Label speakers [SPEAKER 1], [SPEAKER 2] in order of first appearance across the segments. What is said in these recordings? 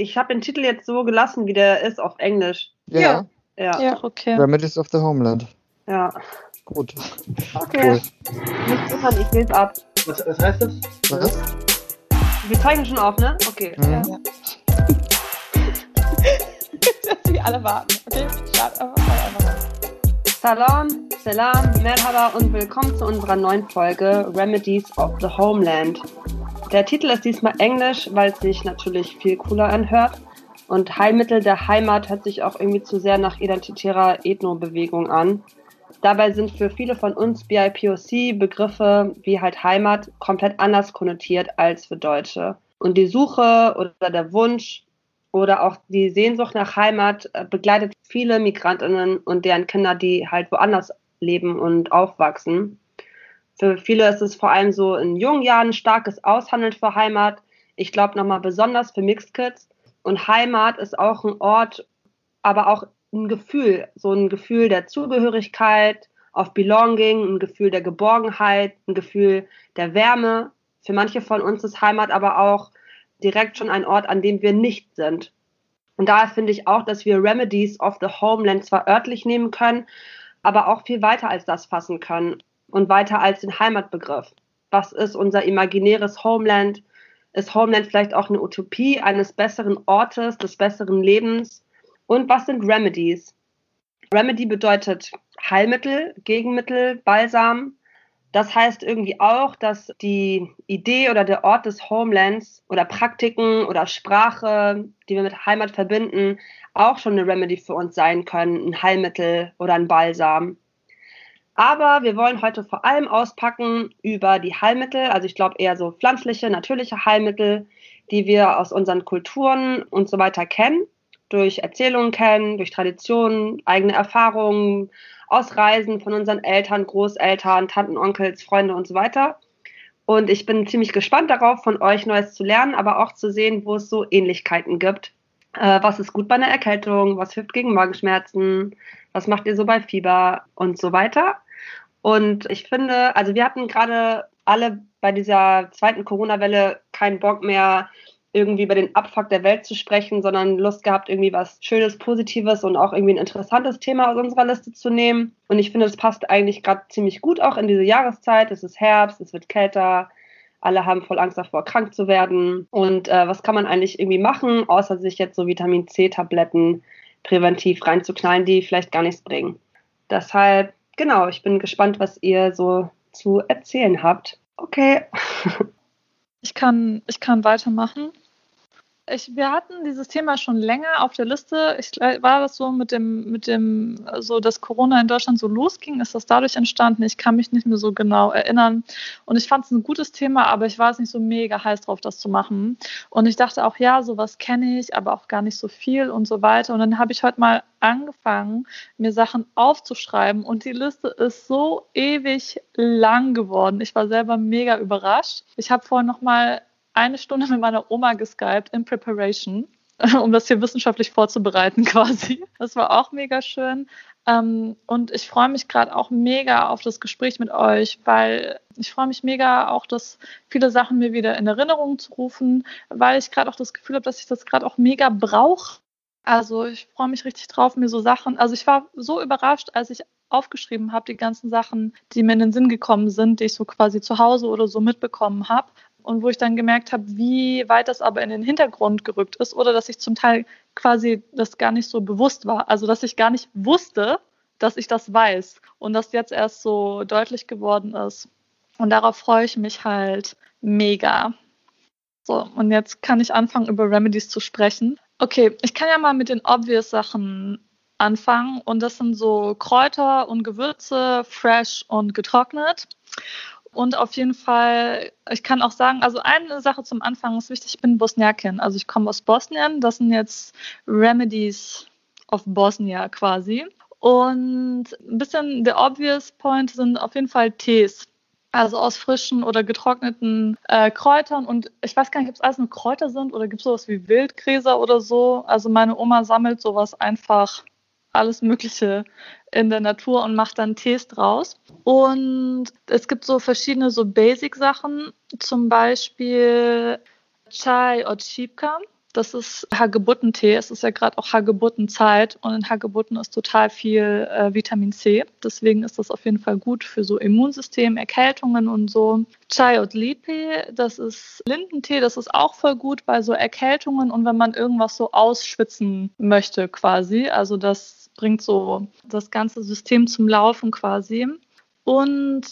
[SPEAKER 1] Ich habe den Titel jetzt so gelassen, wie der ist auf Englisch.
[SPEAKER 2] Ja.
[SPEAKER 1] Ja.
[SPEAKER 3] Ja, okay.
[SPEAKER 2] Remedies of the Homeland.
[SPEAKER 1] Ja.
[SPEAKER 2] Gut.
[SPEAKER 1] Okay.
[SPEAKER 2] Cool.
[SPEAKER 1] Nicht wundern, ich lese ab.
[SPEAKER 4] Was, was heißt das?
[SPEAKER 2] Was?
[SPEAKER 1] Wir zeichnen schon auf, ne? Okay.
[SPEAKER 2] Hm?
[SPEAKER 3] Dass wir alle warten. Okay, start einfach mal einfach mal.
[SPEAKER 1] Salam, Salam, Merhaba und willkommen zu unserer neuen Folge Remedies of the Homeland. Der Titel ist diesmal Englisch, weil es sich natürlich viel cooler anhört. Und Heilmittel der Heimat hört sich auch irgendwie zu sehr nach identitärer Ethno-Bewegung an. Dabei sind für viele von uns BIPOC Begriffe wie halt Heimat komplett anders konnotiert als für Deutsche. Und die Suche oder der Wunsch oder auch die Sehnsucht nach Heimat äh, begleitet viele Migrantinnen und deren Kinder, die halt woanders leben und aufwachsen. Für viele ist es vor allem so in jungen Jahren starkes Aushandeln für Heimat. Ich glaube nochmal besonders für Mixed Kids. Und Heimat ist auch ein Ort, aber auch ein Gefühl, so ein Gefühl der Zugehörigkeit, of Belonging, ein Gefühl der Geborgenheit, ein Gefühl der Wärme. Für manche von uns ist Heimat aber auch direkt schon ein Ort, an dem wir nicht sind. Und daher finde ich auch, dass wir Remedies of the Homeland zwar örtlich nehmen können, aber auch viel weiter als das fassen können und weiter als den Heimatbegriff. Was ist unser imaginäres Homeland? Ist Homeland vielleicht auch eine Utopie eines besseren Ortes, des besseren Lebens? Und was sind Remedies? Remedy bedeutet Heilmittel, Gegenmittel, Balsam. Das heißt irgendwie auch, dass die Idee oder der Ort des Homelands oder Praktiken oder Sprache, die wir mit Heimat verbinden, auch schon eine Remedy für uns sein können, ein Heilmittel oder ein Balsam. Aber wir wollen heute vor allem auspacken über die Heilmittel, also ich glaube eher so pflanzliche, natürliche Heilmittel, die wir aus unseren Kulturen und so weiter kennen, durch Erzählungen kennen, durch Traditionen, eigene Erfahrungen, aus Reisen von unseren Eltern, Großeltern, Tanten, Onkels, Freunde und so weiter. Und ich bin ziemlich gespannt darauf, von euch Neues zu lernen, aber auch zu sehen, wo es so Ähnlichkeiten gibt. Äh, was ist gut bei einer Erkältung? Was hilft gegen Magenschmerzen? Was macht ihr so bei Fieber und so weiter? Und ich finde, also wir hatten gerade alle bei dieser zweiten Corona-Welle keinen Bock mehr, irgendwie über den Abfuck der Welt zu sprechen, sondern Lust gehabt, irgendwie was Schönes, Positives und auch irgendwie ein interessantes Thema aus unserer Liste zu nehmen. Und ich finde, es passt eigentlich gerade ziemlich gut auch in diese Jahreszeit. Es ist Herbst, es wird kälter, alle haben voll Angst davor, krank zu werden. Und äh, was kann man eigentlich irgendwie machen, außer sich jetzt so Vitamin C-Tabletten präventiv reinzuknallen, die vielleicht gar nichts bringen. Deshalb, genau, ich bin gespannt, was ihr so zu erzählen habt. Okay.
[SPEAKER 3] Ich kann, ich kann weitermachen. Ich, wir hatten dieses Thema schon länger auf der Liste. Ich, war das so mit dem, mit dem, so dass Corona in Deutschland so losging, ist das dadurch entstanden? Ich kann mich nicht mehr so genau erinnern. Und ich fand es ein gutes Thema, aber ich war es nicht so mega heiß drauf, das zu machen. Und ich dachte auch, ja, sowas kenne ich, aber auch gar nicht so viel und so weiter. Und dann habe ich heute mal angefangen, mir Sachen aufzuschreiben und die Liste ist so ewig lang geworden. Ich war selber mega überrascht. Ich habe vorhin noch mal eine Stunde mit meiner Oma geskypt in Preparation, um das hier wissenschaftlich vorzubereiten quasi. Das war auch mega schön. Ähm, und ich freue mich gerade auch mega auf das Gespräch mit euch, weil ich freue mich mega auch, dass viele Sachen mir wieder in Erinnerung zu rufen, weil ich gerade auch das Gefühl habe, dass ich das gerade auch mega brauche. Also ich freue mich richtig drauf, mir so Sachen. Also ich war so überrascht, als ich aufgeschrieben habe, die ganzen Sachen, die mir in den Sinn gekommen sind, die ich so quasi zu Hause oder so mitbekommen habe und wo ich dann gemerkt habe, wie weit das aber in den Hintergrund gerückt ist oder dass ich zum Teil quasi das gar nicht so bewusst war. Also dass ich gar nicht wusste, dass ich das weiß und das jetzt erst so deutlich geworden ist. Und darauf freue ich mich halt mega. So, und jetzt kann ich anfangen, über Remedies zu sprechen. Okay, ich kann ja mal mit den obvious Sachen anfangen und das sind so Kräuter und Gewürze, fresh und getrocknet. Und auf jeden Fall, ich kann auch sagen, also eine Sache zum Anfang ist wichtig, ich bin Bosniakin. Also ich komme aus Bosnien. Das sind jetzt Remedies of Bosnia quasi. Und ein bisschen der obvious point sind auf jeden Fall Tees. Also aus frischen oder getrockneten äh, Kräutern. Und ich weiß gar nicht, ob es alles nur Kräuter sind oder gibt es sowas wie Wildgräser oder so. Also meine Oma sammelt sowas einfach alles Mögliche in der Natur und macht dann Tees draus. Und es gibt so verschiedene so Basic-Sachen, zum Beispiel Chai Otschipka. Das ist Hagebuttentee. Es ist ja gerade auch Hagebuttenzeit und in Hagebutten ist total viel äh, Vitamin C. Deswegen ist das auf jeden Fall gut für so Immunsystem, Erkältungen und so. Chai Lipe, das ist Lindentee, das ist auch voll gut bei so Erkältungen und wenn man irgendwas so ausschwitzen möchte quasi. Also das bringt so das ganze System zum Laufen quasi. Und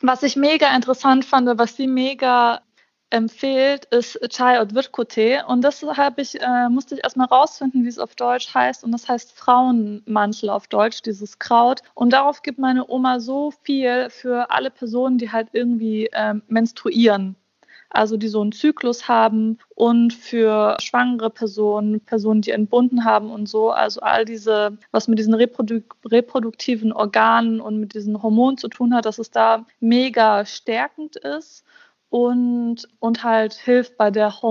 [SPEAKER 3] was ich mega interessant fand, was sie mega empfiehlt, ist Chai und Wirkute. Und das habe ich, äh, musste ich erstmal rausfinden, wie es auf Deutsch heißt. Und das heißt Frauenmantel auf Deutsch, dieses Kraut. Und darauf gibt meine Oma so viel für alle Personen, die halt irgendwie äh, menstruieren. Also die so einen Zyklus haben und für schwangere Personen, Personen, die entbunden haben und so. Also all diese, was mit diesen reprodu reproduktiven Organen und mit diesen Hormonen zu tun hat, dass es da mega stärkend ist und, und halt hilft bei der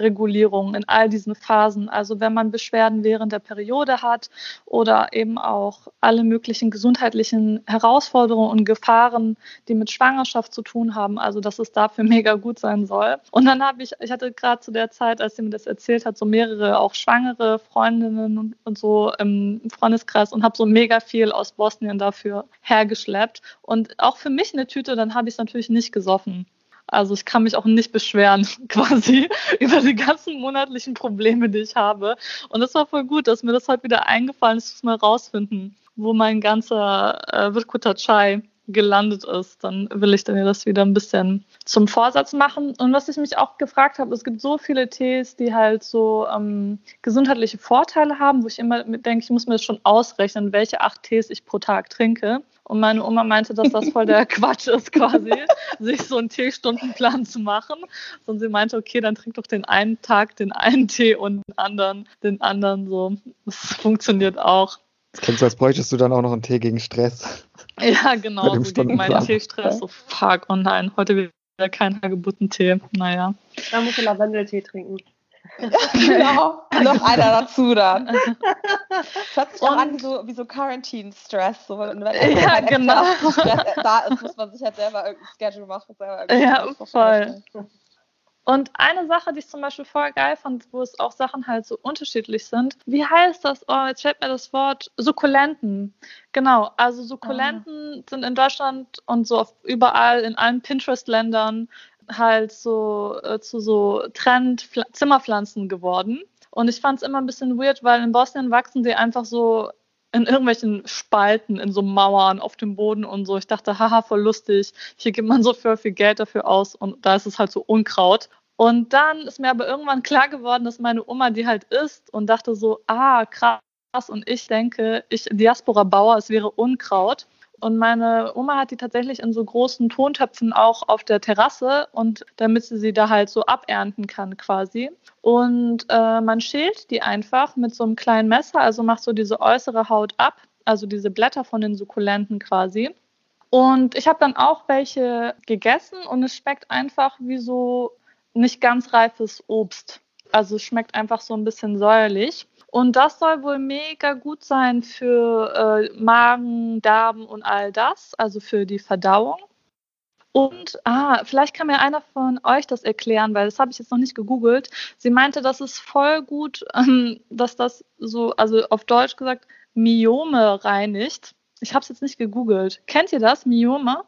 [SPEAKER 3] Hormonregulierung in all diesen Phasen. Also wenn man Beschwerden während der Periode hat oder eben auch alle möglichen gesundheitlichen Herausforderungen und Gefahren, die mit Schwangerschaft zu tun haben, also dass es dafür mega gut sein soll. Und dann habe ich, ich hatte gerade zu der Zeit, als sie mir das erzählt hat, so mehrere auch schwangere Freundinnen und, und so im Freundeskreis und habe so mega viel aus Bosnien dafür hergeschleppt. Und auch für mich eine Tüte, dann habe ich es natürlich nicht gesoffen. Also ich kann mich auch nicht beschweren quasi über die ganzen monatlichen Probleme, die ich habe. Und es war voll gut, dass mir das heute wieder eingefallen ist, ich muss mal rausfinden, wo mein ganzer äh, Virkuta Chai gelandet ist, dann will ich dann das wieder ein bisschen zum Vorsatz machen. Und was ich mich auch gefragt habe, es gibt so viele Tees, die halt so ähm, gesundheitliche Vorteile haben, wo ich immer denke, ich muss mir das schon ausrechnen, welche acht Tees ich pro Tag trinke. Und meine Oma meinte, dass das voll der Quatsch ist, quasi, sich so einen Teestundenplan zu machen. Und sie meinte, okay, dann trink doch den einen Tag den einen Tee und den anderen den anderen so. Das funktioniert auch.
[SPEAKER 2] Das klingt so, als bräuchtest du dann auch noch einen Tee gegen Stress.
[SPEAKER 3] Ja, genau, so gegen meinen Teestress. So, fuck, oh nein, heute wieder kein Hagebuttentee. Naja.
[SPEAKER 1] Da musst du Lavendeltee trinken.
[SPEAKER 4] genau, noch einer dazu dann. Das hört sich auch an wie so, wie so Quarantine-Stress. So, wenn
[SPEAKER 3] ja, genau.
[SPEAKER 4] da ist, muss man sich halt selber irgendein Schedule machen.
[SPEAKER 3] ja, voll. Und eine Sache, die ich zum Beispiel voll geil fand, wo es auch Sachen halt so unterschiedlich sind. Wie heißt das? Oh, jetzt fällt mir das Wort Sukkulenten. Genau, also Sukkulenten ah. sind in Deutschland und so überall in allen Pinterest-Ländern halt so äh, zu so Trend-Zimmerpflanzen geworden. Und ich fand es immer ein bisschen weird, weil in Bosnien wachsen die einfach so in irgendwelchen Spalten, in so Mauern auf dem Boden und so. Ich dachte, haha, voll lustig. Hier gibt man so viel, viel Geld dafür aus und da ist es halt so Unkraut. Und dann ist mir aber irgendwann klar geworden, dass meine Oma die halt isst und dachte so, ah, krass. Und ich denke, ich Diaspora-Bauer, es wäre Unkraut. Und meine Oma hat die tatsächlich in so großen Tontöpfen auch auf der Terrasse und damit sie sie da halt so abernten kann quasi. Und äh, man schält die einfach mit so einem kleinen Messer, also macht so diese äußere Haut ab, also diese Blätter von den Sukkulenten quasi. Und ich habe dann auch welche gegessen und es schmeckt einfach wie so nicht ganz reifes Obst. Also es schmeckt einfach so ein bisschen säuerlich. Und das soll wohl mega gut sein für äh, Magen, Darm und all das, also für die Verdauung. Und ah, vielleicht kann mir einer von euch das erklären, weil das habe ich jetzt noch nicht gegoogelt. Sie meinte, das ist voll gut, ähm, dass das so, also auf Deutsch gesagt, Myome reinigt. Ich habe es jetzt nicht gegoogelt. Kennt ihr das, Myome?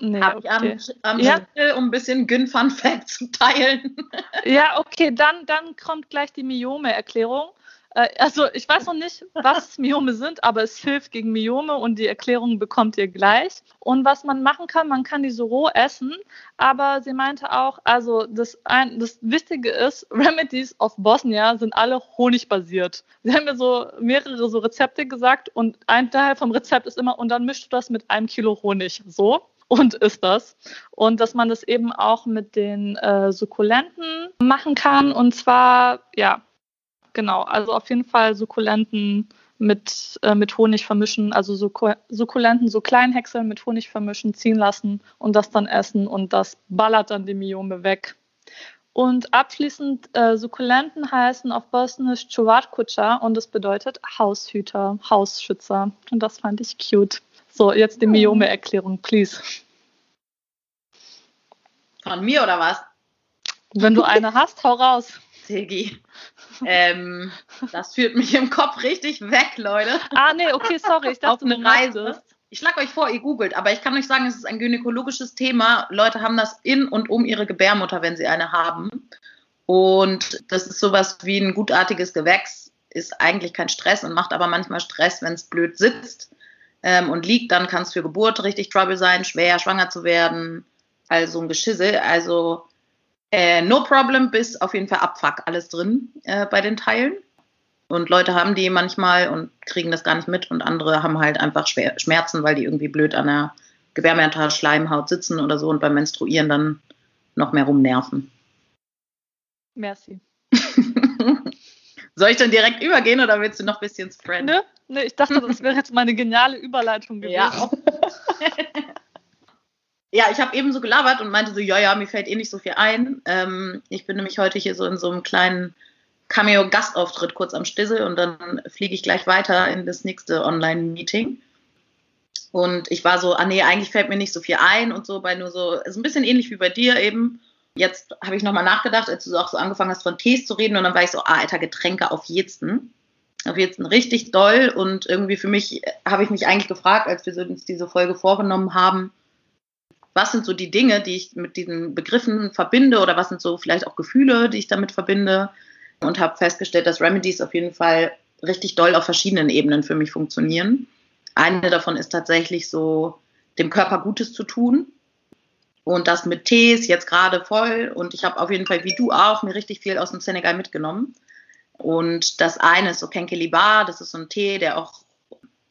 [SPEAKER 4] Nee, Habe okay. ich am, am ja? um ein bisschen Gün-Fun Fact zu teilen.
[SPEAKER 3] ja, okay, dann, dann kommt gleich die Myome-Erklärung. Äh, also ich weiß noch nicht, was Myome sind, aber es hilft gegen Myome und die Erklärung bekommt ihr gleich. Und was man machen kann, man kann die so roh essen, aber sie meinte auch, also das, ein, das Wichtige ist, Remedies of Bosnia sind alle honigbasiert. Sie haben mir so mehrere so Rezepte gesagt und ein Teil vom Rezept ist immer, und dann mischst du das mit einem Kilo Honig. So und ist das. Und dass man das eben auch mit den äh, Sukkulenten machen kann. Und zwar, ja, genau, also auf jeden Fall Sukkulenten mit, äh, mit Honig vermischen, also Sukkulenten so klein häckseln, mit Honig vermischen, ziehen lassen und das dann essen und das ballert dann die Myome weg. Und abschließend, äh, Sukkulenten heißen auf Bosnisch Čuvarkuća und das bedeutet Haushüter, Hausschützer. Und das fand ich cute. So, jetzt die Myome-Erklärung, please.
[SPEAKER 4] Von mir oder was?
[SPEAKER 3] Wenn du eine hast, hau raus.
[SPEAKER 5] Tegi. Ähm, das führt mich im Kopf richtig weg, Leute.
[SPEAKER 3] Ah, nee, okay, sorry. Ich dachte,
[SPEAKER 5] Auf eine Reise. Ich schlage euch vor, ihr googelt, aber ich kann euch sagen, es ist ein gynäkologisches Thema. Leute haben das in und um ihre Gebärmutter, wenn sie eine haben. Und das ist sowas wie ein gutartiges Gewächs, ist eigentlich kein Stress und macht aber manchmal Stress, wenn es blöd sitzt ähm, und liegt. Dann kann es für Geburt richtig Trouble sein, schwer schwanger zu werden. Also ein Geschissel. Also äh, no problem bis auf jeden Fall Abfuck, alles drin äh, bei den Teilen. Und Leute haben die manchmal und kriegen das gar nicht mit und andere haben halt einfach Schmerzen, weil die irgendwie blöd an der Gebärmutterschleimhaut sitzen oder so und beim Menstruieren dann noch mehr rumnerven.
[SPEAKER 3] Merci.
[SPEAKER 5] Soll ich dann direkt übergehen oder willst du noch ein bisschen spreaden?
[SPEAKER 3] Nö ich dachte, das wäre jetzt meine geniale Überleitung gewesen.
[SPEAKER 5] Ja, ja ich habe eben so gelabert und meinte so, ja, ja, mir fällt eh nicht so viel ein. Ähm, ich bin nämlich heute hier so in so einem kleinen Cameo-Gastauftritt kurz am Stissel und dann fliege ich gleich weiter in das nächste Online-Meeting. Und ich war so, ah nee, eigentlich fällt mir nicht so viel ein und so, bei nur so, ist ein bisschen ähnlich wie bei dir eben. Jetzt habe ich nochmal nachgedacht, als du auch so angefangen hast, von Tees zu reden und dann war ich so, ah, alter, Getränke auf jeden. Auf jeden richtig doll und irgendwie für mich habe ich mich eigentlich gefragt, als wir uns diese Folge vorgenommen haben, was sind so die Dinge, die ich mit diesen Begriffen verbinde oder was sind so vielleicht auch Gefühle, die ich damit verbinde und habe festgestellt, dass Remedies auf jeden Fall richtig doll auf verschiedenen Ebenen für mich funktionieren. Eine davon ist tatsächlich so, dem Körper Gutes zu tun. Und das mit Tees jetzt gerade voll. Und ich habe auf jeden Fall, wie du auch, mir richtig viel aus dem Senegal mitgenommen. Und das eine ist so Kenkelibar, das ist so ein Tee, der auch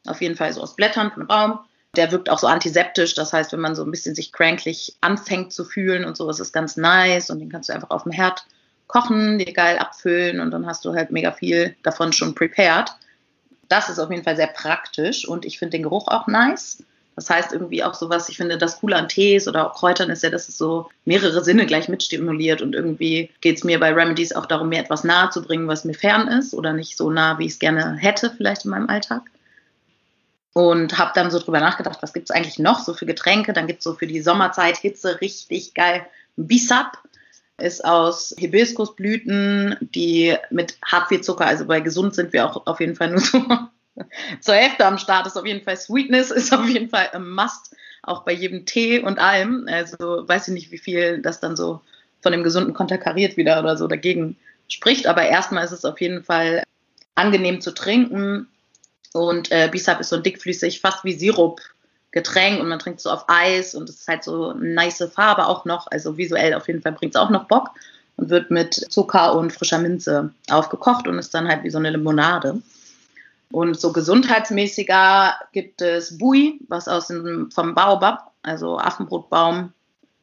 [SPEAKER 5] auf jeden Fall so aus Blättern von Baum, der wirkt auch so antiseptisch. Das heißt, wenn man so ein bisschen sich cranklich anfängt zu fühlen und so, das ist ganz nice und den kannst du einfach auf dem Herd kochen, dir geil abfüllen und dann hast du halt mega viel davon schon prepared. Das ist auf jeden Fall sehr praktisch und ich finde den Geruch auch nice. Das heißt irgendwie auch sowas, ich finde das Coole an Tees oder auch Kräutern ist ja, dass es so mehrere Sinne gleich mitstimuliert und irgendwie geht es mir bei Remedies auch darum, mir etwas nahe zu bringen, was mir fern ist oder nicht so nah, wie ich es gerne hätte vielleicht in meinem Alltag. Und habe dann so drüber nachgedacht, was gibt es eigentlich noch so für Getränke? Dann gibt es so für die Sommerzeit Hitze richtig geil Bisap ist aus Hibiskusblüten, die mit Hartwiezucker, also bei gesund sind wir auch auf jeden Fall nur so zur Hälfte am Start, ist auf jeden Fall Sweetness, ist auf jeden Fall ein Must, auch bei jedem Tee und allem. Also weiß ich nicht, wie viel das dann so von dem gesunden konterkariert wieder oder so dagegen spricht, aber erstmal ist es auf jeden Fall angenehm zu trinken und äh, Bisap ist so dickflüssig, fast wie Sirup Getränk und man trinkt so auf Eis und es ist halt so eine nice Farbe auch noch. Also visuell auf jeden Fall bringt es auch noch Bock und wird mit Zucker und frischer Minze aufgekocht und ist dann halt wie so eine Limonade. Und so gesundheitsmäßiger gibt es Bui, was aus dem, vom Baobab, also Affenbrotbaum,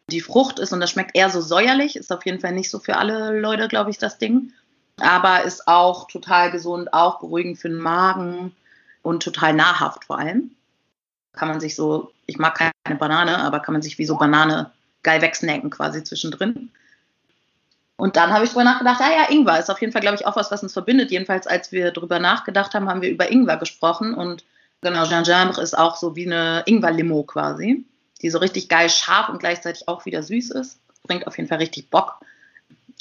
[SPEAKER 5] die Frucht ist und das schmeckt eher so säuerlich, ist auf jeden Fall nicht so für alle Leute, glaube ich, das Ding. Aber ist auch total gesund, auch beruhigend für den Magen und total nahrhaft vor allem kann man sich so, ich mag keine Banane, aber kann man sich wie so Banane geil wegsnacken quasi zwischendrin. Und dann habe ich drüber nachgedacht, ja, ja, Ingwer ist auf jeden Fall, glaube ich, auch was, was uns verbindet. Jedenfalls, als wir drüber nachgedacht haben, haben wir über Ingwer gesprochen. Und genau, Gingembre ist auch so wie eine Ingwer-Limo quasi, die so richtig geil scharf und gleichzeitig auch wieder süß ist. Bringt auf jeden Fall richtig Bock,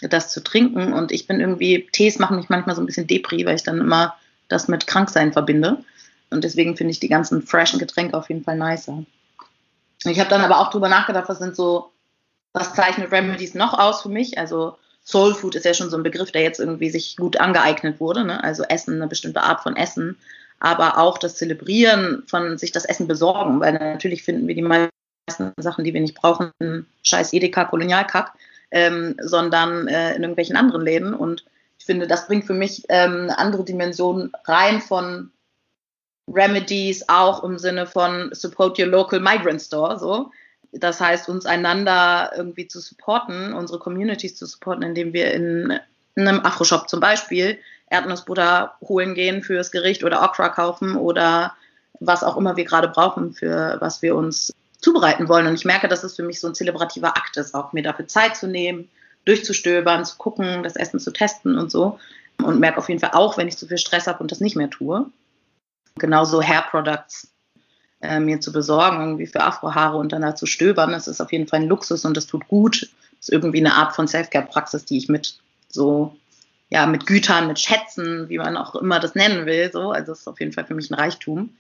[SPEAKER 5] das zu trinken. Und ich bin irgendwie, Tees machen mich manchmal so ein bisschen depri, weil ich dann immer das mit Kranksein verbinde. Und deswegen finde ich die ganzen freshen Getränke auf jeden Fall nicer. Ich habe dann aber auch drüber nachgedacht, was sind so, was zeichnet Remedies noch aus für mich? Also Soul Food ist ja schon so ein Begriff, der jetzt irgendwie sich gut angeeignet wurde. Ne? Also Essen, eine bestimmte Art von Essen, aber auch das Zelebrieren von sich das Essen besorgen, weil natürlich finden wir die meisten Sachen, die wir nicht brauchen, scheiß Edeka, Kolonialkack, ähm, sondern äh, in irgendwelchen anderen Läden. Und ich finde, das bringt für mich ähm, eine andere Dimension rein von Remedies auch im Sinne von Support Your Local Migrant Store, so. Das heißt, uns einander irgendwie zu supporten, unsere Communities zu supporten, indem wir in einem Afro-Shop zum Beispiel Erdnussbutter holen gehen fürs Gericht oder Okra kaufen oder was auch immer wir gerade brauchen, für was wir uns zubereiten wollen. Und ich merke, dass es für mich so ein zelebrativer Akt ist, auch mir dafür Zeit zu nehmen, durchzustöbern, zu gucken, das Essen zu testen und so. Und merke auf jeden Fall auch, wenn ich zu viel Stress habe und das nicht mehr tue genauso Hair Products äh, mir zu besorgen, irgendwie für Afrohaare und danach zu stöbern. Das ist auf jeden Fall ein Luxus und das tut gut. Das ist irgendwie eine Art von Self-Care-Praxis, die ich mit so ja, mit Gütern, mit Schätzen, wie man auch immer das nennen will, so, also das ist auf jeden Fall für mich ein Reichtum,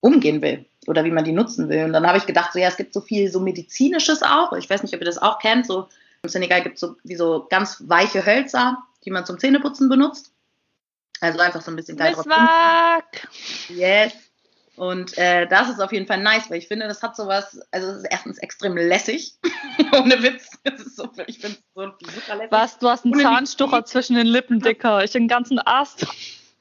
[SPEAKER 5] umgehen will oder wie man die nutzen will. Und dann habe ich gedacht, so ja, es gibt so viel so medizinisches auch. Ich weiß nicht, ob ihr das auch kennt. So im Senegal gibt es so wie so ganz weiche Hölzer, die man zum Zähneputzen benutzt. Also einfach so ein bisschen geil drauf. Yes. Und äh, das ist auf jeden Fall nice, weil ich finde, das hat sowas, also es ist erstens extrem lässig, ohne Witz. So, ich finde es so
[SPEAKER 3] super lässig. Was, du hast einen ohne Zahnstocher zwischen den Lippen, Dicker. Ich den ganzen Ast.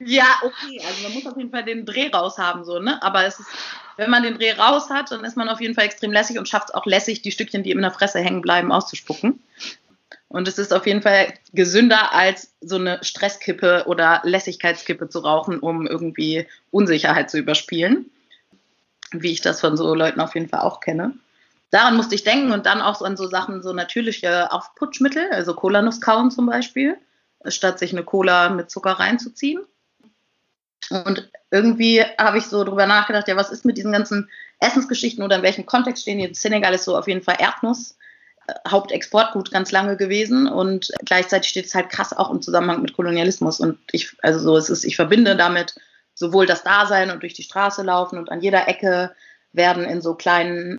[SPEAKER 5] Ja, okay, also man muss auf jeden Fall den Dreh raus haben, so, ne? Aber es ist, wenn man den Dreh raus hat, dann ist man auf jeden Fall extrem lässig und schafft es auch lässig, die Stückchen, die in der Fresse hängen bleiben, auszuspucken. Und es ist auf jeden Fall gesünder, als so eine Stresskippe oder Lässigkeitskippe zu rauchen, um irgendwie Unsicherheit zu überspielen. Wie ich das von so Leuten auf jeden Fall auch kenne. Daran musste ich denken und dann auch so an so Sachen, so natürliche Aufputschmittel, also Cola-Nuss kauen zum Beispiel, statt sich eine Cola mit Zucker reinzuziehen. Und irgendwie habe ich so drüber nachgedacht, ja, was ist mit diesen ganzen Essensgeschichten oder in welchem Kontext stehen die? In Senegal ist so auf jeden Fall Erdnuss Hauptexportgut ganz lange gewesen und gleichzeitig steht es halt krass auch im Zusammenhang mit Kolonialismus und ich, also so es ist, ich verbinde damit sowohl das Dasein und durch die Straße laufen und an jeder Ecke werden in so kleinen,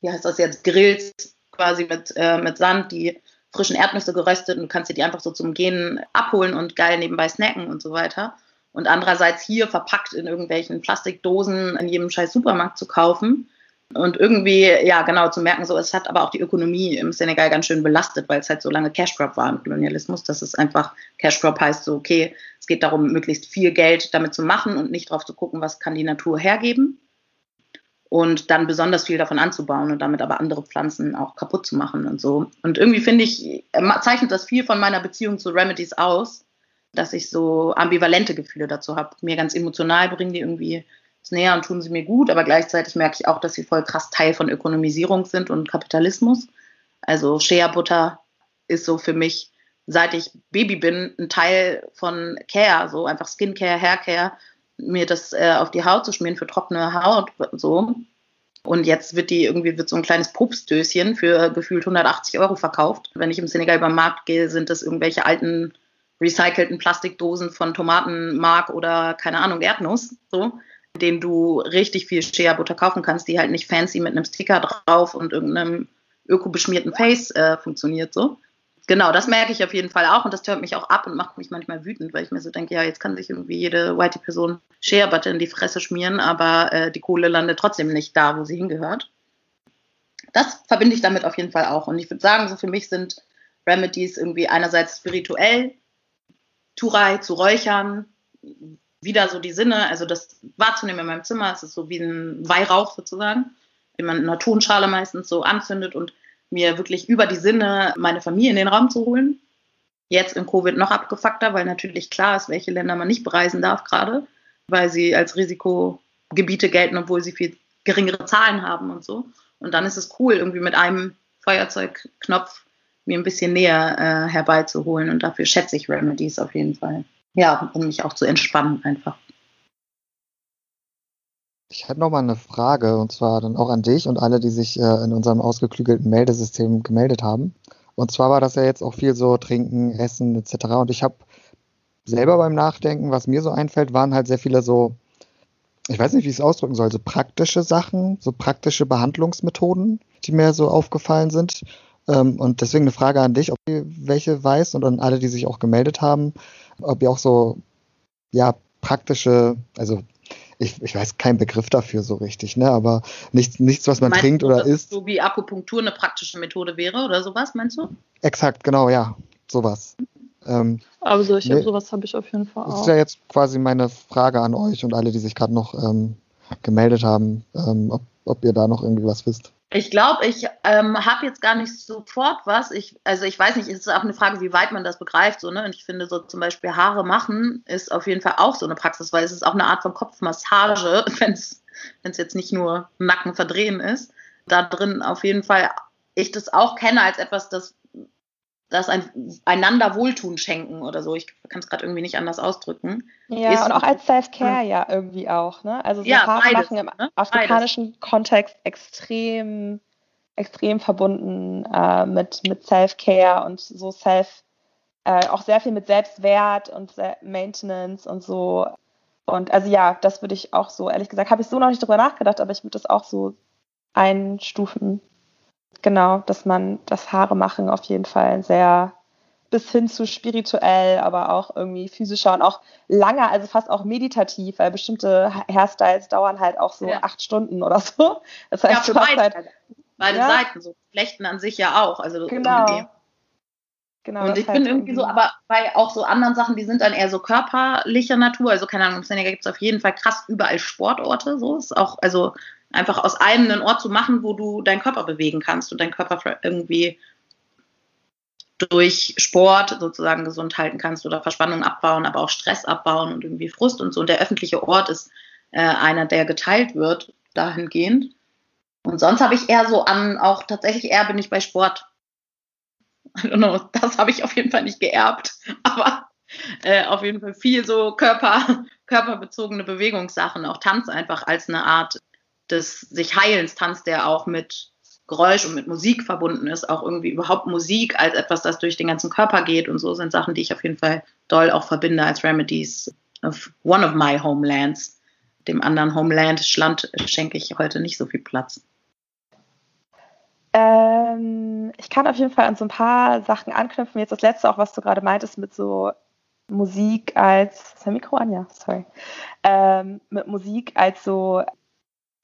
[SPEAKER 5] wie heißt das jetzt, Grills quasi mit, äh, mit Sand die frischen Erdnüsse geröstet und du kannst dir die einfach so zum Gehen abholen und geil nebenbei snacken und so weiter. Und andererseits hier verpackt in irgendwelchen Plastikdosen in jedem scheiß Supermarkt zu kaufen und irgendwie, ja, genau, zu merken, so, es hat aber auch die Ökonomie im Senegal ganz schön belastet, weil es halt so lange Cash Crop war im Kolonialismus, dass es einfach, Cash Crop heißt so, okay, es geht darum, möglichst viel Geld damit zu machen und nicht drauf zu gucken, was kann die Natur hergeben. Und dann besonders viel davon anzubauen und damit aber andere Pflanzen auch kaputt zu machen und so. Und irgendwie finde ich, zeichnet das viel von meiner Beziehung zu Remedies aus, dass ich so ambivalente Gefühle dazu habe. Mir ganz emotional bringen die irgendwie näher und tun sie mir gut, aber gleichzeitig merke ich auch, dass sie voll krass Teil von Ökonomisierung sind und Kapitalismus. Also Shea Butter ist so für mich, seit ich Baby bin, ein Teil von Care, so einfach Skincare, Haircare, mir das äh, auf die Haut zu schmieren für trockene Haut, so. Und jetzt wird die irgendwie wird so ein kleines Pupsdöschen für gefühlt 180 Euro verkauft. Wenn ich im Senegal über den Markt gehe, sind das irgendwelche alten recycelten Plastikdosen von Tomatenmark oder keine Ahnung Erdnuss. So denen du richtig viel Shea-Butter kaufen kannst, die halt nicht fancy mit einem Sticker drauf und irgendeinem ökobeschmierten Face äh, funktioniert so. Genau, das merke ich auf jeden Fall auch und das hört mich auch ab und macht mich manchmal wütend, weil ich mir so denke, ja, jetzt kann sich irgendwie jede white Person Shea Butter in die Fresse schmieren, aber äh, die Kohle landet trotzdem nicht da, wo sie hingehört. Das verbinde ich damit auf jeden Fall auch und ich würde sagen, so für mich sind Remedies irgendwie einerseits spirituell, Turai zu räuchern, wieder so die Sinne, also das wahrzunehmen in meinem Zimmer, es ist so wie ein Weihrauch sozusagen, den man in einer Tonschale meistens so anzündet und mir wirklich über die Sinne meine Familie in den Raum zu holen. Jetzt in Covid noch abgefuckter, weil natürlich klar ist, welche Länder man nicht bereisen darf gerade, weil sie als Risikogebiete gelten, obwohl sie viel geringere Zahlen haben und so. Und dann ist es cool, irgendwie mit einem Feuerzeugknopf mir ein bisschen näher äh, herbeizuholen. Und dafür schätze ich Remedies auf jeden Fall ja, um mich auch zu entspannen einfach.
[SPEAKER 2] Ich hätte noch mal eine Frage und zwar dann auch an dich und alle, die sich äh, in unserem ausgeklügelten Meldesystem gemeldet haben. Und zwar war das ja jetzt auch viel so Trinken, Essen etc. Und ich habe selber beim Nachdenken, was mir so einfällt, waren halt sehr viele so, ich weiß nicht, wie ich es ausdrücken soll, so praktische Sachen, so praktische Behandlungsmethoden, die mir so aufgefallen sind. Ähm, und deswegen eine Frage an dich, ob du welche weißt und an alle, die sich auch gemeldet haben ob ihr auch so, ja, praktische, also ich, ich weiß keinen Begriff dafür so richtig, ne? Aber nichts, nichts was man meinst trinkt du, oder isst.
[SPEAKER 5] So wie Akupunktur eine praktische Methode wäre oder sowas, meinst du?
[SPEAKER 2] Exakt, genau, ja. Sowas.
[SPEAKER 3] Ähm, Aber solche, nee, sowas habe ich auf jeden Fall auch.
[SPEAKER 2] Das ist ja jetzt quasi meine Frage an euch und alle, die sich gerade noch ähm, gemeldet haben, ähm, ob, ob ihr da noch irgendwie was wisst.
[SPEAKER 5] Ich glaube, ich ähm, habe jetzt gar nicht sofort was. Ich, also ich weiß nicht, es ist auch eine Frage, wie weit man das begreift. So, ne? Und ich finde so zum Beispiel Haare machen ist auf jeden Fall auch so eine Praxis, weil es ist auch eine Art von Kopfmassage, wenn es jetzt nicht nur Nacken verdrehen ist. Da drin auf jeden Fall ich das auch kenne als etwas, das das ein, einander Wohltun schenken oder so. Ich kann es gerade irgendwie nicht anders ausdrücken.
[SPEAKER 4] Ja, ist und auch als Self-Care ja irgendwie auch, ne? Also so ja, Haare machen im ne? afrikanischen beides. Kontext extrem, extrem verbunden äh, mit, mit Self-Care und so Self, äh, auch sehr viel mit Selbstwert und Maintenance und so. Und also ja, das würde ich auch so, ehrlich gesagt, habe ich so noch nicht drüber nachgedacht, aber ich würde das auch so einstufen. Genau, dass man das Haare machen auf jeden Fall sehr bis hin zu spirituell, aber auch irgendwie physischer und auch langer, also fast auch meditativ, weil bestimmte Hairstyles dauern halt auch so ja. acht Stunden oder so.
[SPEAKER 5] Das heißt, ja, für beide, halt, beide ja. Seiten, so Flechten an sich ja auch. Also
[SPEAKER 4] genau.
[SPEAKER 5] Irgendwie. Genau, und ich bin irgendwie so, aber bei auch so anderen Sachen, die sind dann eher so körperlicher Natur. Also keine Ahnung, im Senegal gibt es auf jeden Fall krass überall Sportorte. So ist auch, also einfach aus einem einen Ort zu machen, wo du deinen Körper bewegen kannst und deinen Körper irgendwie durch Sport sozusagen gesund halten kannst oder Verspannung abbauen, aber auch Stress abbauen und irgendwie Frust und so. Und der öffentliche Ort ist äh, einer, der geteilt wird dahingehend. Und sonst habe ich eher so an, auch tatsächlich eher bin ich bei Sport. Know, das habe ich auf jeden Fall nicht geerbt, aber äh, auf jeden Fall viel so Körper, körperbezogene Bewegungssachen, auch Tanz einfach als eine Art des sich Heilens, Tanz, der auch mit Geräusch und mit Musik verbunden ist, auch irgendwie überhaupt Musik als etwas, das durch den ganzen Körper geht und so sind Sachen, die ich auf jeden Fall doll auch verbinde als Remedies of one of my homelands. Dem anderen Homeland Schland schenke ich heute nicht so viel Platz.
[SPEAKER 4] Ähm, ich kann auf jeden Fall an so ein paar Sachen anknüpfen. Jetzt das letzte auch, was du gerade meintest mit so Musik als, ist der Mikro an? Ja, sorry. Ähm, mit Musik als so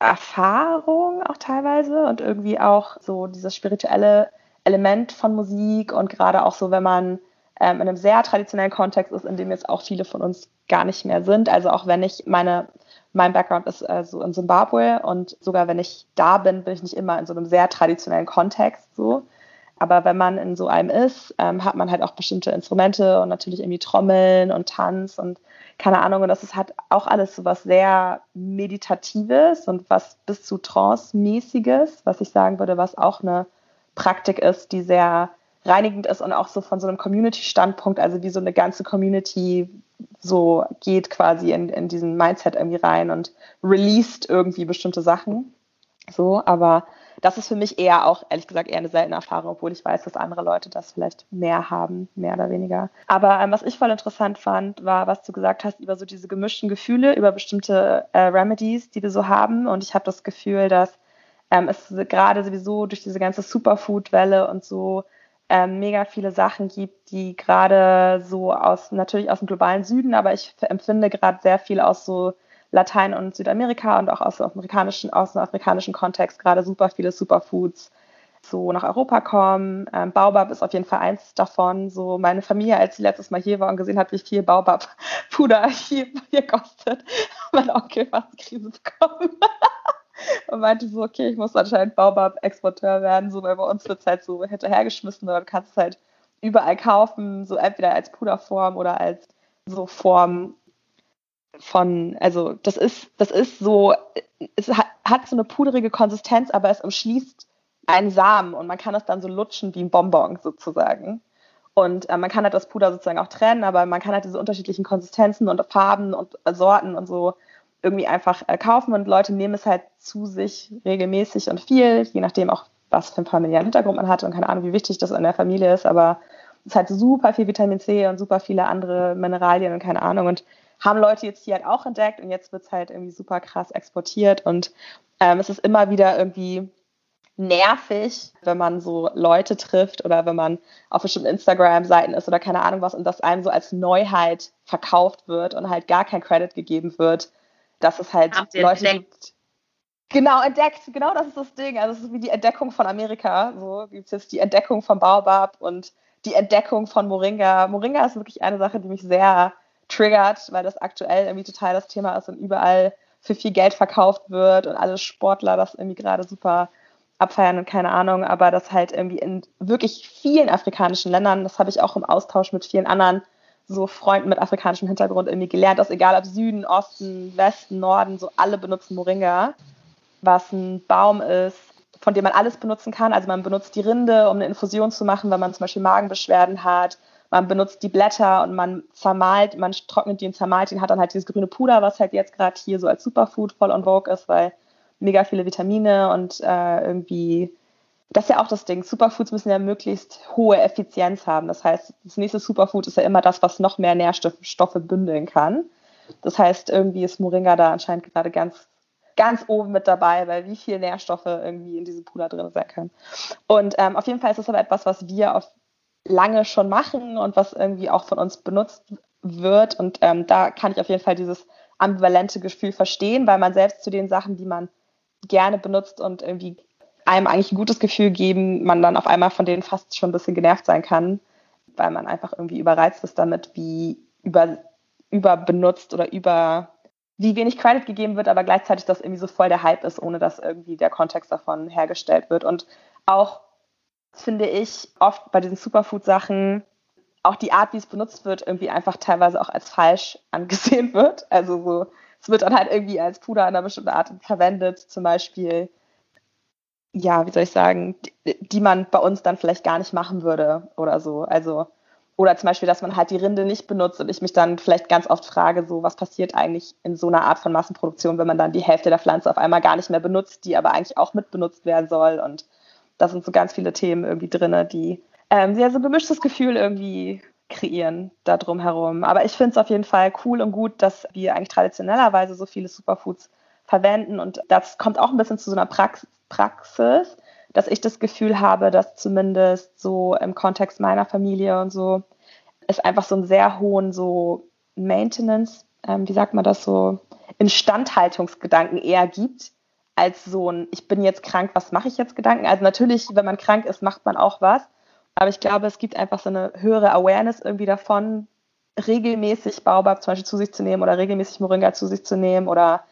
[SPEAKER 4] Erfahrung auch teilweise und irgendwie auch so dieses spirituelle Element von Musik und gerade auch so, wenn man ähm, in einem sehr traditionellen Kontext ist, in dem jetzt auch viele von uns gar nicht mehr sind. Also auch wenn ich meine, mein Background ist äh, so in Zimbabwe und sogar wenn ich da bin, bin ich nicht immer in so einem sehr traditionellen Kontext so. Aber wenn man in so einem ist, ähm, hat man halt auch bestimmte Instrumente und natürlich irgendwie Trommeln und Tanz und keine Ahnung. Und das ist halt auch alles so was sehr Meditatives und was bis zu Trance-mäßiges, was ich sagen würde, was auch eine Praktik ist, die sehr reinigend ist und auch so von so einem Community-Standpunkt, also wie so eine ganze Community so geht quasi in, in diesen Mindset irgendwie rein und released irgendwie bestimmte Sachen. So, aber das ist für mich eher auch, ehrlich gesagt, eher eine seltene Erfahrung, obwohl ich weiß, dass andere Leute das vielleicht mehr haben, mehr oder weniger. Aber ähm, was ich voll interessant fand, war, was du gesagt hast über so diese gemischten Gefühle, über bestimmte äh, Remedies, die wir so haben. Und ich habe das Gefühl, dass ähm, es gerade sowieso durch diese ganze Superfood-Welle und so ähm, mega viele Sachen gibt, die gerade so aus, natürlich aus dem globalen Süden, aber ich empfinde gerade sehr viel aus so Latein- und Südamerika und auch aus dem afrikanischen, aus dem afrikanischen Kontext gerade super viele Superfoods so nach Europa kommen. Ähm, Baobab ist auf jeden Fall eins davon. So meine Familie, als sie letztes Mal hier war und gesehen hat, wie viel Baobab-Puder hier, hier kostet, mein Onkel fast Krise bekommen. und meinte so, okay, ich muss anscheinend Baobab-Exporteur werden, so, weil bei uns wird es halt so hinterhergeschmissen, oder du kannst es halt überall kaufen, so entweder als Puderform oder als so Form von, also das ist, das ist so, es hat, hat so eine puderige Konsistenz, aber es umschließt einen Samen und man kann es dann so lutschen wie ein Bonbon sozusagen. Und äh, man kann halt das Puder sozusagen auch trennen, aber man kann halt diese unterschiedlichen Konsistenzen und Farben und äh, Sorten und so irgendwie einfach äh, kaufen und Leute nehmen es halt zu sich regelmäßig und viel, je nachdem auch, was für einen familiären Hintergrund man hat und keine Ahnung, wie wichtig das in der Familie ist, aber es hat super viel Vitamin C und super viele andere Mineralien und keine Ahnung und haben Leute jetzt hier halt auch entdeckt und jetzt wird es halt irgendwie super krass exportiert und ähm, es ist immer wieder irgendwie nervig, wenn man so Leute trifft oder wenn man auf bestimmten Instagram-Seiten ist oder keine Ahnung was und das einem so als Neuheit verkauft wird und halt gar kein Credit gegeben wird, dass es halt Leute entdeckt? gibt. Genau, entdeckt, genau das ist das Ding. Also es ist wie die Entdeckung von Amerika. So gibt es jetzt die Entdeckung von Baobab und die Entdeckung von Moringa. Moringa ist wirklich eine Sache, die mich sehr triggert, weil das aktuell irgendwie total das Thema ist und überall für viel Geld verkauft wird und alle Sportler das irgendwie gerade super abfeiern und keine Ahnung, aber das halt irgendwie in wirklich vielen afrikanischen Ländern, das habe ich auch im Austausch mit vielen anderen so Freunden mit afrikanischem Hintergrund irgendwie gelernt, dass egal ob Süden, Osten, Westen, Norden, so alle benutzen Moringa, was ein Baum ist, von dem man alles benutzen kann. Also man benutzt die Rinde, um eine Infusion zu machen, wenn man zum Beispiel Magenbeschwerden hat man benutzt die Blätter und man zermalt, man trocknet die und zermalt die und hat dann halt dieses grüne Puder, was halt jetzt gerade hier so als Superfood voll on vogue ist, weil mega viele Vitamine und äh, irgendwie das ist ja auch das Ding. Superfoods müssen ja möglichst hohe Effizienz haben. Das heißt, das nächste Superfood ist ja immer das, was noch mehr Nährstoffe bündeln kann. Das heißt, irgendwie ist Moringa da anscheinend gerade ganz, ganz oben mit dabei, weil wie viel Nährstoffe irgendwie in diesem Puder drin sein können. Und ähm, auf jeden Fall ist das aber etwas, was wir auf lange schon machen und was irgendwie auch von uns benutzt wird. Und ähm, da kann ich auf jeden Fall dieses ambivalente Gefühl verstehen, weil man selbst zu den Sachen, die man gerne benutzt und irgendwie einem eigentlich ein gutes Gefühl geben, man dann auf einmal von denen fast schon ein bisschen genervt sein kann, weil man einfach irgendwie überreizt ist damit, wie über, überbenutzt oder über wie wenig Credit gegeben wird, aber gleichzeitig das irgendwie so voll der Hype ist, ohne dass irgendwie der Kontext davon hergestellt wird. Und auch finde ich oft bei diesen Superfood-Sachen auch die Art, wie es benutzt wird, irgendwie einfach teilweise auch als falsch angesehen wird. Also so, es wird dann halt irgendwie als Puder in einer bestimmten Art verwendet, zum Beispiel, ja, wie soll ich sagen, die, die man bei uns dann vielleicht gar nicht machen würde oder so. Also, oder zum Beispiel, dass man halt die Rinde nicht benutzt und ich mich dann vielleicht ganz oft frage, so, was passiert eigentlich in so einer Art von Massenproduktion, wenn man dann die Hälfte der Pflanze auf einmal gar nicht mehr benutzt, die aber eigentlich auch mitbenutzt werden soll. Und da sind so ganz viele Themen irgendwie drin, die ähm, ja, so ein gemischtes Gefühl irgendwie kreieren da drum herum. Aber ich finde es auf jeden Fall cool und gut, dass wir eigentlich traditionellerweise so viele Superfoods verwenden. Und das kommt auch ein bisschen zu so einer Prax Praxis, dass ich das Gefühl habe, dass zumindest so im Kontext meiner Familie und so es einfach so einen sehr hohen so Maintenance, ähm, wie sagt man das so, Instandhaltungsgedanken eher gibt, als so ein, ich bin jetzt krank, was mache ich jetzt Gedanken. Also natürlich, wenn man krank ist, macht man auch was. Aber ich glaube, es gibt einfach so eine höhere Awareness irgendwie davon, regelmäßig Baobab zum Beispiel zu sich zu nehmen oder regelmäßig Moringa zu sich zu nehmen oder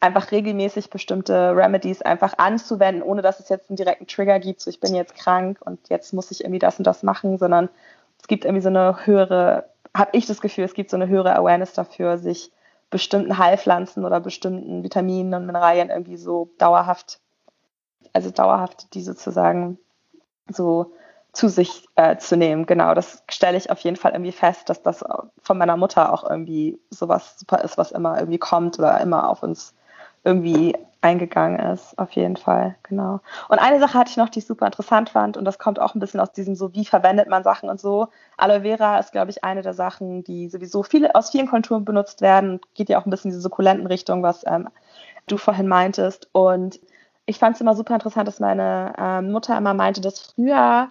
[SPEAKER 4] einfach regelmäßig bestimmte Remedies einfach anzuwenden, ohne dass es jetzt einen direkten Trigger gibt, so ich bin jetzt krank und jetzt muss ich irgendwie das und das machen, sondern es gibt irgendwie so eine höhere, habe ich das Gefühl, es gibt so eine höhere Awareness dafür, sich bestimmten Heilpflanzen oder bestimmten Vitaminen und Mineralien irgendwie so dauerhaft, also dauerhaft die sozusagen so zu sich äh, zu nehmen. Genau, das stelle ich auf jeden Fall irgendwie fest, dass das von meiner Mutter auch irgendwie sowas super ist, was immer irgendwie kommt oder immer auf uns irgendwie eingegangen ist, auf jeden Fall, genau. Und eine Sache hatte ich noch, die ich super interessant fand und das kommt auch ein bisschen aus diesem so, wie verwendet man Sachen und so. Aloe Vera ist, glaube ich, eine der Sachen, die sowieso viele aus vielen Kulturen benutzt werden, geht ja auch ein bisschen in diese sukkulenten Richtung, was ähm, du vorhin meintest und ich fand es immer super interessant, dass meine ähm, Mutter immer meinte, dass früher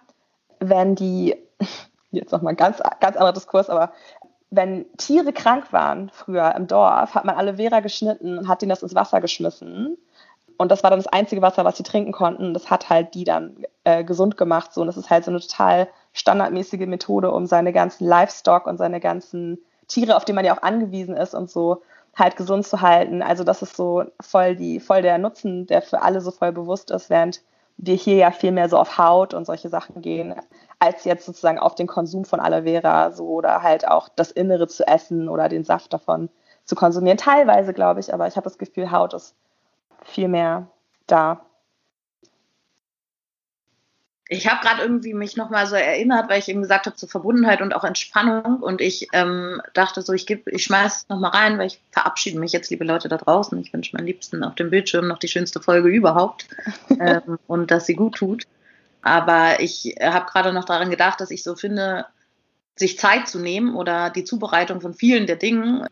[SPEAKER 4] wenn die, jetzt nochmal ganz, ganz anderer Diskurs, aber wenn Tiere krank waren früher im Dorf, hat man Aloe geschnitten und hat ihnen das ins Wasser geschmissen. Und das war dann das einzige Wasser, was sie trinken konnten. Das hat halt die dann äh, gesund gemacht. So. Und das ist halt so eine total standardmäßige Methode, um seine ganzen Livestock und seine ganzen Tiere, auf die man ja auch angewiesen ist und so, halt gesund zu halten. Also das ist so voll die, voll der Nutzen, der für alle so voll bewusst ist, während wir hier ja viel mehr so auf Haut und solche Sachen gehen, als jetzt sozusagen auf den Konsum von Aloe Vera so oder halt auch das Innere zu essen oder den Saft davon zu konsumieren. Teilweise glaube ich, aber ich habe das Gefühl, Haut ist viel mehr da
[SPEAKER 5] ich habe gerade irgendwie mich nochmal so erinnert, weil ich eben gesagt habe zur Verbundenheit und auch Entspannung und ich ähm, dachte so, ich gebe, ich schmeiß es nochmal rein, weil ich verabschiede mich jetzt, liebe Leute da draußen. Ich wünsche meinen Liebsten auf dem Bildschirm noch die schönste Folge überhaupt ähm, und dass sie gut tut. Aber ich habe gerade noch daran gedacht, dass ich so finde, sich Zeit zu nehmen oder die Zubereitung von vielen der Dingen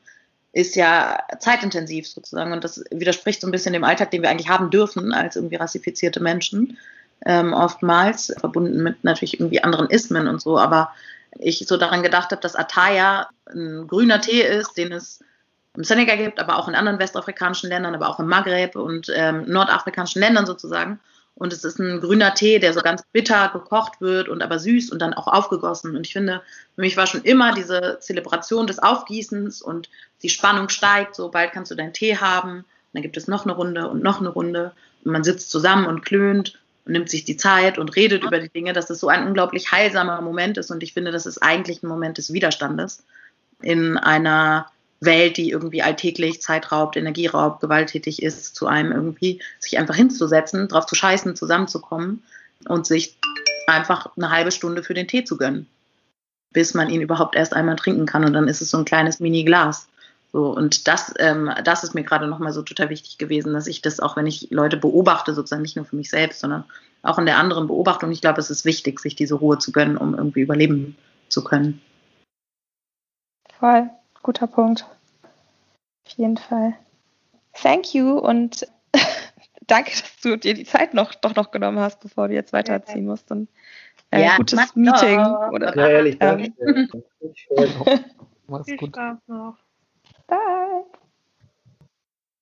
[SPEAKER 5] ist ja zeitintensiv sozusagen und das widerspricht so ein bisschen dem Alltag, den wir eigentlich haben dürfen als irgendwie rassifizierte Menschen ähm, oftmals, verbunden mit natürlich irgendwie anderen Ismen und so, aber ich so daran gedacht habe, dass Ataya ein grüner Tee ist, den es im Senegal gibt, aber auch in anderen westafrikanischen Ländern, aber auch im Maghreb und ähm, nordafrikanischen Ländern sozusagen. Und es ist ein grüner Tee, der so ganz bitter gekocht wird und aber süß und dann auch aufgegossen. Und ich finde, für mich war schon immer diese Zelebration des Aufgießens und die Spannung steigt, so bald kannst du deinen Tee haben. Und dann gibt es noch eine Runde und noch eine Runde. Und man sitzt zusammen und klönt und nimmt sich die Zeit und redet über die Dinge, dass es so ein unglaublich heilsamer Moment ist. Und ich finde, das ist eigentlich ein Moment des Widerstandes in einer Welt, die irgendwie alltäglich Zeit raubt, Energie raubt, gewalttätig ist, zu einem irgendwie sich einfach hinzusetzen, drauf zu scheißen, zusammenzukommen und sich einfach eine halbe Stunde für den Tee zu gönnen, bis man ihn überhaupt erst einmal trinken kann. Und dann ist es so ein kleines Mini-Glas. So, und das, ähm, das ist mir gerade nochmal so total wichtig gewesen, dass ich das auch, wenn ich Leute beobachte, sozusagen nicht nur für mich selbst, sondern auch in der anderen Beobachtung, ich glaube, es ist wichtig, sich diese Ruhe zu gönnen, um irgendwie überleben zu können.
[SPEAKER 4] Voll, guter Punkt. Auf jeden Fall. Thank you und danke, dass du dir die Zeit noch doch noch genommen hast, bevor du jetzt weiterziehen musst. Und äh, ja, gutes Meeting. Oder,
[SPEAKER 2] ja, ehrlich, danke. Ähm,
[SPEAKER 3] Mach's gut. Spaß noch.
[SPEAKER 4] Bye.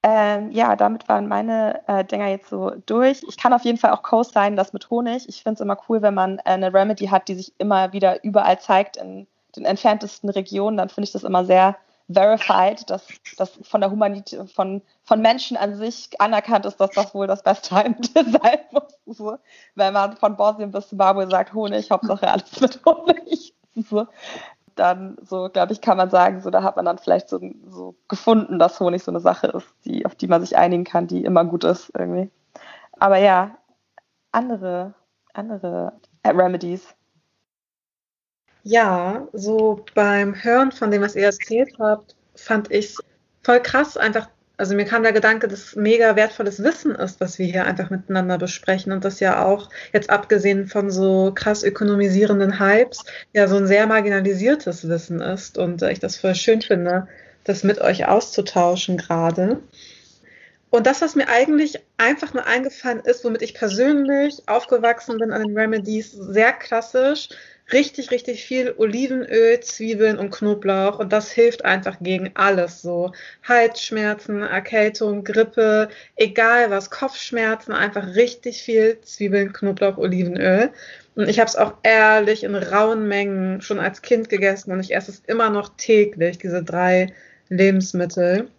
[SPEAKER 4] Ähm, ja, damit waren meine äh, Dinger jetzt so durch. Ich kann auf jeden Fall auch co-signen, das mit Honig. Ich finde es immer cool, wenn man äh, eine Remedy hat, die sich immer wieder überall zeigt in den entferntesten Regionen. Dann finde ich das immer sehr verified, dass das von der Humanität, von, von Menschen an sich anerkannt ist, dass das wohl das beste Heilmittel sein muss. So. Wenn man von Bosnien bis Zimbabwe sagt Honig, Hauptsache alles mit Honig. So dann so, glaube ich, kann man sagen, so da hat man dann vielleicht so, so gefunden, dass Honig so eine Sache ist, die, auf die man sich einigen kann, die immer gut ist irgendwie. Aber ja, andere, andere Remedies.
[SPEAKER 6] Ja, so beim Hören von dem, was ihr erzählt habt, fand ich voll krass, einfach also mir kam der Gedanke, dass mega wertvolles Wissen ist, was wir hier einfach miteinander besprechen und das ja auch jetzt abgesehen von so krass ökonomisierenden Hypes ja so ein sehr marginalisiertes Wissen ist und ich das voll schön finde, das mit euch auszutauschen gerade. Und das, was mir eigentlich einfach nur eingefallen ist, womit ich persönlich aufgewachsen bin an den Remedies, sehr klassisch, richtig, richtig viel Olivenöl, Zwiebeln und Knoblauch und das hilft einfach gegen alles so. Halsschmerzen, Erkältung, Grippe, egal was, Kopfschmerzen, einfach richtig viel Zwiebeln, Knoblauch, Olivenöl. Und ich habe es auch ehrlich in rauen Mengen schon als Kind gegessen und ich esse es immer noch täglich, diese drei Lebensmittel.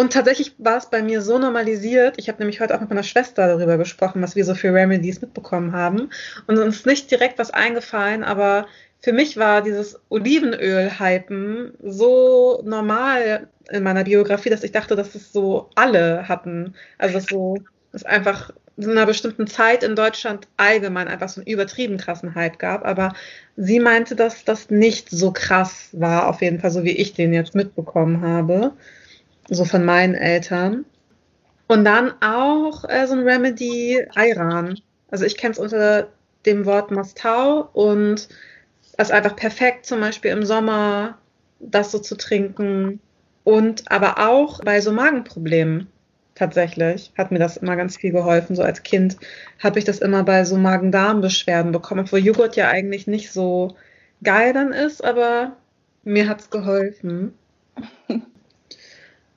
[SPEAKER 6] Und tatsächlich war es bei mir so normalisiert. Ich habe nämlich heute auch mit meiner Schwester darüber gesprochen, was wir so für Remedies mitbekommen haben. Und uns ist nicht direkt was eingefallen, aber für mich war dieses Olivenöl-Hypen so normal in meiner Biografie, dass ich dachte, dass es so alle hatten. Also dass so es einfach in einer bestimmten Zeit in Deutschland allgemein einfach so einen übertrieben krassen Hype gab. Aber sie meinte, dass das nicht so krass war, auf jeden Fall so wie ich den jetzt mitbekommen habe so von meinen Eltern. Und dann auch äh, so ein Remedy Ayran. Also ich kenne es unter dem Wort Mastau und es ist einfach perfekt, zum Beispiel im Sommer das so zu trinken. Und aber auch bei so Magenproblemen tatsächlich hat mir das immer ganz viel geholfen. So als Kind habe ich das immer bei so Magen-Darm-Beschwerden bekommen, obwohl Joghurt ja eigentlich nicht so geil dann ist, aber mir hat es geholfen.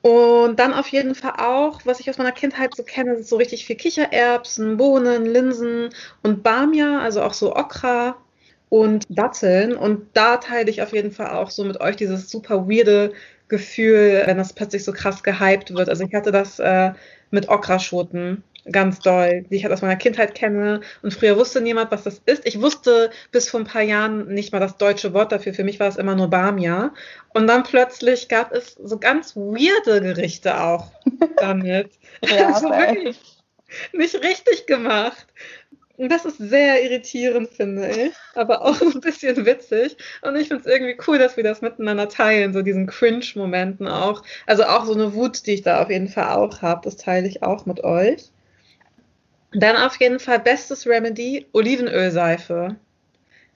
[SPEAKER 6] Und dann auf jeden Fall auch, was ich aus meiner Kindheit so kenne, ist so richtig viel Kichererbsen, Bohnen, Linsen und Bamia, also auch so Okra und Datteln. Und da teile ich auf jeden Fall auch so mit euch dieses super weirde Gefühl, wenn das plötzlich so krass gehypt wird. Also ich hatte das äh, mit Okraschoten ganz doll, die ich halt aus meiner Kindheit kenne. Und früher wusste niemand, was das ist. Ich wusste bis vor ein paar Jahren nicht mal das deutsche Wort dafür. Für mich war es immer nur Bamia. Und dann plötzlich gab es so ganz weirde Gerichte auch damit. ja, also wirklich nicht richtig gemacht. Und das ist sehr irritierend, finde ich, aber auch ein bisschen witzig. Und ich finde es irgendwie cool, dass wir das miteinander teilen, so diesen Cringe-Momenten auch. Also auch so eine Wut, die ich da auf jeden Fall auch habe, das teile ich auch mit euch. Dann auf jeden Fall bestes Remedy, Olivenölseife.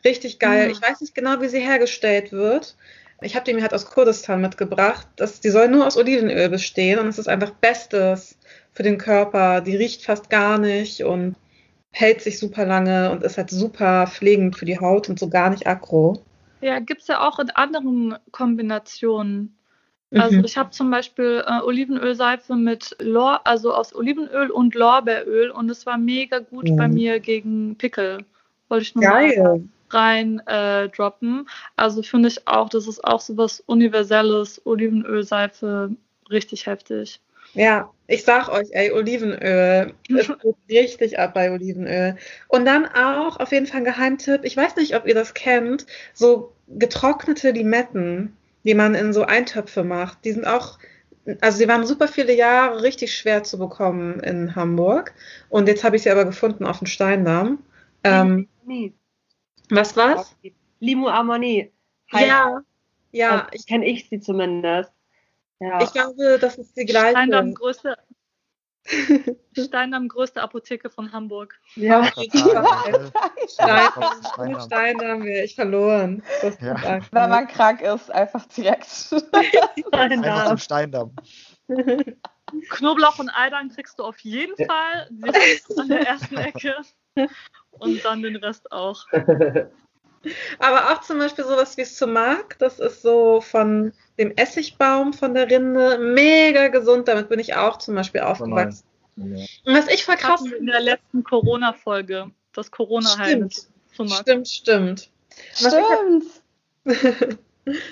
[SPEAKER 6] Richtig geil. Mhm. Ich weiß nicht genau, wie sie hergestellt wird. Ich habe die mir halt aus Kurdistan mitgebracht. Das, die soll nur aus Olivenöl bestehen und es ist einfach Bestes für den Körper. Die riecht fast gar nicht und hält sich super lange und ist halt super pflegend für die Haut und so gar nicht aggro.
[SPEAKER 3] Ja, gibt es ja auch in anderen Kombinationen. Also mhm. ich habe zum Beispiel äh, Olivenölseife mit Lor, also aus Olivenöl und Lorbeeröl und es war mega gut mhm. bei mir gegen Pickel. Wollte ich nur Geil. rein äh, droppen. Also finde ich auch, das ist auch so was Universelles, Olivenölseife, richtig heftig.
[SPEAKER 6] Ja, ich sag euch, ey, Olivenöl. Es geht richtig ab bei Olivenöl. Und dann auch auf jeden Fall ein Geheimtipp. Ich weiß nicht, ob ihr das kennt. So getrocknete Limetten die man in so Eintöpfe macht. Die sind auch, also sie waren super viele Jahre richtig schwer zu bekommen in Hamburg. Und jetzt habe ich sie aber gefunden auf dem Steindamm. Ähm, was war's?
[SPEAKER 1] Limo Harmonie.
[SPEAKER 6] Ja, ja.
[SPEAKER 1] Also, kenne ich sie zumindest.
[SPEAKER 6] Ja. Ich glaube, das ist die gleiche.
[SPEAKER 3] Steindamm größte, Steindamm größte Apotheke von Hamburg.
[SPEAKER 6] Ja, Steindamm, Steindamm, Steindamm wäre ich verloren.
[SPEAKER 4] Ja. Wenn man krank ist, einfach direkt.
[SPEAKER 2] Steindamm. Steindamm.
[SPEAKER 3] Knoblauch und Eidern kriegst du auf jeden Fall direkt an der ersten Ecke und dann den Rest auch.
[SPEAKER 6] Aber auch zum Beispiel sowas wie Sumac, das ist so von dem Essigbaum von der Rinde, mega gesund, damit bin ich auch zum Beispiel aufgewachsen. Ja. Und was ich voll krass
[SPEAKER 3] in der letzten Corona-Folge, das Corona-Heil
[SPEAKER 6] Sumac. Stimmt, stimmt.
[SPEAKER 4] Stimmt.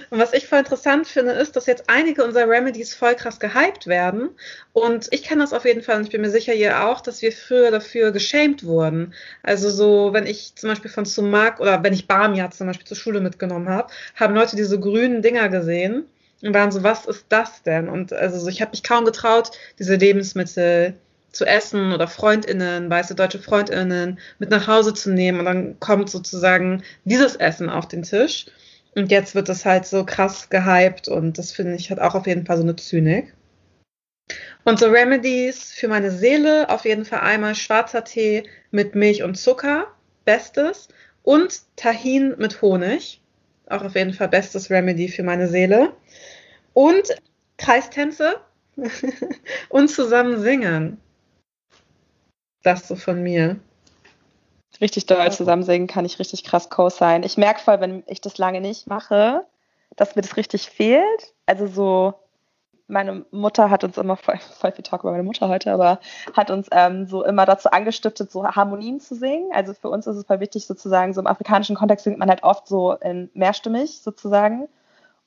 [SPEAKER 6] Und was ich voll interessant finde, ist, dass jetzt einige unserer Remedies voll krass gehypt werden. Und ich kenne das auf jeden Fall und ich bin mir sicher, ihr auch, dass wir früher dafür geschämt wurden. Also so, wenn ich zum Beispiel von Sumac oder wenn ich Barmia zum Beispiel zur Schule mitgenommen habe, haben Leute diese grünen Dinger gesehen und waren so, was ist das denn? Und also so, ich habe mich kaum getraut, diese Lebensmittel zu essen oder Freundinnen, weiße deutsche Freundinnen mit nach Hause zu nehmen und dann kommt sozusagen dieses Essen auf den Tisch. Und jetzt wird das halt so krass gehypt und das finde ich hat auch auf jeden Fall so eine Zynik. Und so Remedies für meine Seele, auf jeden Fall einmal schwarzer Tee mit Milch und Zucker, bestes. Und Tahin mit Honig, auch auf jeden Fall bestes Remedy für meine Seele. Und Kreistänze und zusammen singen. Das so von mir
[SPEAKER 4] richtig doll zusammen singen, kann ich richtig krass co-sein. Ich merke voll, wenn ich das lange nicht mache, dass mir das richtig fehlt. Also so, meine Mutter hat uns immer, voll, voll viel Talk über meine Mutter heute, aber hat uns ähm, so immer dazu angestiftet, so Harmonien zu singen. Also für uns ist es voll wichtig, sozusagen, so im afrikanischen Kontext singt man halt oft so in mehrstimmig sozusagen.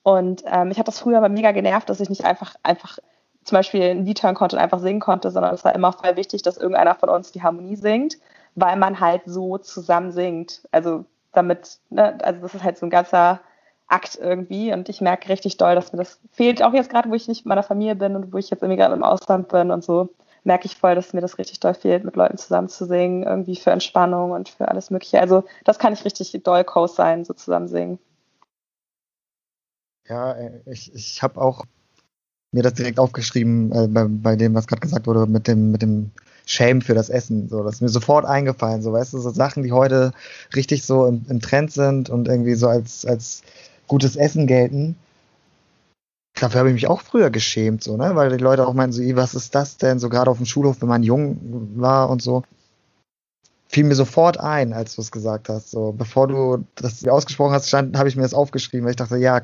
[SPEAKER 4] Und ähm, mich hat das früher aber mega genervt, dass ich nicht einfach, einfach zum Beispiel ein Lied hören konnte und einfach singen konnte, sondern es war immer voll wichtig, dass irgendeiner von uns die Harmonie singt weil man halt so zusammen singt. Also damit, ne, also das ist halt so ein ganzer Akt irgendwie und ich merke richtig doll, dass mir das fehlt, auch jetzt gerade, wo ich nicht mit meiner Familie bin und wo ich jetzt irgendwie gerade im Ausland bin und so, merke ich voll, dass mir das richtig doll fehlt, mit Leuten zusammen zu singen, irgendwie für Entspannung und für alles Mögliche. Also das kann ich richtig doll co sein, so zusammen singen.
[SPEAKER 2] Ja, äh, ich, ich habe auch mir das direkt aufgeschrieben äh, bei, bei dem, was gerade gesagt wurde, mit dem, mit dem Shame für das Essen. So, das ist mir sofort eingefallen. So, weißt du, so Sachen, die heute richtig so im, im Trend sind und irgendwie so als, als gutes Essen gelten. Dafür habe ich mich auch früher geschämt, so, ne? Weil die Leute auch meinten so, was ist das denn? So gerade auf dem Schulhof, wenn man jung war und so. Fiel mir sofort ein, als du es gesagt hast. So, bevor du das ausgesprochen hast, habe ich mir das aufgeschrieben, weil ich dachte, ja,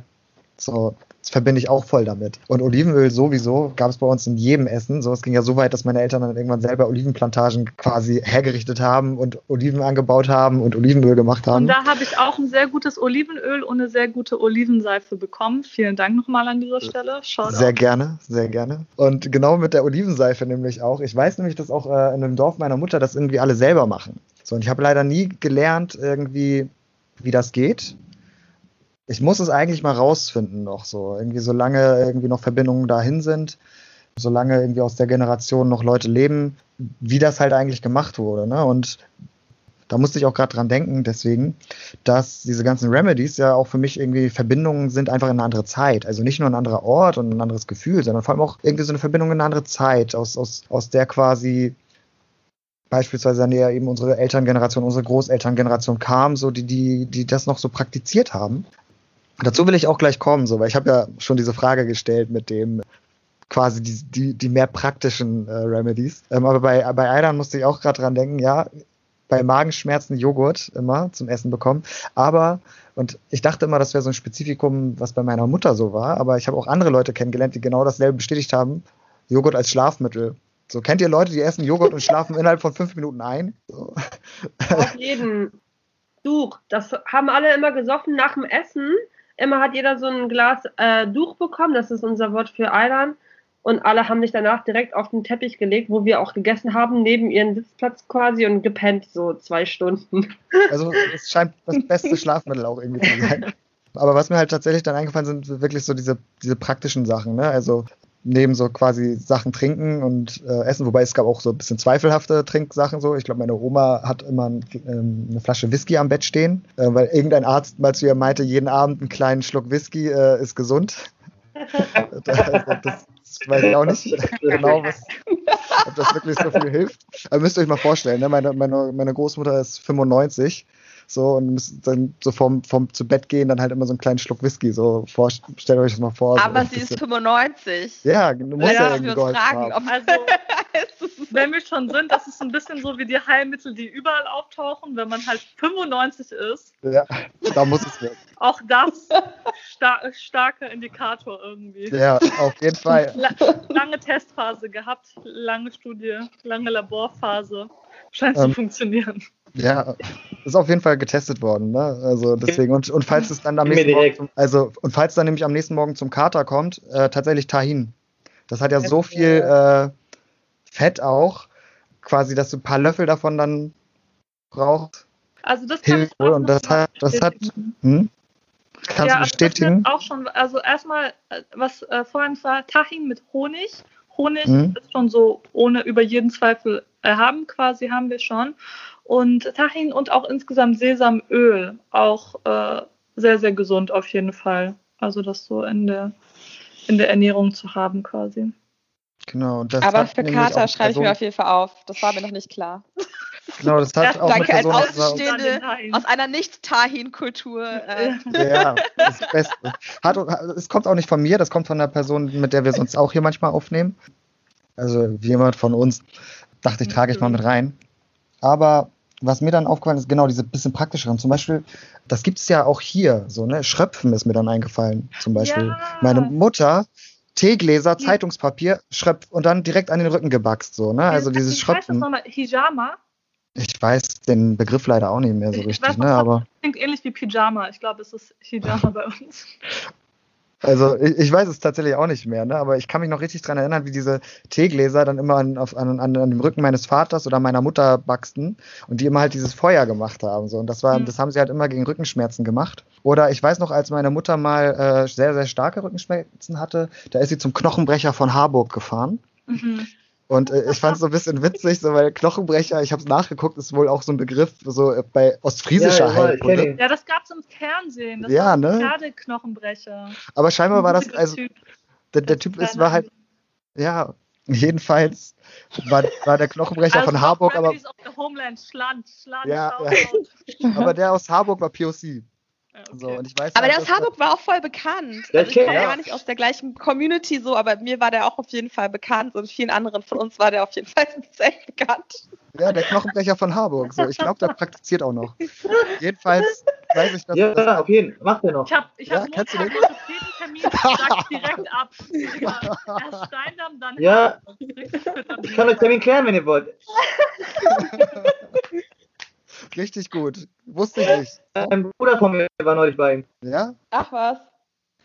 [SPEAKER 2] so, das verbinde ich auch voll damit. Und Olivenöl sowieso gab es bei uns in jedem Essen. So, es ging ja so weit, dass meine Eltern dann irgendwann selber Olivenplantagen quasi hergerichtet haben und Oliven angebaut haben und Olivenöl gemacht haben.
[SPEAKER 3] Und da habe ich auch ein sehr gutes Olivenöl und eine sehr gute Olivenseife bekommen. Vielen Dank nochmal an dieser Stelle.
[SPEAKER 2] Schaut sehr auf. gerne, sehr gerne. Und genau mit der Olivenseife nämlich auch. Ich weiß nämlich, dass auch äh, in einem Dorf meiner Mutter das irgendwie alle selber machen. So, und ich habe leider nie gelernt, irgendwie, wie das geht ich muss es eigentlich mal rausfinden noch so. Irgendwie solange irgendwie noch Verbindungen dahin sind, solange irgendwie aus der Generation noch Leute leben, wie das halt eigentlich gemacht wurde. Ne? Und da musste ich auch gerade dran denken, deswegen, dass diese ganzen Remedies ja auch für mich irgendwie Verbindungen sind einfach in eine andere Zeit. Also nicht nur ein anderer Ort und ein anderes Gefühl, sondern vor allem auch irgendwie so eine Verbindung in eine andere Zeit, aus, aus, aus der quasi beispielsweise dann eher eben unsere Elterngeneration, unsere Großelterngeneration kam, so die, die, die das noch so praktiziert haben. Dazu will ich auch gleich kommen, so, weil ich habe ja schon diese Frage gestellt mit dem quasi die, die, die mehr praktischen äh, Remedies. Ähm, aber bei, bei Eidern musste ich auch gerade dran denken, ja, bei Magenschmerzen Joghurt immer zum Essen bekommen. Aber, und ich dachte immer, das wäre so ein Spezifikum, was bei meiner Mutter so war, aber ich habe auch andere Leute kennengelernt, die genau dasselbe bestätigt haben. Joghurt als Schlafmittel. So, kennt ihr Leute, die essen Joghurt und schlafen innerhalb von fünf Minuten ein? So.
[SPEAKER 1] Auf jeden. Du, das haben alle immer gesoffen nach dem Essen Immer hat jeder so ein Glas äh, Duch bekommen, das ist unser Wort für Eidern. Und alle haben sich danach direkt auf den Teppich gelegt, wo wir auch gegessen haben, neben ihren Sitzplatz quasi und gepennt, so zwei Stunden.
[SPEAKER 2] Also es scheint das beste Schlafmittel auch irgendwie zu sein. Aber was mir halt tatsächlich dann eingefallen sind, sind wirklich so diese, diese praktischen Sachen. Ne? Also neben so quasi Sachen trinken und äh, essen, wobei es gab auch so ein bisschen zweifelhafte Trinksachen so. Ich glaube, meine Oma hat immer ein, ähm, eine Flasche Whisky am Bett stehen, äh, weil irgendein Arzt mal zu ihr meinte, jeden Abend einen kleinen Schluck Whisky äh, ist gesund. also das weiß ich auch nicht genau, was, ob das wirklich so viel hilft. Aber müsst ihr euch mal vorstellen, ne? meine, meine, meine Großmutter ist 95 so und dann so vom, vom zu Bett gehen, dann halt immer so einen kleinen Schluck Whisky. So vor, stellt euch das mal vor.
[SPEAKER 4] Aber
[SPEAKER 2] so,
[SPEAKER 4] sie ist 95.
[SPEAKER 2] Ja, du musst ja, ja irgendwie
[SPEAKER 3] geholfen fragen, haben. Also, wenn wir schon sind, das ist ein bisschen so wie die Heilmittel, die überall auftauchen, wenn man halt 95 ist.
[SPEAKER 2] Ja, da muss es werden.
[SPEAKER 3] Auch das star starker Indikator irgendwie.
[SPEAKER 2] Ja, auf jeden Fall.
[SPEAKER 3] La lange Testphase gehabt, lange Studie, lange Laborphase. Scheint ähm, zu funktionieren.
[SPEAKER 2] Ja, ist auf jeden Fall getestet worden, ne? Also deswegen, und, und falls es dann am nächsten Morgen, zum, also, und falls dann nämlich am nächsten Morgen zum Kater kommt, äh, tatsächlich Tahin. Das hat ja so viel äh, Fett auch, quasi, dass du ein paar Löffel davon dann brauchst.
[SPEAKER 3] Also das kann
[SPEAKER 2] Hilfe, und das hat, das hat, hm? Kannst ja, du bestätigen?
[SPEAKER 3] Also auch schon, also erstmal, äh, was äh, vorhin war, Tahin mit Honig. Honig hm? ist schon so ohne über jeden Zweifel erhaben, quasi haben wir schon und Tahin und auch insgesamt Sesamöl, auch äh, sehr, sehr gesund auf jeden Fall. Also das so in der, in der Ernährung zu haben quasi.
[SPEAKER 2] Genau.
[SPEAKER 4] Aber für Kater schreibe ich mir auf jeden Fall auf. Das war mir noch nicht klar.
[SPEAKER 2] Genau, das hat ja, auch
[SPEAKER 4] Danke als Außenstehende aus einer Nicht-Tahin-Kultur.
[SPEAKER 2] Äh. Ja, das Beste. Hat, es kommt auch nicht von mir, das kommt von einer Person, mit der wir sonst auch hier manchmal aufnehmen. Also jemand von uns dachte ich, trage ich mal mit rein. Aber was mir dann aufgefallen ist, genau diese bisschen praktischeren. Zum Beispiel, das gibt es ja auch hier, so, ne? Schröpfen ist mir dann eingefallen, zum Beispiel. Ja. Meine Mutter, Teegläser, Zeitungspapier, Schröpf und dann direkt an den Rücken gebackst, so, ne? Also dieses Schröpfen.
[SPEAKER 3] Nochmal Hijama?
[SPEAKER 2] Ich weiß den Begriff leider auch nicht mehr so richtig, weiß, ne? Aber.
[SPEAKER 3] Klingt ähnlich wie Pyjama. Ich glaube, es ist Hijama bei uns.
[SPEAKER 2] Also ich, ich, weiß es tatsächlich auch nicht mehr, ne? aber ich kann mich noch richtig daran erinnern, wie diese Teegläser dann immer an, auf, an, an, an, dem Rücken meines Vaters oder meiner Mutter baxten und die immer halt dieses Feuer gemacht haben. So. Und das war, mhm. das haben sie halt immer gegen Rückenschmerzen gemacht. Oder ich weiß noch, als meine Mutter mal äh, sehr, sehr starke Rückenschmerzen hatte, da ist sie zum Knochenbrecher von Harburg gefahren. Mhm. Und äh, ich fand es so ein bisschen witzig, so, weil Knochenbrecher, ich habe es nachgeguckt, ist wohl auch so ein Begriff so äh, bei ostfriesischer ja, Heilkunde.
[SPEAKER 3] Ja, das gab es im Fernsehen. Das
[SPEAKER 2] ja, ne?
[SPEAKER 3] Pferdeknochenbrecher.
[SPEAKER 2] Aber scheinbar war das, also typ. der, der Typ ist, war halt, ja, jedenfalls war, war der Knochenbrecher also von Harburg, aber.
[SPEAKER 3] Homeland, Schland, Schland,
[SPEAKER 2] ja, ja. aber der aus Harburg war POC.
[SPEAKER 4] Okay. So, und ich weiß aber der aus Hamburg war auch voll bekannt. Also ich komme ja. gar nicht aus der gleichen Community so, aber mir war der auch auf jeden Fall bekannt und vielen anderen von uns war der auf jeden Fall sehr bekannt.
[SPEAKER 2] Ja, der Knochenbrecher von Harburg. So, ich glaube, der praktiziert auch noch. Jedenfalls weiß ich, dass
[SPEAKER 7] Ja,
[SPEAKER 2] das
[SPEAKER 7] auf jeden Fall. Macht er noch.
[SPEAKER 3] Ich habe ich hab ja, Montag Termin, sag direkt ab. Erst Steindamm, dann
[SPEAKER 7] Ja, ich kann den Termin klären, wenn ihr wollt.
[SPEAKER 2] Richtig gut. Wusste ich nicht.
[SPEAKER 7] Ein Bruder von mir war neulich bei ihm.
[SPEAKER 2] Ja?
[SPEAKER 4] Ach was.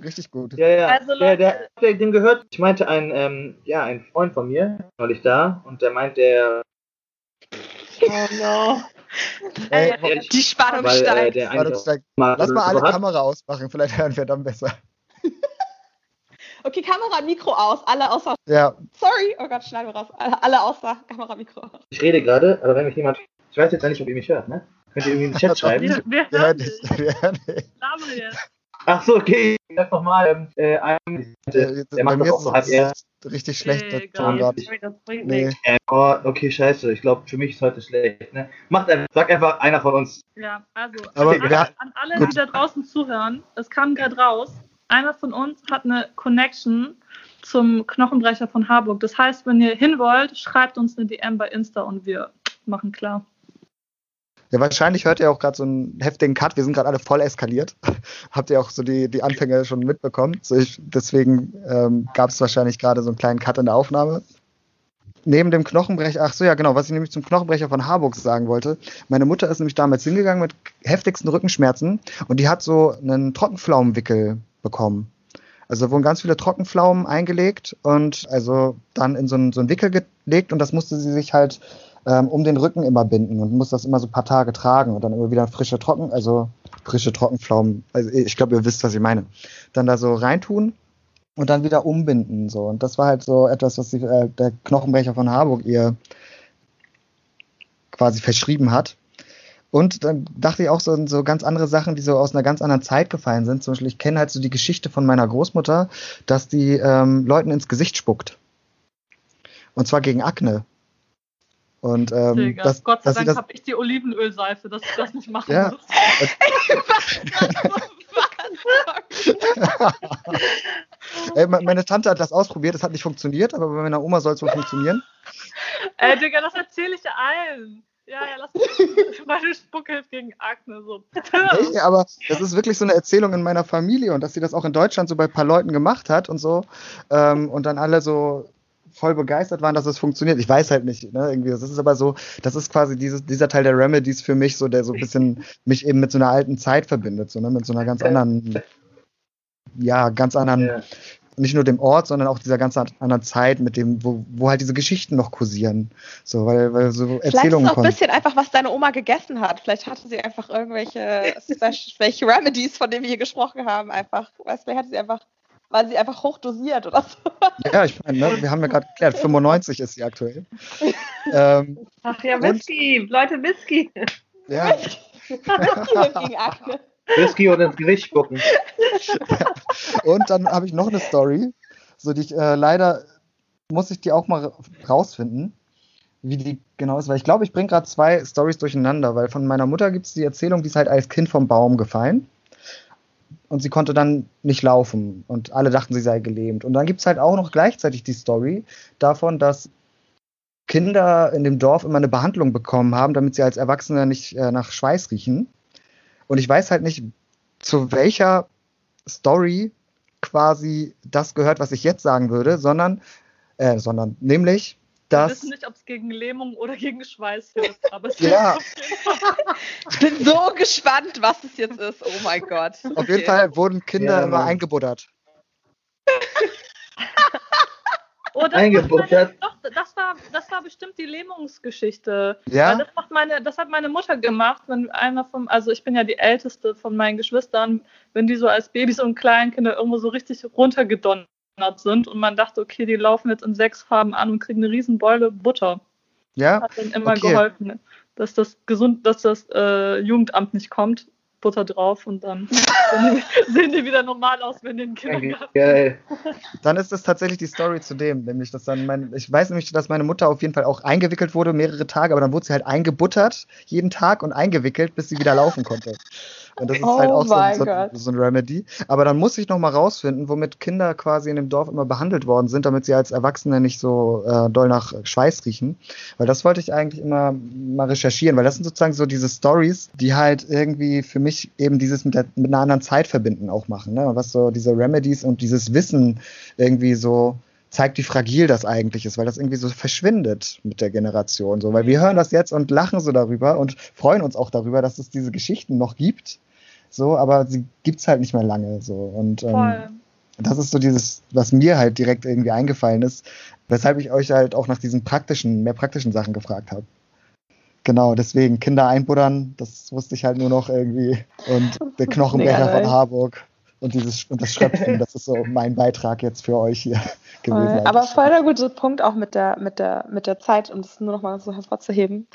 [SPEAKER 2] Richtig gut.
[SPEAKER 7] Ja, ja. Also, der, der, der, dem gehört, ich meinte, ein, ähm, ja, ein Freund von mir, neulich da, und der meint, der.
[SPEAKER 4] Oh no. Ey, äh, die Spannung weil, steigt. Äh,
[SPEAKER 2] Spannung steigt. Lass mal alle so Kamera ausmachen, vielleicht hören wir dann besser.
[SPEAKER 4] okay, Kamera, Mikro aus, alle außer.
[SPEAKER 2] Ja.
[SPEAKER 4] Sorry, oh Gott, schneiden wir raus. Alle außer Kamera, Mikro aus.
[SPEAKER 7] Ich rede gerade, aber wenn mich jemand ich weiß jetzt nicht, ob ihr mich hört, ne? Könnt ihr irgendwie in den Chat schreiben?
[SPEAKER 3] Wir, wir hören dich. Wir hören dich.
[SPEAKER 7] Ach so, okay. Ich sag nochmal, ähm, äh, ein,
[SPEAKER 2] der, der macht das auch so halb erst. Richtig schlecht, der Ton gerade.
[SPEAKER 7] Nee. Äh, oh, okay, scheiße. Ich glaube, für mich ist heute schlecht. Ne? Macht einfach, sag einfach einer von uns.
[SPEAKER 3] Ja, also Aber an, ja, an alle, gut. die da draußen zuhören, es kam gerade raus, einer von uns hat eine Connection zum Knochenbrecher von Harburg. Das heißt, wenn ihr hin wollt, schreibt uns eine DM bei Insta und wir machen, klar.
[SPEAKER 2] Ja, wahrscheinlich hört ihr auch gerade so einen heftigen Cut. Wir sind gerade alle voll eskaliert. Habt ihr auch so die, die Anfänge schon mitbekommen. So ich, deswegen ähm, gab es wahrscheinlich gerade so einen kleinen Cut in der Aufnahme. Neben dem Knochenbrecher, ach so, ja, genau, was ich nämlich zum Knochenbrecher von Harburg sagen wollte. Meine Mutter ist nämlich damals hingegangen mit heftigsten Rückenschmerzen und die hat so einen Trockenpflaumenwickel bekommen. Also wurden ganz viele Trockenpflaumen eingelegt und also dann in so einen, so einen Wickel gelegt und das musste sie sich halt ähm, um den Rücken immer binden und muss das immer so ein paar Tage tragen und dann immer wieder frische Trocken, also frische Trockenpflaumen, also ich glaube, ihr wisst, was ich meine. Dann da so reintun und dann wieder umbinden so und das war halt so etwas, was die, äh, der Knochenbrecher von Harburg ihr quasi verschrieben hat. Und dann dachte ich auch so, so ganz andere Sachen, die so aus einer ganz anderen Zeit gefallen sind. Zum Beispiel, ich kenne halt so die Geschichte von meiner Großmutter, dass die ähm, Leuten ins Gesicht spuckt. Und zwar gegen Akne. Und ähm,
[SPEAKER 3] Digga,
[SPEAKER 2] das,
[SPEAKER 3] Gott sei Dank habe ich die Olivenölseife, dass ich das nicht machen
[SPEAKER 2] Ja.
[SPEAKER 3] muss.
[SPEAKER 2] Ey, me- meine Tante hat das ausprobiert, es hat nicht funktioniert, aber bei meiner Oma soll es wohl funktionieren.
[SPEAKER 3] Ey, Digga, das erzähle ich allen. Ja, ja, lass mich. Meine Spucke hilft gegen Akne. So.
[SPEAKER 2] Nee, aber das ist wirklich so eine Erzählung in meiner Familie und dass sie das auch in Deutschland so bei ein paar Leuten gemacht hat und so. Ähm, und dann alle so voll begeistert waren, dass es funktioniert. Ich weiß halt nicht, ne, irgendwie. Das ist aber so, das ist quasi dieses, dieser Teil der Remedies für mich, so der so ein bisschen mich eben mit so einer alten Zeit verbindet, so, ne, mit so einer ganz anderen, ja, ganz anderen,
[SPEAKER 7] Ja.
[SPEAKER 2] nicht nur dem Ort, sondern auch dieser ganz anderen Zeit, mit dem, wo, wo halt diese Geschichten noch kursieren. So, weil, weil so
[SPEAKER 4] Vielleicht ist
[SPEAKER 2] Erzählungen
[SPEAKER 4] es auch ein bisschen einfach, was deine Oma gegessen hat. Vielleicht hatte sie einfach irgendwelche welche Remedies, von denen wir hier gesprochen haben, einfach. Weißt, vielleicht hatte sie einfach, war sie einfach hochdosiert oder so.
[SPEAKER 2] Ja, ich meine, ne, wir haben ja gerade geklärt, 95 ist sie aktuell. ähm,
[SPEAKER 1] Ach ja,
[SPEAKER 2] Und-
[SPEAKER 1] Whisky, Leute, Whisky.
[SPEAKER 2] ja.
[SPEAKER 7] Whisky und ins Gesicht spucken.
[SPEAKER 2] und dann habe ich noch eine Story, so die ich äh, leider muss ich die auch mal rausfinden, wie die genau ist, weil ich glaube, ich bringe gerade zwei Stories durcheinander, weil von meiner Mutter gibt es die Erzählung, die ist halt als Kind vom Baum gefallen und sie konnte dann nicht laufen und alle dachten, sie sei gelähmt. Und dann gibt es halt auch noch gleichzeitig die Story davon, dass Kinder in dem Dorf immer eine Behandlung bekommen haben, damit sie als Erwachsene nicht äh, nach Schweiß riechen. Und ich weiß halt nicht, zu welcher Story quasi das gehört, was ich jetzt sagen würde, sondern, äh, sondern nämlich,
[SPEAKER 3] Wir
[SPEAKER 2] dass
[SPEAKER 3] wissen nicht, ob es gegen Lähmung oder gegen Schweiß hilft, aber es
[SPEAKER 2] Ja.
[SPEAKER 4] Ich bin so gespannt, was es jetzt ist. Oh mein Gott.
[SPEAKER 2] auf jeden Fall wurden Kinder
[SPEAKER 7] Ja,
[SPEAKER 2] immer eingebuddert.
[SPEAKER 3] Oh, das
[SPEAKER 7] Eingebuttert.
[SPEAKER 3] Meine, doch, das war, das war bestimmt die Lähmungsgeschichte.
[SPEAKER 2] Ja?
[SPEAKER 3] Weil das, macht meine, das hat meine Mutter gemacht, wenn einer vom, also ich bin ja die älteste von meinen Geschwistern, wenn die so als Babys und Kleinkinder irgendwo so richtig runtergedonnert sind und man dachte, okay, die laufen jetzt in sechs Farben an und kriegen eine riesen Beule Butter.
[SPEAKER 2] Ja?
[SPEAKER 3] Hat dann immer
[SPEAKER 2] Okay.
[SPEAKER 3] geholfen, dass das gesund, dass das äh, Jugendamt nicht kommt. Butter drauf und dann sehen die, sehen die wieder normal aus, wenn den Kindergarten
[SPEAKER 7] Geil.
[SPEAKER 2] Dann ist es tatsächlich die Story zu dem, nämlich, dass dann mein, ich weiß nämlich, dass meine Mutter auf jeden Fall auch eingewickelt wurde, mehrere Tage, aber dann wurde sie halt eingebuttert, jeden Tag und eingewickelt, bis sie wieder laufen konnte. Und das ist
[SPEAKER 4] Oh
[SPEAKER 2] halt auch so,
[SPEAKER 4] mein
[SPEAKER 2] so, so ein Remedy. Aber dann muss ich noch mal rausfinden, womit Kinder quasi in dem Dorf immer behandelt worden sind, damit sie als Erwachsene nicht so äh, doll nach Schweiß riechen. Weil das wollte ich eigentlich immer mal recherchieren, weil das sind sozusagen so diese Stories, die halt irgendwie für mich eben dieses mit, der, mit einer anderen Zeit verbinden auch machen. Ne? Und was so diese Remedies und dieses Wissen irgendwie so zeigt, wie fragil das eigentlich ist, weil das irgendwie so verschwindet mit der Generation. So, weil wir hören das jetzt und lachen so darüber und freuen uns auch darüber, dass es diese Geschichten noch gibt. So, aber sie gibt's halt nicht mehr lange. So. Und ähm, das ist so dieses, was mir halt direkt irgendwie eingefallen ist, weshalb ich euch halt auch nach diesen praktischen, mehr praktischen Sachen gefragt habe. Genau, deswegen Kinder einbuddern, das wusste ich halt nur noch irgendwie. Und der Knochenbecher
[SPEAKER 4] mega
[SPEAKER 2] von. Harburg und dieses und das Schröpfen, das ist so mein Beitrag jetzt für euch hier gewesen.
[SPEAKER 4] Voll. Aber voll der gute Punkt auch mit der, mit der, mit der Zeit, um das nur noch mal so hervorzuheben.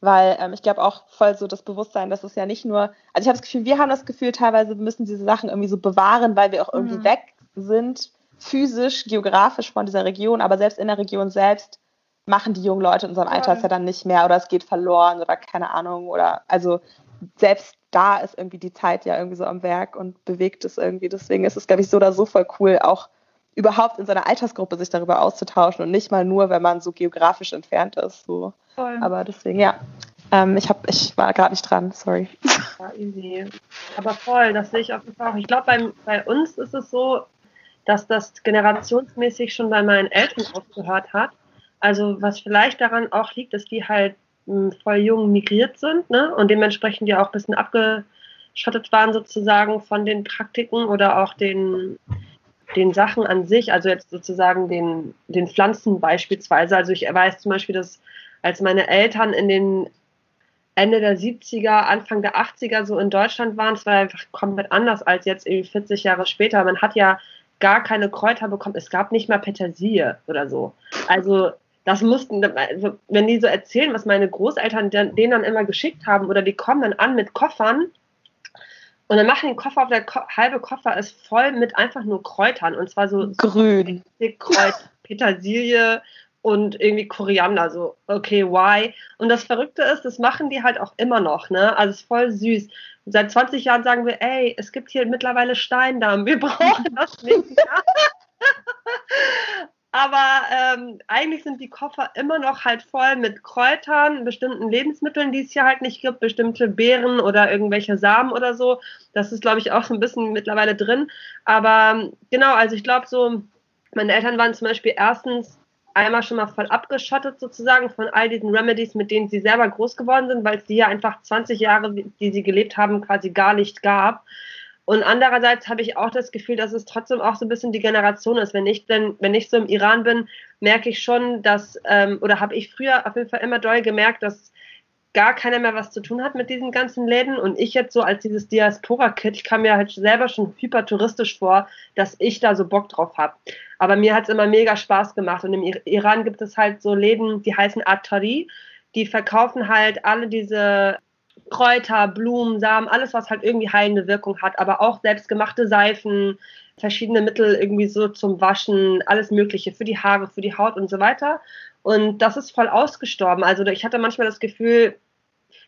[SPEAKER 4] Weil ähm, ich glaube auch voll so das Bewusstsein, dass es ja nicht nur, also ich habe das Gefühl, wir haben das Gefühl, teilweise müssen diese Sachen irgendwie so bewahren, weil wir auch irgendwie
[SPEAKER 3] Mhm.
[SPEAKER 4] weg sind, physisch, geografisch von dieser Region, aber selbst in der Region selbst machen die jungen Leute in unserem Alter es ja dann nicht mehr oder es geht verloren oder keine Ahnung oder also selbst da ist irgendwie die Zeit ja irgendwie so am Werk und bewegt es irgendwie. Deswegen ist es, glaube ich, so oder so voll cool, auch überhaupt in seiner Altersgruppe sich darüber auszutauschen und nicht mal nur, wenn man so geografisch entfernt ist. So.
[SPEAKER 3] Voll.
[SPEAKER 4] Aber deswegen, ja. Ähm, ich, hab, ich war gerade nicht dran, sorry.
[SPEAKER 1] Ja, easy. Aber voll, das sehe ich auf jeden Fall auch. Ich glaube, bei, uns ist es so, dass das generationsmäßig schon bei meinen Eltern aufgehört hat. Also was vielleicht daran auch liegt, dass die halt mh, voll jung migriert sind ne? und dementsprechend ja auch ein bisschen abgeschottet waren sozusagen von den Praktiken oder auch den, den Sachen an sich, also jetzt sozusagen den, den Pflanzen beispielsweise. Also ich weiß zum Beispiel, dass als meine Eltern in den Ende der 70er, Anfang der 80er so in Deutschland waren, es war einfach komplett anders als jetzt irgendwie 40 Jahre später. Man hat ja gar keine Kräuter bekommen. Es gab nicht mal Petersilie oder so. Also das mussten, also wenn die so erzählen, was meine Großeltern denen dann immer geschickt haben, oder die kommen dann an mit Koffern und dann machen den Koffer auf, der Ko halbe Koffer ist voll mit einfach nur Kräutern und zwar so
[SPEAKER 4] grün,
[SPEAKER 1] Kreuz, Petersilie und irgendwie Koriander, so okay, why? Und das Verrückte ist, das machen die halt auch immer noch, ne? Also es ist voll süß. Seit 20 Jahren sagen wir, ey, es gibt hier mittlerweile Steindarm, wir brauchen das nicht. Aber ähm, eigentlich sind die Koffer immer noch halt voll mit Kräutern, bestimmten Lebensmitteln, die es hier halt nicht gibt, bestimmte Beeren oder irgendwelche Samen oder so. Das ist, glaube ich, auch so ein bisschen mittlerweile drin. Aber genau, also ich glaube so, meine Eltern waren zum Beispiel erstens einmal schon mal voll abgeschottet sozusagen von all diesen Remedies, mit denen sie selber groß geworden sind, weil es die ja einfach 20 Jahre, die sie gelebt haben, quasi gar nicht gab. Und andererseits habe ich auch das Gefühl, dass es trotzdem auch so ein bisschen die Generation ist. Wenn ich denn, wenn ich so im Iran bin, merke ich schon, dass, ähm, oder habe ich früher auf jeden Fall immer doll gemerkt, dass gar keiner mehr was zu tun hat mit diesen ganzen Läden. Und ich jetzt so als dieses Diaspora-Kid, ich kam mir halt selber schon hypertouristisch vor, dass ich da so Bock drauf habe. Aber mir hat es immer mega Spaß gemacht. Und im Iran gibt es halt so Läden, die heißen Atari. Die verkaufen halt alle diese Kräuter, Blumen, Samen, alles, was halt irgendwie heilende Wirkung hat, aber auch selbstgemachte Seifen, verschiedene Mittel irgendwie so zum Waschen, alles Mögliche für die Haare, für die Haut und so weiter. Und das ist voll ausgestorben. Also ich hatte manchmal das Gefühl,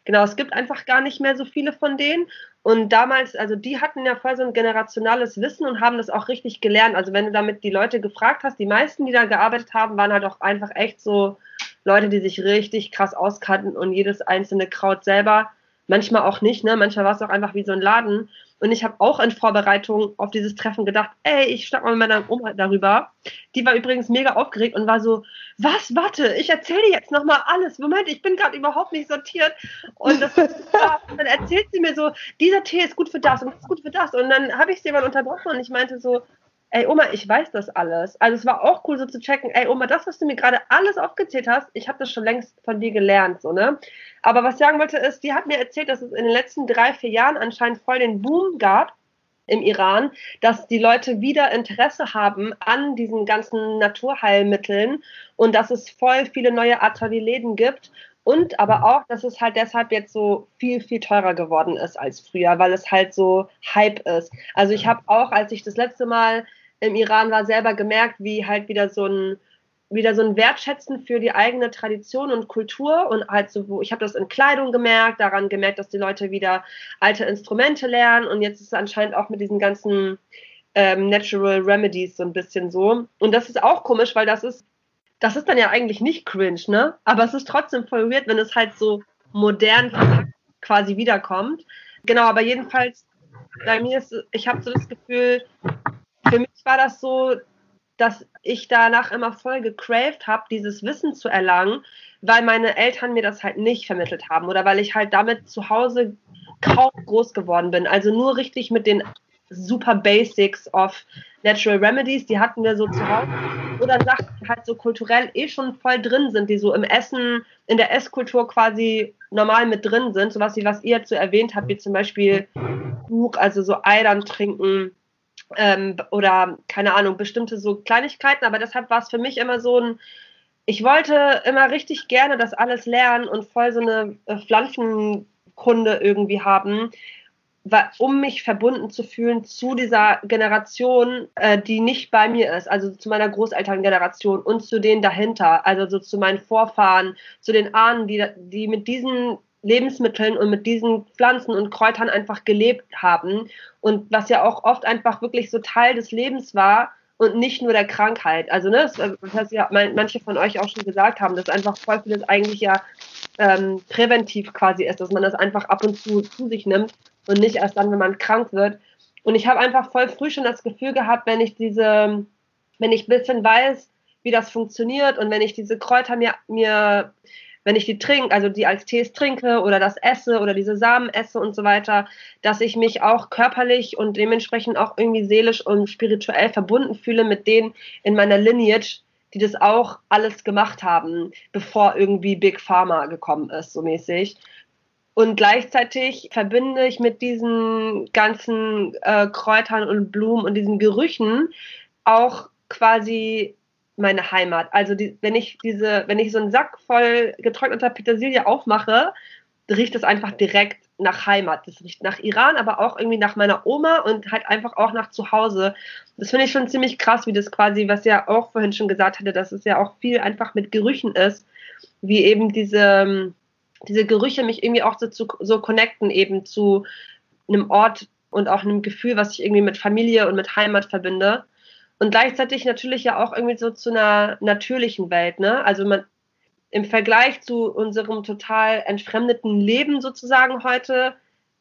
[SPEAKER 1] genau, es gibt einfach gar nicht mehr so viele von denen. Und damals, also die hatten ja voll so ein generationales Wissen und haben das auch richtig gelernt. Also wenn du damit die Leute gefragt hast, die meisten, die da gearbeitet haben, waren halt auch einfach echt so Leute, die sich richtig krass auskannten und jedes einzelne Kraut selber manchmal auch nicht, ne? Manchmal war es auch einfach wie so ein Laden. Und ich habe auch in Vorbereitung auf dieses Treffen gedacht, ey, ich schnack mal mit meiner Oma darüber. Die war übrigens mega aufgeregt und war so, was, warte, ich erzähle dir jetzt nochmal alles. Moment, ich bin gerade überhaupt nicht sortiert. Und, das, dann erzählt sie mir so, dieser Tee ist gut für das und das ist gut für das. Und dann habe ich sie mal unterbrochen und ich meinte so, ey Oma, ich weiß das alles. Also es war auch cool so zu checken, ey Oma, das, was du mir gerade alles aufgezählt hast, ich habe das schon längst von dir gelernt, so, ne? Aber was ich sagen wollte ist, die hat mir erzählt, dass es in den letzten drei, vier Jahren anscheinend voll den Boom gab im Iran, dass die Leute wieder Interesse haben an diesen ganzen Naturheilmitteln und dass es voll viele neue Atelier-Läden gibt und aber auch, dass es halt deshalb jetzt so viel, viel teurer geworden ist als früher, weil es halt so Hype ist. Also ich habe auch, als ich das letzte Mal im Iran war, selber gemerkt, wie halt wieder so ein wieder so ein Wertschätzen für die eigene Tradition und Kultur und halt so, ich habe das in Kleidung gemerkt, daran gemerkt, dass die Leute wieder alte Instrumente lernen und jetzt ist es anscheinend auch mit diesen ganzen ähm, Natural Remedies so ein bisschen so. Und das ist auch komisch, weil das ist, das ist dann ja eigentlich nicht cringe, ne? Aber es ist trotzdem voll weird, wenn es halt so modern quasi wiederkommt. Genau, aber jedenfalls, bei mir ist, ich habe so das Gefühl, für mich war das so, dass ich danach immer voll gecraved habe, dieses Wissen zu erlangen, weil meine Eltern mir das halt nicht vermittelt haben oder weil ich halt damit zu Hause kaum groß geworden bin. Also nur richtig mit den super Basics of Natural Remedies, die hatten wir so zu Hause. Oder Sachen, die halt so kulturell eh schon voll drin sind, die so im Essen, in der Esskultur quasi normal mit drin sind. Sowas wie was ihr jetzt so erwähnt habt, wie zum Beispiel Buch, also so Eidern trinken, ähm, oder keine Ahnung, bestimmte so Kleinigkeiten, aber deshalb war es für mich immer so ein, ich wollte immer richtig gerne das alles lernen und voll so eine äh, Pflanzenkunde irgendwie haben, um mich verbunden zu fühlen zu dieser Generation, äh, die nicht bei mir ist, also zu meiner Großelterngeneration und zu denen dahinter, also so zu meinen Vorfahren, zu den Ahnen, die, die mit diesen Lebensmitteln und mit diesen Pflanzen und Kräutern einfach gelebt haben und was ja auch oft einfach wirklich so Teil des Lebens war und nicht nur der Krankheit. Also ne, das, heißt ja manche von euch auch schon gesagt haben, dass einfach voll vieles eigentlich ja ähm, präventiv quasi ist, dass man das einfach ab und zu zu sich nimmt und nicht erst dann, wenn man krank wird. Und ich habe einfach voll früh schon das Gefühl gehabt, wenn ich diese, wenn ich ein bisschen weiß, wie das funktioniert und wenn ich diese Kräuter mir, mir wenn ich die trinke, also die als Tees trinke oder das esse oder diese Samen esse und so weiter, dass ich mich auch körperlich und dementsprechend auch irgendwie seelisch und spirituell verbunden fühle mit denen in meiner Lineage, die das auch alles gemacht haben, bevor irgendwie Big Pharma gekommen ist, so mäßig. Und gleichzeitig verbinde ich mit diesen ganzen äh, Kräutern und Blumen und diesen Gerüchen auch quasi meine Heimat. Also die, wenn ich diese, wenn ich so einen Sack voll getrockneter Petersilie aufmache, riecht es einfach direkt nach Heimat. Das riecht nach Iran, aber auch irgendwie nach meiner Oma und halt einfach auch nach Zuhause. Das finde ich schon ziemlich krass, wie das quasi, was ja auch vorhin schon gesagt hatte, dass es ja auch viel einfach mit Gerüchen ist, wie eben diese, diese Gerüche mich irgendwie auch so, zu, so connecten eben zu einem Ort und auch einem Gefühl, was ich irgendwie mit Familie und mit Heimat verbinde. Und gleichzeitig natürlich ja auch irgendwie so zu einer natürlichen Welt, ne? Also man, im Vergleich zu unserem total entfremdeten Leben sozusagen heute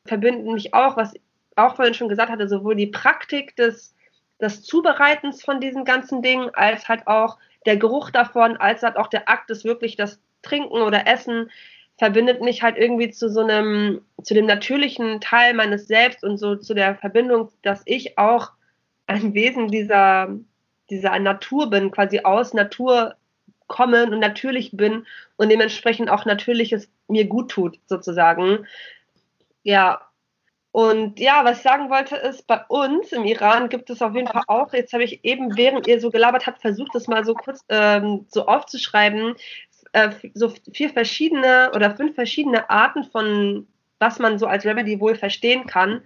[SPEAKER 1] verbinden mich auch, was auch vorhin schon gesagt hatte, sowohl die Praktik des, des Zubereitens von diesen ganzen Dingen, als halt auch der Geruch davon, als halt auch der Akt des wirklich das Trinken oder Essen, verbindet mich halt irgendwie zu so einem, zu dem natürlichen Teil meines Selbst und so zu der Verbindung, dass ich auch ein Wesen dieser, dieser Natur bin, quasi aus Natur komme und natürlich bin und dementsprechend auch Natürliches mir gut tut, sozusagen. Ja. Und ja, was ich sagen wollte, ist, bei uns im Iran gibt es auf jeden Fall auch, jetzt habe ich eben, während ihr so gelabert habt, versucht, das mal so kurz ähm, so aufzuschreiben, äh, so vier verschiedene oder fünf verschiedene Arten von, was man so als Remedy wohl verstehen kann.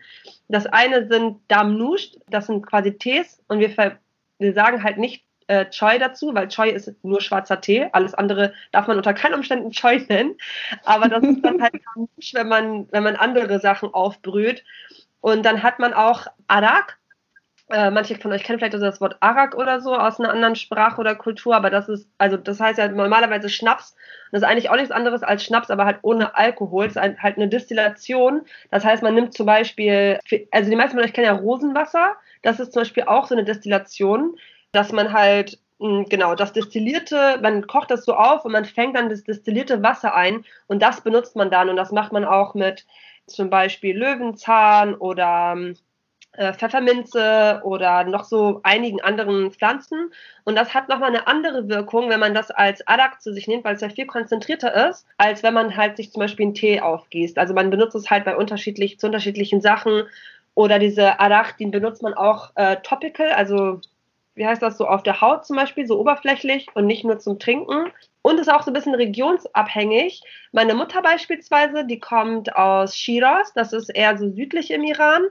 [SPEAKER 1] Das eine sind Damnush, das sind quasi Tees und wir, wir sagen halt nicht äh, Choi dazu, weil Choi ist nur schwarzer Tee. Alles andere darf man unter keinen Umständen Choi nennen. Aber das ist dann halt Damnush, wenn man, wenn man andere Sachen aufbrüht. Und dann hat man auch Arak, äh, manche von euch kennen vielleicht das Wort Arak oder so aus einer anderen Sprache oder Kultur, aber das ist, also das heißt ja normalerweise Schnaps. Und das ist eigentlich auch nichts anderes als Schnaps, aber halt ohne Alkohol. Es ist halt eine Destillation. Das heißt, man nimmt zum Beispiel, also die meisten von euch kennen ja Rosenwasser. Das ist zum Beispiel auch so eine Destillation, dass man halt hm, genau, das Destillierte, man kocht das so auf und man fängt dann das destillierte Wasser ein und das benutzt man dann und das macht man auch mit zum Beispiel Löwenzahn oder hm, äh, Pfefferminze oder noch so einigen anderen Pflanzen. Und das hat nochmal eine andere Wirkung, wenn man das als Adak zu sich nimmt, weil es ja viel konzentrierter ist, als wenn man halt sich zum Beispiel einen Tee aufgießt. Also man benutzt es halt bei unterschiedlich, zu unterschiedlichen Sachen. Oder diese Adak, den benutzt man auch äh, topical, also wie heißt das so, auf der Haut zum Beispiel, so oberflächlich und nicht nur zum Trinken. Und ist auch so ein bisschen regionsabhängig. Meine Mutter beispielsweise, die kommt aus Shiraz, das ist eher so südlich im Iran.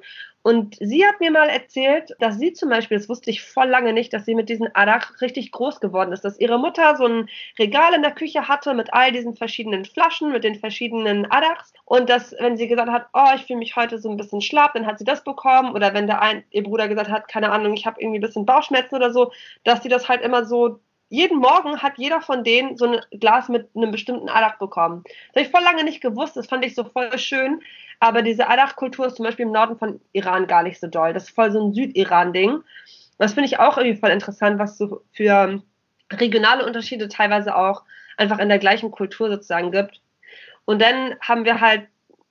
[SPEAKER 1] Und sie hat mir mal erzählt, dass sie zum Beispiel, das wusste ich voll lange nicht, dass sie mit diesen Adach richtig groß geworden ist, dass ihre Mutter so ein Regal in der Küche hatte mit all diesen verschiedenen Flaschen, mit den verschiedenen Adachs. Und dass, wenn sie gesagt hat, oh, ich fühle mich heute so ein bisschen schlapp, dann hat sie das bekommen. Oder wenn der ein, ihr Bruder gesagt hat, keine Ahnung, ich habe irgendwie ein bisschen Bauchschmerzen oder so, dass sie das halt immer so jeden Morgen hat jeder von denen so ein Glas mit einem bestimmten Adach bekommen. Das habe ich voll lange nicht gewusst, das fand ich so voll schön, aber diese Adach-Kultur ist zum Beispiel im Norden von Iran gar nicht so doll. Das ist voll so ein Südiran-Ding. Das finde ich auch irgendwie voll interessant, was so für regionale Unterschiede teilweise auch einfach in der gleichen Kultur sozusagen gibt. Und dann haben wir halt,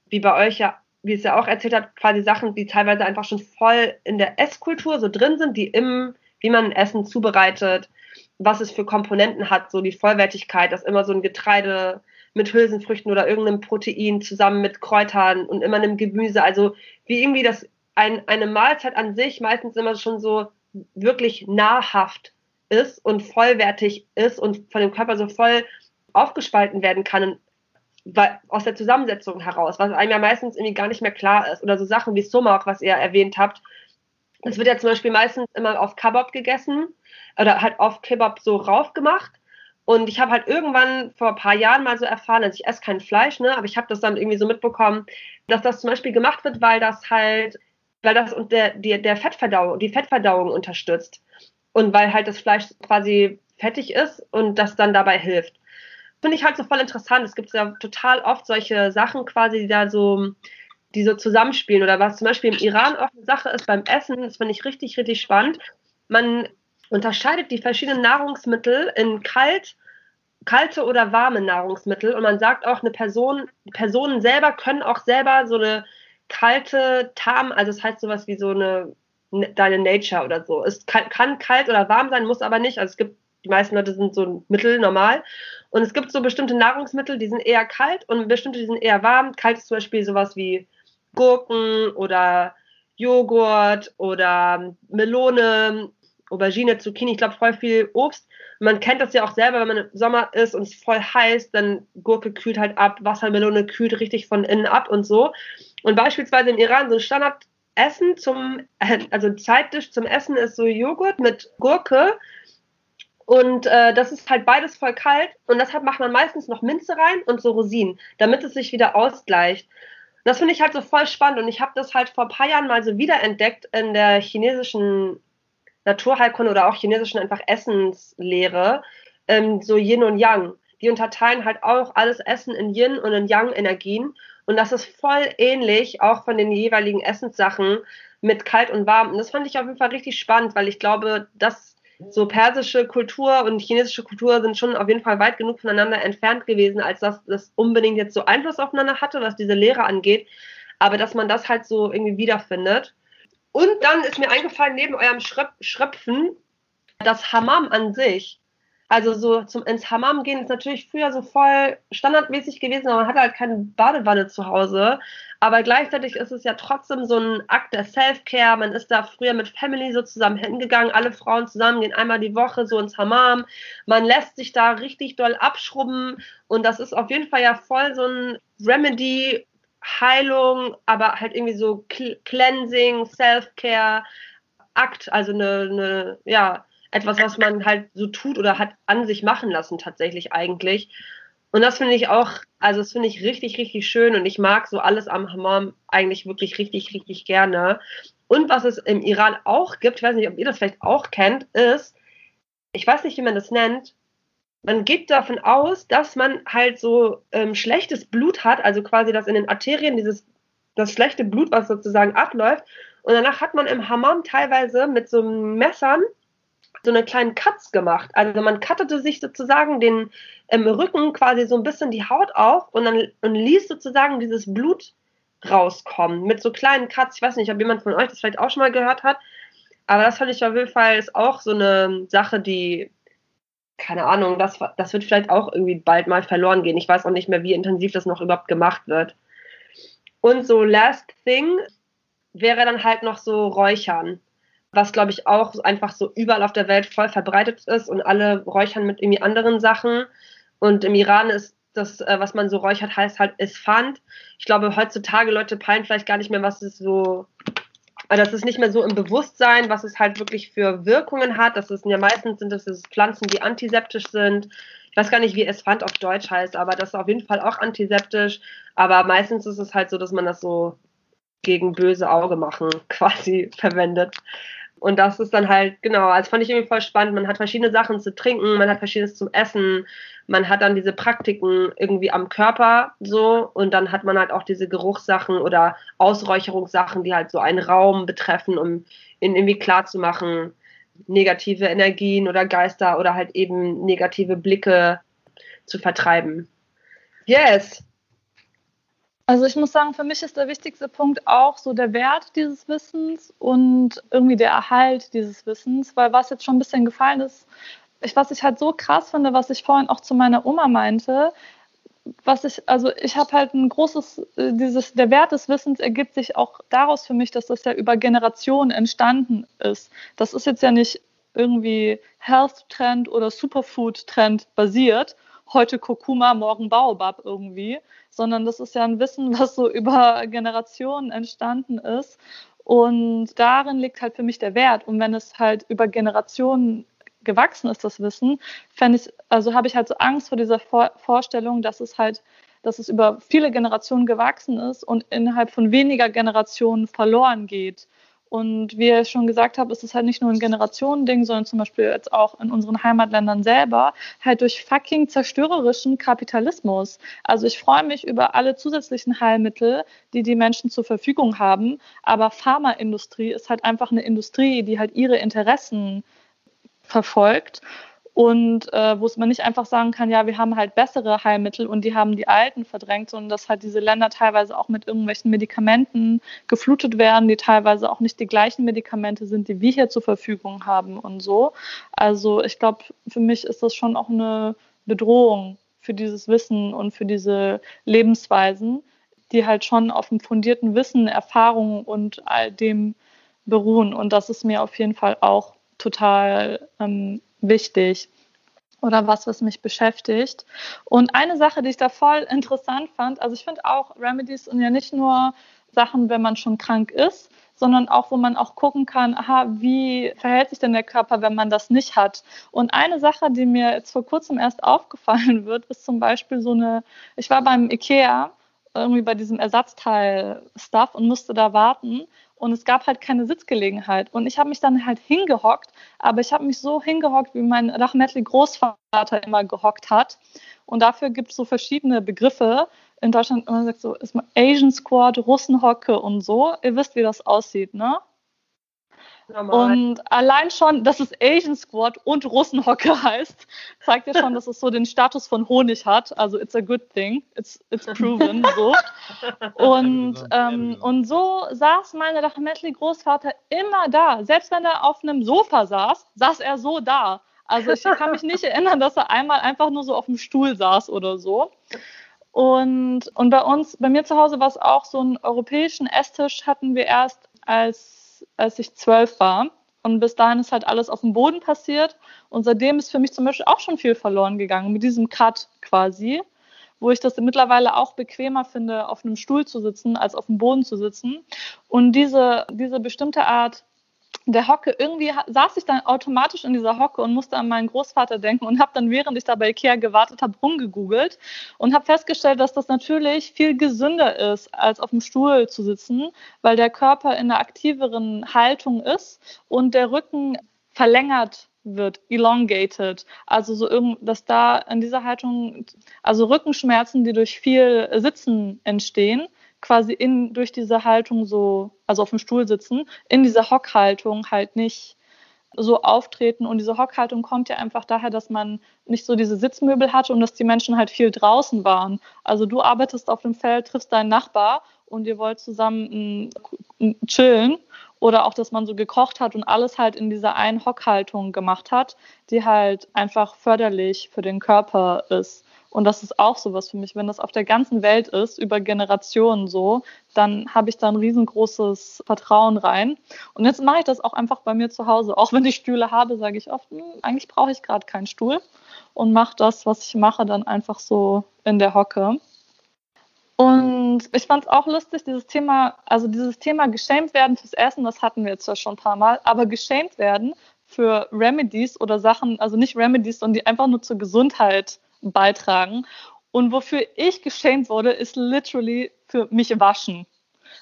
[SPEAKER 1] wie bei euch ja, wie es ja auch erzählt habt, quasi Sachen, die teilweise einfach schon voll in der Esskultur so drin sind, die im, wie man Essen zubereitet, was es für Komponenten hat, so die Vollwertigkeit, dass immer so ein Getreide mit Hülsenfrüchten oder irgendeinem Protein zusammen mit Kräutern und immer einem Gemüse. Also wie irgendwie das ein, eine Mahlzeit an sich meistens immer schon so wirklich nahrhaft ist und vollwertig ist und von dem Körper so voll aufgespalten werden kann aus der Zusammensetzung heraus, was einem ja meistens irgendwie gar nicht mehr klar ist. Oder so Sachen wie Sumak, was ihr erwähnt habt. Das wird ja zum Beispiel meistens immer auf Kebab gegessen oder halt auf Kebab so rauf gemacht. Und ich habe halt irgendwann vor ein paar Jahren mal so erfahren, also ich esse kein Fleisch, ne, aber ich habe das dann irgendwie so mitbekommen, dass das zum Beispiel gemacht wird, weil das halt, weil das und der, die, der Fettverdauung, die Fettverdauung unterstützt. Und weil halt das Fleisch quasi fettig ist und das dann dabei hilft. Finde ich halt so voll interessant. Es gibt ja total oft solche Sachen quasi, die da so, die so zusammenspielen. Oder was zum Beispiel im Iran auch eine Sache ist beim Essen, das finde ich richtig, richtig spannend. Man unterscheidet die verschiedenen Nahrungsmittel in kalt, kalte oder warme Nahrungsmittel. Und man sagt auch, eine Person, Personen selber können auch selber so eine kalte Tarm, also das heißt sowas wie so eine deine Nature oder so. Es kann, kann, kalt oder warm sein, muss aber nicht. Also es gibt, die meisten Leute sind so mittel normal. Und es gibt so bestimmte Nahrungsmittel, die sind eher kalt und bestimmte, die sind eher warm. Kalt ist zum Beispiel sowas wie Gurken oder Joghurt oder Melone Aubergine, Zucchini, ich glaube voll viel Obst. Man kennt das ja auch selber, wenn man im Sommer ist und es voll heiß, dann Gurke kühlt halt ab, Wassermelone kühlt richtig von innen ab und so. Und beispielsweise im Iran so ein Standardessen zum, also Zeittisch zum Essen ist so Joghurt mit Gurke. Und äh, das ist halt beides voll kalt. Und deshalb macht man meistens noch Minze rein und so Rosinen, damit es sich wieder ausgleicht. Das finde ich halt so voll spannend. Und ich habe das halt vor ein paar Jahren mal so wiederentdeckt in der chinesischen Naturheilkunde oder auch chinesischen einfach Essenslehre, ähm, so Yin und Yang. Die unterteilen halt auch alles Essen in Yin und in Yang-Energien. Und das ist voll ähnlich, auch von den jeweiligen Essenssachen mit kalt und warm. Und das fand ich auf jeden Fall richtig spannend, weil ich glaube, dass so persische Kultur und chinesische Kultur sind schon auf jeden Fall weit genug voneinander entfernt gewesen, als dass das unbedingt jetzt so Einfluss aufeinander hatte, was diese Lehre angeht. Aber dass man das halt so irgendwie wiederfindet. Und dann ist mir eingefallen, neben eurem Schröp Schröpfen, das Hammam an sich. Also so zum ins Hammam gehen ist natürlich früher so voll standardmäßig gewesen, aber man hatte halt keine Badewanne zu Hause. Aber gleichzeitig ist es ja trotzdem so ein Akt der Self-Care. Man ist da früher mit Family so zusammen hingegangen. Alle Frauen zusammen gehen einmal die Woche so ins Hammam. Man lässt sich da richtig doll abschrubben. Und das ist auf jeden Fall ja voll so ein Remedy Heilung, aber halt irgendwie so Cleansing, Self-Care, Akt, also eine, eine, ja, etwas, was man halt so tut oder hat an sich machen lassen tatsächlich eigentlich. Und das finde ich auch, also das finde ich richtig, richtig schön und ich mag so alles am Hammam eigentlich wirklich richtig, richtig gerne. Und was es im Iran auch gibt, ich weiß nicht, ob ihr das vielleicht auch kennt, ist, ich weiß nicht, wie man das nennt, man geht davon aus, dass man halt so ähm, schlechtes Blut hat, also quasi das in den Arterien, dieses, das schlechte Blut, was sozusagen abläuft. Und danach hat man im Hammam teilweise mit so Messern so einen kleinen Katz gemacht. Also man cuttete sich sozusagen den ähm, Rücken quasi so ein bisschen die Haut auf und dann und ließ sozusagen dieses Blut rauskommen mit so kleinen Cuts. Ich weiß nicht, ob jemand von euch das vielleicht auch schon mal gehört hat, aber das fand ich auf jeden Fall ist auch so eine Sache, die keine Ahnung, das, das wird vielleicht auch irgendwie bald mal verloren gehen. Ich weiß auch nicht mehr, wie intensiv das noch überhaupt gemacht wird. Und so Last Thing wäre dann halt noch so Räuchern, was glaube ich auch einfach so überall auf der Welt voll verbreitet ist und alle räuchern mit irgendwie anderen Sachen. Und im Iran ist das, äh, was man so räuchert, heißt halt Isfand. Ich glaube, heutzutage Leute peilen vielleicht gar nicht mehr, was es so das ist nicht mehr so im Bewusstsein, was es halt wirklich für Wirkungen hat. Das ist ja meistens sind das Pflanzen, die antiseptisch sind. Ich weiß gar nicht, wie Esfand auf Deutsch heißt, aber das ist auf jeden Fall auch antiseptisch. Aber meistens ist es halt so, dass man das so gegen böse Auge machen quasi verwendet. Und das ist dann halt, genau, also fand ich irgendwie voll spannend. Man hat verschiedene Sachen zu trinken, man hat verschiedenes zum Essen, man hat dann diese Praktiken irgendwie am Körper so und dann hat man halt auch diese Geruchssachen oder Ausräucherungssachen, die halt so einen Raum betreffen, um ihn irgendwie klar zu machen, negative Energien oder Geister oder halt eben negative Blicke zu vertreiben. Yes,
[SPEAKER 3] also ich muss sagen, für mich ist der wichtigste Punkt auch so der Wert dieses Wissens und irgendwie der Erhalt dieses Wissens, weil was jetzt schon ein bisschen gefallen ist, ich, was ich halt so krass finde, was ich vorhin auch zu meiner Oma meinte, was ich, also ich habe halt ein großes, äh, dieses, der Wert des Wissens ergibt sich auch daraus für mich, dass das ja über Generationen entstanden ist. Das ist jetzt ja nicht irgendwie Health-Trend oder Superfood-Trend basiert, heute Kurkuma, morgen Baobab irgendwie, sondern das ist ja ein Wissen, was so über Generationen entstanden ist. Und darin liegt halt für mich der Wert. Und wenn es halt über Generationen gewachsen ist, das Wissen, fände ich, also habe ich halt so Angst vor dieser Vor Vorstellung, dass es halt, dass es über viele Generationen gewachsen ist und innerhalb von weniger Generationen verloren geht. Und wie ich schon gesagt habe, ist es halt nicht nur ein Generationending, sondern zum Beispiel jetzt auch in unseren Heimatländern selber, halt durch fucking zerstörerischen Kapitalismus. Also ich freue mich über alle zusätzlichen Heilmittel, die die Menschen zur Verfügung haben, aber Pharmaindustrie ist halt einfach eine Industrie, die halt ihre Interessen verfolgt und äh, wo es man nicht einfach sagen kann, ja, wir haben halt bessere Heilmittel und die haben die alten verdrängt, sondern dass halt diese Länder teilweise auch mit irgendwelchen Medikamenten geflutet werden, die teilweise auch nicht die gleichen Medikamente sind, die wir hier zur Verfügung haben und so. Also ich glaube, für mich ist das schon auch eine Bedrohung für dieses Wissen und für diese Lebensweisen, die halt schon auf einem fundierten Wissen, Erfahrungen und all dem beruhen. Und das ist mir auf jeden Fall auch total ähm, wichtig oder was, was mich beschäftigt. Und eine Sache, die ich da voll interessant fand, also ich finde auch Remedies und ja nicht nur Sachen, wenn man schon krank ist, sondern auch, wo man auch gucken kann, aha, wie verhält sich denn der Körper, wenn man das nicht hat. Und eine Sache, die mir jetzt vor kurzem erst aufgefallen wird, ist zum Beispiel so eine, ich war beim Ikea irgendwie bei diesem Ersatzteil-Stuff und musste da warten und es gab halt keine Sitzgelegenheit. Und ich habe mich dann halt hingehockt, aber ich habe mich so hingehockt, wie mein Rachmetli-Großvater immer gehockt hat. Und dafür gibt es so verschiedene Begriffe. In Deutschland, man sagt so, ist Asian Squad, Russenhocke und so. Ihr wisst, wie das aussieht, ne? Normal. Und allein schon, dass es Asian Squad und Russenhocke heißt, zeigt ja schon, dass es so den Status von Honig hat. Also it's a good thing. It's, it's proven. So. Und, ähm, und so saß mein Rachmetli-Großvater immer da. Selbst wenn er auf einem Sofa saß, saß er so da. Also ich kann mich nicht erinnern, dass er einmal einfach nur so auf dem Stuhl saß oder so. Und, und bei uns, bei mir zu Hause war es auch so einen europäischen Esstisch hatten wir erst als als ich zwölf war. Und bis dahin ist halt alles auf dem Boden passiert. Und seitdem ist für mich zum Beispiel auch schon viel verloren gegangen, mit diesem Cut quasi, wo ich das mittlerweile auch bequemer finde, auf einem Stuhl zu sitzen, als auf dem Boden zu sitzen. Und diese, diese bestimmte Art der Hocke, irgendwie saß ich dann automatisch in dieser Hocke und musste an meinen Großvater denken und habe dann, während ich da bei Ikea gewartet habe, rumgegoogelt und habe festgestellt, dass das natürlich viel gesünder ist, als auf dem Stuhl zu sitzen, weil der Körper in einer aktiveren Haltung ist und der Rücken verlängert wird, elongated. Also so irgend, dass da in dieser Haltung, also Rückenschmerzen, die durch viel Sitzen entstehen, quasi in, durch diese Haltung so, also auf dem Stuhl sitzen, in dieser Hockhaltung halt nicht so auftreten. Und diese Hockhaltung kommt ja einfach daher, dass man nicht so diese Sitzmöbel hatte und dass die Menschen halt viel draußen waren. Also du arbeitest auf dem Feld, triffst deinen Nachbar und ihr wollt zusammen m, chillen. Oder auch, dass man so gekocht hat und alles halt in dieser einen Hockhaltung gemacht hat, die halt einfach förderlich für den Körper ist. Und das ist auch sowas für mich. Wenn das auf der ganzen Welt ist, über Generationen so, dann habe ich da ein riesengroßes Vertrauen rein. Und jetzt mache ich das auch einfach bei mir zu Hause. Auch wenn ich Stühle habe, sage ich oft, hm, eigentlich brauche ich gerade keinen Stuhl und mache das, was ich mache, dann einfach so in der Hocke. Und ich fand es auch lustig, dieses Thema, also dieses Thema geschämt werden fürs Essen, das hatten wir jetzt ja schon ein paar Mal, aber geschämt werden für Remedies oder Sachen, also nicht Remedies, sondern die einfach nur zur Gesundheit beitragen. Und wofür ich geschämt wurde, ist literally für mich waschen,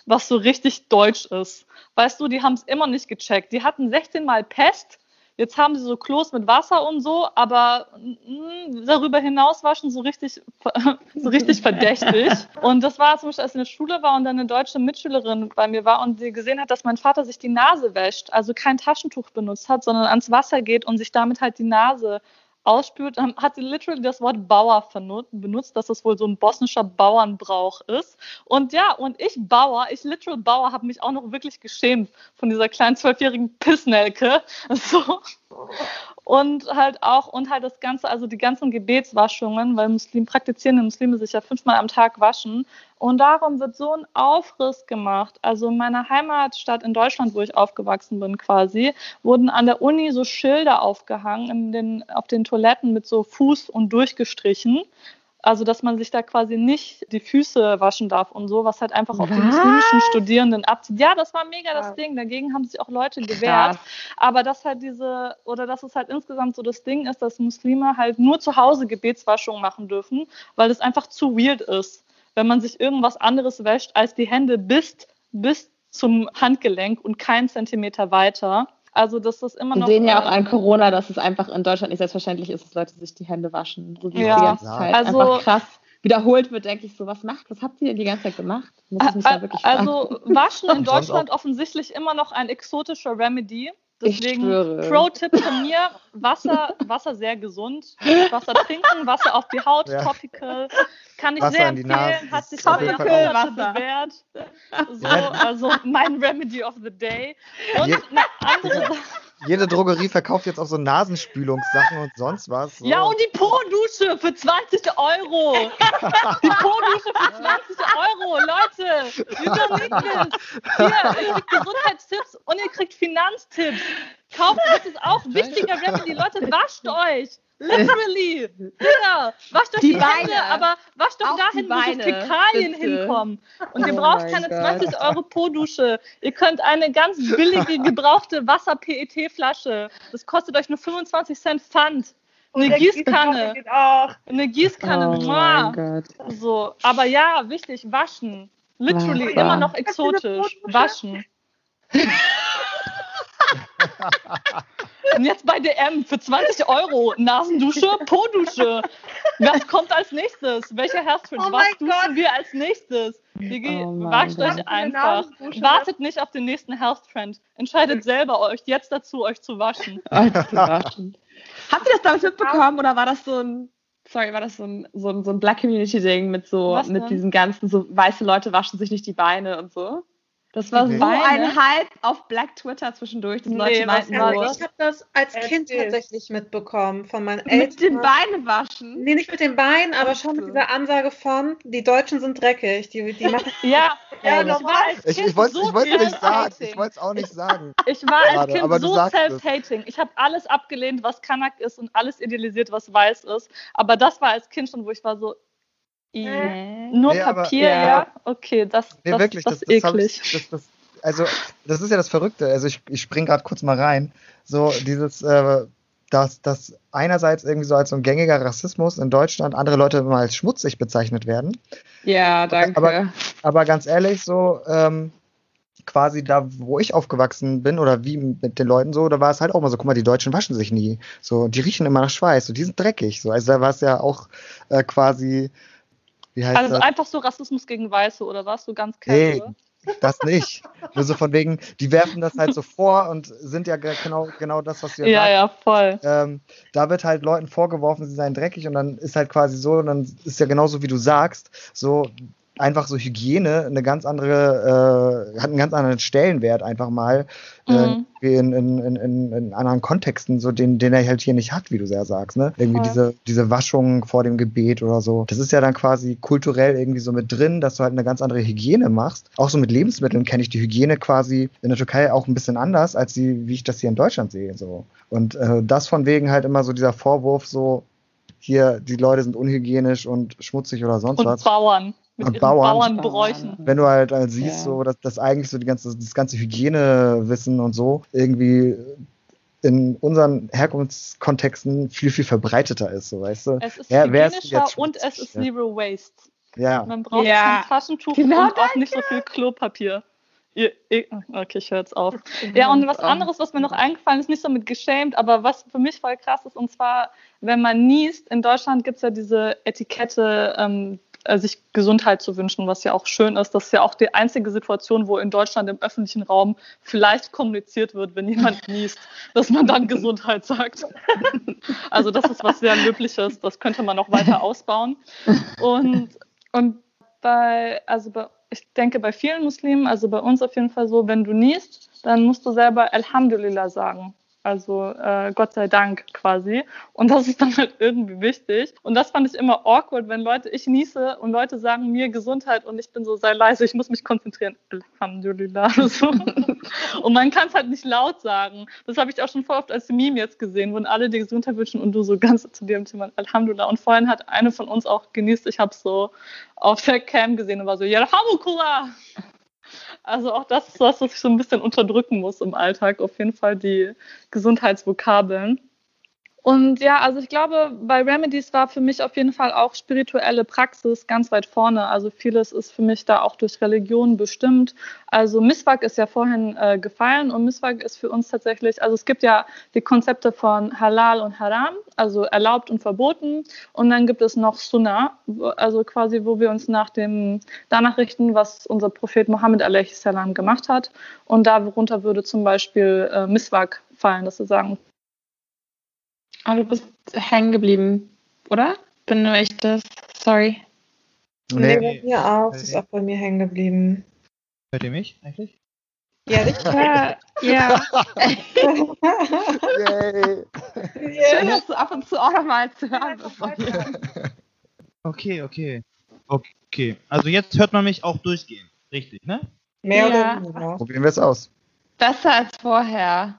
[SPEAKER 3] was so richtig deutsch ist. Weißt du, die haben es immer nicht gecheckt. Die hatten 16 Mal Pest, jetzt haben sie so Klos mit Wasser und so, aber mm, darüber hinaus waschen so richtig, so richtig verdächtig. Und das war zum Beispiel, als ich in der Schule war und dann eine deutsche Mitschülerin bei mir war und sie gesehen hat, dass mein Vater sich die Nase wäscht, also kein Taschentuch benutzt hat, sondern ans Wasser geht und sich damit halt die Nase ausspürt, hat sie literally das Wort Bauer benutzt, dass das wohl so ein bosnischer Bauernbrauch ist. Und ja, und ich Bauer, ich literal Bauer, habe mich auch noch wirklich geschämt von dieser kleinen zwölfjährigen Pissnelke. So. Und halt auch, und halt das Ganze, also die ganzen Gebetswaschungen, weil Muslim, praktizierende Muslime sich ja fünfmal am Tag waschen. Und darum wird so ein Aufriss gemacht. Also in meiner Heimatstadt in Deutschland, wo ich aufgewachsen bin quasi, wurden an der Uni so Schilder aufgehangen den, auf den Toiletten mit so Fuß und durchgestrichen. Also, dass man sich da quasi nicht die Füße waschen darf und so, was halt einfach auf die muslimischen Studierenden abzieht. Ja, das war mega das Ding. Dagegen haben sich auch Leute gewehrt. Krass. Aber dass halt diese, oder dass es halt insgesamt so das Ding ist, dass Muslime halt nur zu Hause Gebetswaschung machen dürfen, weil das einfach zu weird ist, wenn man sich irgendwas anderes wäscht als die Hände bis, bis zum Handgelenk und keinen Zentimeter weiter. Also das ist immer noch.
[SPEAKER 4] Wir sehen ja auch an Corona, dass es einfach in Deutschland nicht selbstverständlich ist, dass Leute sich die Hände waschen. So wie ja. die ganze Zeit also, einfach krass wiederholt wird, denke ich so, was macht, was habt ihr die ganze Zeit gemacht?
[SPEAKER 3] also waschen in Deutschland offensichtlich immer noch ein exotischer Remedy. Deswegen Pro-Tipp von mir, Wasser, Wasser sehr gesund. Wasser trinken, Wasser auf die Haut, ja. topical. Kann ich Wasser sehr empfehlen, hat sich topical Wasser bewährt. So, also mein Remedy of the Day. Und eine andere Sache.
[SPEAKER 2] Jede Drogerie verkauft jetzt auch so Nasenspülungssachen und sonst was. So.
[SPEAKER 3] Ja, und die Po-Dusche für 20 Euro. Die Po-Dusche für 20 Euro. Leute, überlegt es. Hier, ihr kriegt Gesundheitstipps und ihr kriegt Finanztipps. Kauft, das ist auch wichtiger Remedy. Leute, wascht euch. Literally. Genau. Wascht euch die,
[SPEAKER 4] Die
[SPEAKER 3] Hände,
[SPEAKER 4] Beine.
[SPEAKER 3] aber wascht doch
[SPEAKER 4] Auch
[SPEAKER 3] dahin, wo die Fäkalien
[SPEAKER 4] bitte.
[SPEAKER 3] hinkommen. Und ihr
[SPEAKER 4] Oh
[SPEAKER 3] braucht
[SPEAKER 4] mein
[SPEAKER 3] keine
[SPEAKER 4] Gott.
[SPEAKER 3] 20 Euro Po-Dusche. Ihr könnt eine ganz billige, gebrauchte Wasser-PET-Flasche. Das kostet euch nur 25 Cent Pfand. Eine Gießkanne. Eine Gießkanne.
[SPEAKER 4] Oh mein Gott.
[SPEAKER 3] So, aber ja, wichtig, waschen. Literally,
[SPEAKER 4] Wasser.
[SPEAKER 3] immer noch exotisch. Waschen. Und jetzt bei DM für 20 Euro Nasendusche, Po-Dusche. Was kommt als nächstes? Welcher Hairspray?
[SPEAKER 1] Oh
[SPEAKER 3] Was duschen
[SPEAKER 1] Gott.
[SPEAKER 3] wir als nächstes? Digi,
[SPEAKER 4] Oh Gott.
[SPEAKER 3] euch einfach. Wartet nicht auf den nächsten Health Trend. Entscheidet selber euch jetzt dazu, euch zu waschen.
[SPEAKER 4] Habt ihr das damals mitbekommen oder war das so ein, sorry, war das so ein, so ein, so ein Black Community Ding mit so, mit diesen ganzen, so weiße Leute waschen sich nicht die Beine und so? Das war so
[SPEAKER 3] Beine?
[SPEAKER 4] ein Hype auf Black Twitter zwischendurch, dass
[SPEAKER 3] Nee,
[SPEAKER 4] Leute
[SPEAKER 3] was
[SPEAKER 4] meinten,
[SPEAKER 3] war
[SPEAKER 4] so,
[SPEAKER 3] das?
[SPEAKER 6] Ich habe das als
[SPEAKER 1] Erzähl.
[SPEAKER 6] Kind tatsächlich mitbekommen von meinen Eltern.
[SPEAKER 4] mit den Beinen waschen.
[SPEAKER 6] Nee, nicht mit den Beinen, aber schon mit dieser Ansage von, die Deutschen sind dreckig. Die, die machen
[SPEAKER 3] Ja,
[SPEAKER 1] Ja,
[SPEAKER 3] ich
[SPEAKER 1] normal.
[SPEAKER 3] war als
[SPEAKER 2] Ich, ich wollte
[SPEAKER 3] so
[SPEAKER 2] ich wollte nicht sagen. Ich wollte es auch nicht sagen.
[SPEAKER 3] Ich war als
[SPEAKER 2] Gerade,
[SPEAKER 3] Kind
[SPEAKER 2] aber
[SPEAKER 3] so
[SPEAKER 2] es.
[SPEAKER 3] self-hating. Ich habe alles abgelehnt, was Kanak ist und alles idealisiert, was weiß ist. Aber das war als Kind schon, wo ich war so, i- nur
[SPEAKER 2] Nee, aber-
[SPEAKER 3] Papier,
[SPEAKER 4] Ja.
[SPEAKER 3] ja. Okay, das,
[SPEAKER 2] Nee,
[SPEAKER 3] das,
[SPEAKER 2] wirklich,
[SPEAKER 3] das,
[SPEAKER 2] das,
[SPEAKER 3] ist
[SPEAKER 2] das,
[SPEAKER 3] eklig.
[SPEAKER 2] ich, das, das Also, das ist ja das Verrückte. Also, ich, ich spring gerade kurz mal rein. So, dieses, äh, dass das einerseits irgendwie so als so ein gängiger Rassismus in Deutschland andere Leute immer als schmutzig bezeichnet werden.
[SPEAKER 4] Ja, danke.
[SPEAKER 2] Aber- Aber ganz ehrlich, so, ähm, quasi da, wo ich aufgewachsen bin oder wie mit den Leuten so, da war es halt auch mal so, guck mal, die Deutschen waschen sich nie. So, die riechen immer nach Schweiß und die sind dreckig. So, also da war es ja auch äh, quasi, wie heißt
[SPEAKER 3] Also
[SPEAKER 2] das?
[SPEAKER 3] einfach so Rassismus gegen Weiße oder warst du ganz
[SPEAKER 2] Nee,
[SPEAKER 3] casual?
[SPEAKER 2] das nicht. Nur so von wegen, die werfen das halt so vor und sind ja ge- genau, genau das, was du
[SPEAKER 3] Ja,
[SPEAKER 2] sagst.
[SPEAKER 3] ja, voll.
[SPEAKER 2] Ähm, da wird halt Leuten vorgeworfen, sie seien dreckig und dann ist halt quasi so, und dann ist ja genauso wie du sagst, so einfach so Hygiene eine ganz andere, äh, hat einen ganz anderen Stellenwert einfach mal
[SPEAKER 3] Mhm.
[SPEAKER 2] äh, in, in, in, in, anderen Kontexten, so den, den er halt hier nicht hat, wie du ja sagst, ne? Irgendwie
[SPEAKER 3] Voll.
[SPEAKER 2] diese, diese Waschung vor dem Gebet oder so. Das ist ja dann quasi kulturell irgendwie so mit drin, dass du halt eine ganz andere Hygiene machst. Auch so mit Lebensmitteln kenne ich die Hygiene quasi in der Türkei auch ein bisschen anders, als die, wie ich das hier in Deutschland sehe. So. Und äh, das von wegen halt immer so dieser Vorwurf, so hier, die Leute sind unhygienisch und schmutzig oder sonst
[SPEAKER 3] Und
[SPEAKER 2] was.
[SPEAKER 3] Bauern. Mit
[SPEAKER 2] Und
[SPEAKER 3] ihren
[SPEAKER 2] Bauern.
[SPEAKER 3] Bauernbräuchen.
[SPEAKER 2] Wenn du halt äh, siehst,
[SPEAKER 4] Ja.
[SPEAKER 2] so, dass das eigentlich so die ganze, das ganze Hygienewissen und so irgendwie in unseren Herkunftskontexten viel, viel verbreiteter ist, so weißt du?
[SPEAKER 3] Es ist
[SPEAKER 2] Ja,
[SPEAKER 3] hygienischer
[SPEAKER 2] jetzt
[SPEAKER 3] und es ist
[SPEAKER 2] ja.
[SPEAKER 3] Zero Waste.
[SPEAKER 2] Ja.
[SPEAKER 3] Man braucht
[SPEAKER 4] Ja,
[SPEAKER 3] kein Taschentuch
[SPEAKER 4] genau,
[SPEAKER 3] und auch nicht so viel Klopapier. Okay, ich höre jetzt auf. Ja, und was anderes, was mir noch eingefallen ist, nicht so mit geschämt, aber was für mich voll krass ist, und zwar, wenn man niest, in Deutschland gibt es ja diese Etikette, ähm, äh, sich Gesundheit zu wünschen, was ja auch schön ist. Das ist ja auch die einzige Situation, wo in Deutschland im öffentlichen Raum vielleicht kommuniziert wird, wenn jemand niest, dass man dann Gesundheit sagt. Also das ist was sehr Löbliches, das könnte man noch weiter ausbauen. Und, und bei, also bei, ich denke bei vielen Muslimen, also bei uns auf jeden Fall so, wenn du niest, dann musst du selber Alhamdulillah sagen. Also äh, Gott sei Dank quasi. Und das ist dann halt irgendwie wichtig. Und das fand ich immer awkward, wenn Leute, ich niese und Leute sagen mir Gesundheit und ich bin so, sei leise, ich muss mich konzentrieren. Alhamdulillah. So. und man kann es halt nicht laut sagen. Das habe ich auch schon voll oft als Meme jetzt gesehen, wo alle dir Gesundheit wünschen und du so ganz zu dem Thema Alhamdulillah. Und vorhin hat eine von uns auch genießt, ich habe so auf der Cam gesehen und war so, Yarhamukullah. Also auch das ist was, was ich so ein bisschen unterdrücken muss im Alltag. Auf jeden Fall die Gesundheitsvokabeln. Und ja, also ich glaube, bei Remedies war für mich auf jeden Fall auch spirituelle Praxis ganz weit vorne. Also vieles ist für mich da auch durch Religion bestimmt. Also Miswak ist ja vorhin äh, gefallen und Miswak ist für uns tatsächlich, also es gibt ja die Konzepte von Halal und Haram, also erlaubt und verboten. Und dann gibt es noch Sunnah, also quasi, wo wir uns nach dem, danach richten, was unser Prophet Mohammed a.s. gemacht hat. Und darunter würde zum Beispiel äh, Miswak fallen, dass wir sagen,
[SPEAKER 4] Ah, du bist hängen geblieben, oder? Bin nur ich das? Sorry.
[SPEAKER 6] Nee,
[SPEAKER 2] Nee.
[SPEAKER 6] bei mir auch. Sie ist auch bei mir hängen geblieben.
[SPEAKER 7] Hört ihr mich eigentlich?
[SPEAKER 6] Ja, richtig.
[SPEAKER 3] Ja, ja.
[SPEAKER 2] Yay.
[SPEAKER 4] Schön, dass du ab und zu auch nochmal zu hören bist.
[SPEAKER 8] Okay, okay. Okay. Also jetzt hört man mich auch durchgehen. Richtig, ne?
[SPEAKER 6] Mehr
[SPEAKER 3] Ja.
[SPEAKER 6] oder weniger.
[SPEAKER 2] Probieren wir es aus.
[SPEAKER 3] Besser als vorher.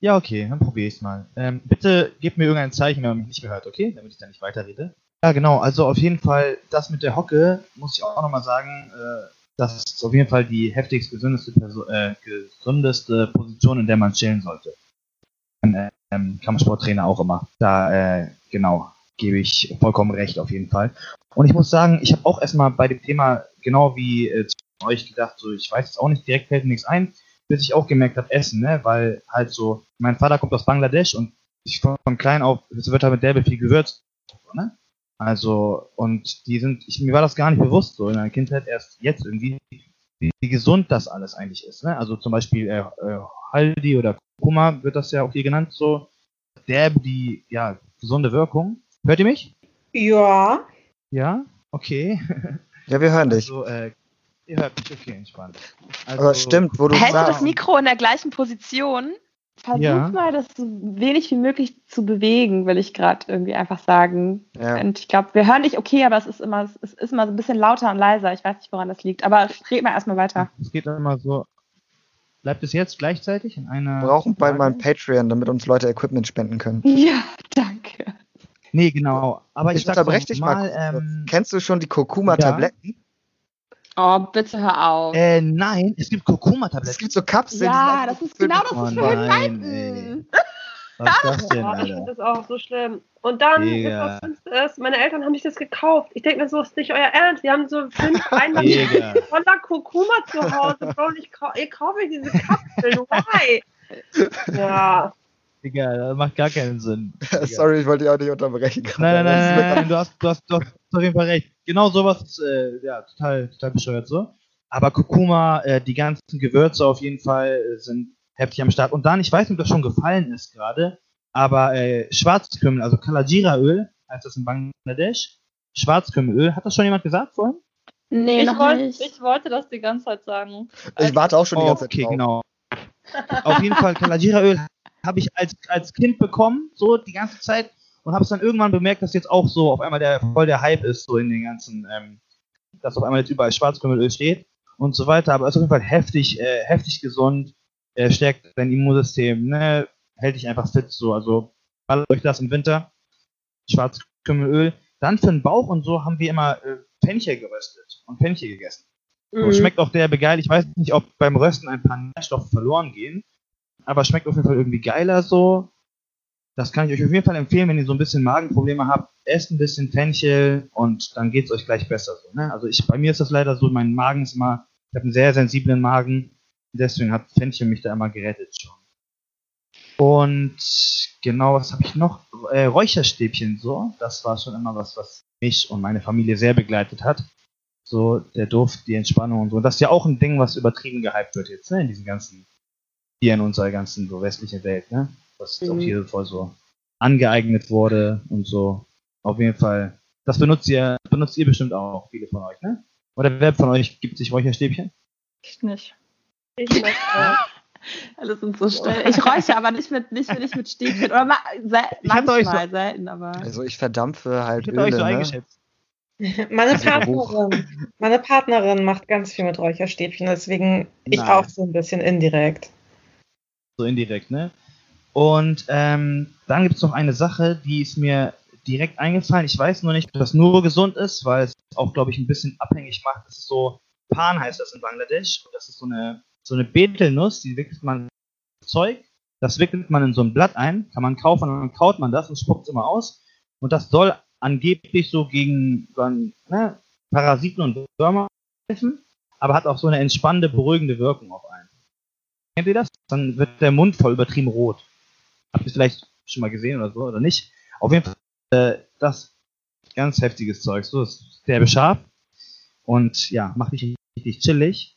[SPEAKER 8] Ja, okay, dann probiere ich es mal. Ähm, bitte gebt mir irgendein Zeichen, wenn man mich nicht mehr hört, okay? Damit ich da nicht weiterrede. Ja, genau, also auf jeden Fall, das mit der Hocke, muss ich auch nochmal sagen, äh, das ist auf jeden Fall die heftigst gesündeste, Perso äh, gesündeste Position, in der man chillen sollte. Ein ähm, Kampfsporttrainer auch immer. Da, äh, genau, gebe ich vollkommen recht, auf jeden Fall. Und ich muss sagen, ich habe auch erstmal bei dem Thema, genau wie äh, zu euch gedacht, so, ich weiß jetzt auch nicht, direkt fällt mir nichts ein, bis ich auch gemerkt habe, Essen, ne? Weil halt so, mein Vater kommt aus Bangladesch und ich von, von klein auf, es wird halt mit derbe viel gewürzt, ne? Also, und die sind, ich, mir war das gar nicht bewusst so in meiner Kindheit, erst jetzt irgendwie, wie, wie gesund das alles eigentlich ist, ne? Also zum Beispiel äh, äh, Haldi oder Kurkuma wird das ja auch hier genannt, so derbe, die, ja, gesunde Wirkung. Hört ihr mich?
[SPEAKER 6] Ja.
[SPEAKER 8] Ja? Okay.
[SPEAKER 2] Ja, wir hören dich.
[SPEAKER 8] Also, äh, ihr hört mich, okay, entspannt. Also,
[SPEAKER 2] Aber stimmt, wo du
[SPEAKER 4] Hältst du das. Mikro in der gleichen Position? Versuch
[SPEAKER 8] Ja.
[SPEAKER 4] mal, das so wenig wie möglich zu bewegen, will ich gerade irgendwie einfach sagen.
[SPEAKER 2] Ja.
[SPEAKER 4] Und ich glaube, wir hören dich okay, aber es ist immer, es ist immer so ein bisschen lauter und leiser. Ich weiß nicht, woran das liegt. Aber red mal erstmal weiter.
[SPEAKER 8] Es geht immer so. Bleibt es jetzt gleichzeitig in einer.
[SPEAKER 2] Wir brauchen bald mal ein
[SPEAKER 8] Frage?
[SPEAKER 2] Patreon, damit uns Leute Equipment spenden können.
[SPEAKER 4] Ja, danke.
[SPEAKER 8] Nee, genau. Aber ich,
[SPEAKER 2] Ich
[SPEAKER 8] sag
[SPEAKER 2] unterbreche dich mal.
[SPEAKER 8] mal. Ähm,
[SPEAKER 2] Kennst du schon die Kurkuma-Tabletten?
[SPEAKER 4] Oh, bitte hör auf.
[SPEAKER 8] äh, nein, es gibt
[SPEAKER 2] Es
[SPEAKER 8] Kurkuma-Tabletten.
[SPEAKER 2] gibt so Kapseln.
[SPEAKER 4] ja, das ist genau das
[SPEAKER 8] Oh
[SPEAKER 4] für
[SPEAKER 8] nein,
[SPEAKER 4] Seiten.
[SPEAKER 8] Was ist das denn,
[SPEAKER 1] Oh, ich finde das auch so schlimm. Und dann,
[SPEAKER 8] Mega.
[SPEAKER 1] das ist, meine Eltern haben sich das gekauft. Ich denke mir so, ist nicht euer Ernst. Wir haben so fünf Einmal
[SPEAKER 8] Mega.
[SPEAKER 1] voller Kurkuma zu Hause. Bro, und ich, kau ich kaufe diese Kapseln. Why? Ja.
[SPEAKER 8] Digga, das macht gar keinen Sinn.
[SPEAKER 2] Sorry, ich wollte dich auch nicht unterbrechen.
[SPEAKER 8] Nein, nein, nein, nein, nein, du hast, du hast, du hast auf jeden Fall recht. Genau sowas ist äh, ja total, total bescheuert so. Aber Kurkuma, äh, die ganzen Gewürze auf jeden Fall äh, sind heftig am Start. Und dann, ich weiß nicht, ob das schon gefallen ist gerade, aber äh, Schwarzkümmel, also Kalajira-Öl, heißt das in Bangladesch. Schwarzkümmelöl, hat das schon jemand gesagt vorhin?
[SPEAKER 4] Nee,
[SPEAKER 3] Ich,
[SPEAKER 4] noch
[SPEAKER 3] wollt,
[SPEAKER 4] nicht.
[SPEAKER 3] ich wollte das die ganze Zeit sagen.
[SPEAKER 2] Ich warte auch schon die
[SPEAKER 8] Oh,
[SPEAKER 2] ganze Zeit
[SPEAKER 8] okay,
[SPEAKER 2] drauf.
[SPEAKER 8] genau. Auf jeden Fall, Kalajira-Öl habe ich als, als Kind bekommen, so die ganze Zeit. Und habe es dann irgendwann bemerkt, dass jetzt auch so auf einmal der voll der Hype ist, so in den ganzen, ähm, dass auf einmal jetzt überall Schwarzkümmelöl steht und so weiter. Aber es ist auf jeden Fall heftig, äh, heftig gesund, äh, stärkt dein Immunsystem, ne? hält dich einfach fit, so. Also ballert euch das im Winter, Schwarzkümmelöl. Dann für den Bauch und so haben wir immer äh, Fenchel geröstet und Fenchel gegessen. So,
[SPEAKER 1] Mhm.
[SPEAKER 8] Schmeckt auch derbe geil. Ich weiß nicht, ob beim Rösten ein paar Nährstoffe verloren gehen, aber schmeckt auf jeden Fall irgendwie geiler so. Das kann ich euch auf jeden Fall empfehlen, wenn ihr so ein bisschen Magenprobleme habt. Esst ein bisschen Fenchel und dann geht's euch gleich besser so. Ne? Also ich, bei mir ist das leider so, mein Magen ist immer, ich habe einen sehr sensiblen Magen. Deswegen hat Fenchel mich da immer gerettet schon. Und genau, was habe ich noch? Äh, Räucherstäbchen so. Das war schon immer was, was mich und meine Familie sehr begleitet hat so der Duft, die Entspannung und so. Und das ist ja auch ein Ding, was übertrieben gehypt wird jetzt, ne, in diesen ganzen, hier in unserer ganzen so westlichen Welt, ne, was
[SPEAKER 1] Mhm.
[SPEAKER 8] hier voll so angeeignet wurde und so. Auf jeden Fall, das benutzt ihr, benutzt ihr bestimmt auch, viele von euch, ne? Oder wer von euch gibt sich Räucherstäbchen?
[SPEAKER 3] Ich nicht.
[SPEAKER 1] Ich möchte.
[SPEAKER 4] Alle sind so still. Ich räuche aber nicht mit, nicht, nicht mit Stäbchen. Oder ma, se,
[SPEAKER 8] Ich
[SPEAKER 4] manchmal, selten, aber.
[SPEAKER 2] Also ich verdampfe halt
[SPEAKER 8] Ich hätte euch
[SPEAKER 2] Öle,
[SPEAKER 8] so
[SPEAKER 2] ne?
[SPEAKER 8] eingeschätzt.
[SPEAKER 6] Meine. Partnerin, meine Partnerin macht ganz viel mit Räucherstäbchen, deswegen ich
[SPEAKER 8] Nice.
[SPEAKER 6] auch so ein bisschen indirekt.
[SPEAKER 8] So indirekt, ne? Und ähm, dann gibt es noch eine Sache, die ist mir direkt eingefallen. Ich weiß nur nicht, ob das nur gesund ist, weil es auch, glaube ich, ein bisschen abhängig macht. Das ist so, Pan heißt das in Bangladesch. Und das ist so eine, so eine Betelnuss, die wickelt man Zeug, das wickelt man in so ein Blatt ein, kann man kaufen und dann kaut man das und spuckt es immer aus. Und das soll angeblich so gegen dann, ne, Parasiten und Würmer helfen, aber hat auch so eine entspannende, beruhigende Wirkung auf einen. Kennt ihr das? Dann wird der Mund voll übertrieben rot. Habt ihr vielleicht schon mal gesehen oder so, oder nicht? Auf jeden Fall, äh, das ganz heftiges Zeug. So ist derbe scharf. Und ja, macht dich richtig chillig.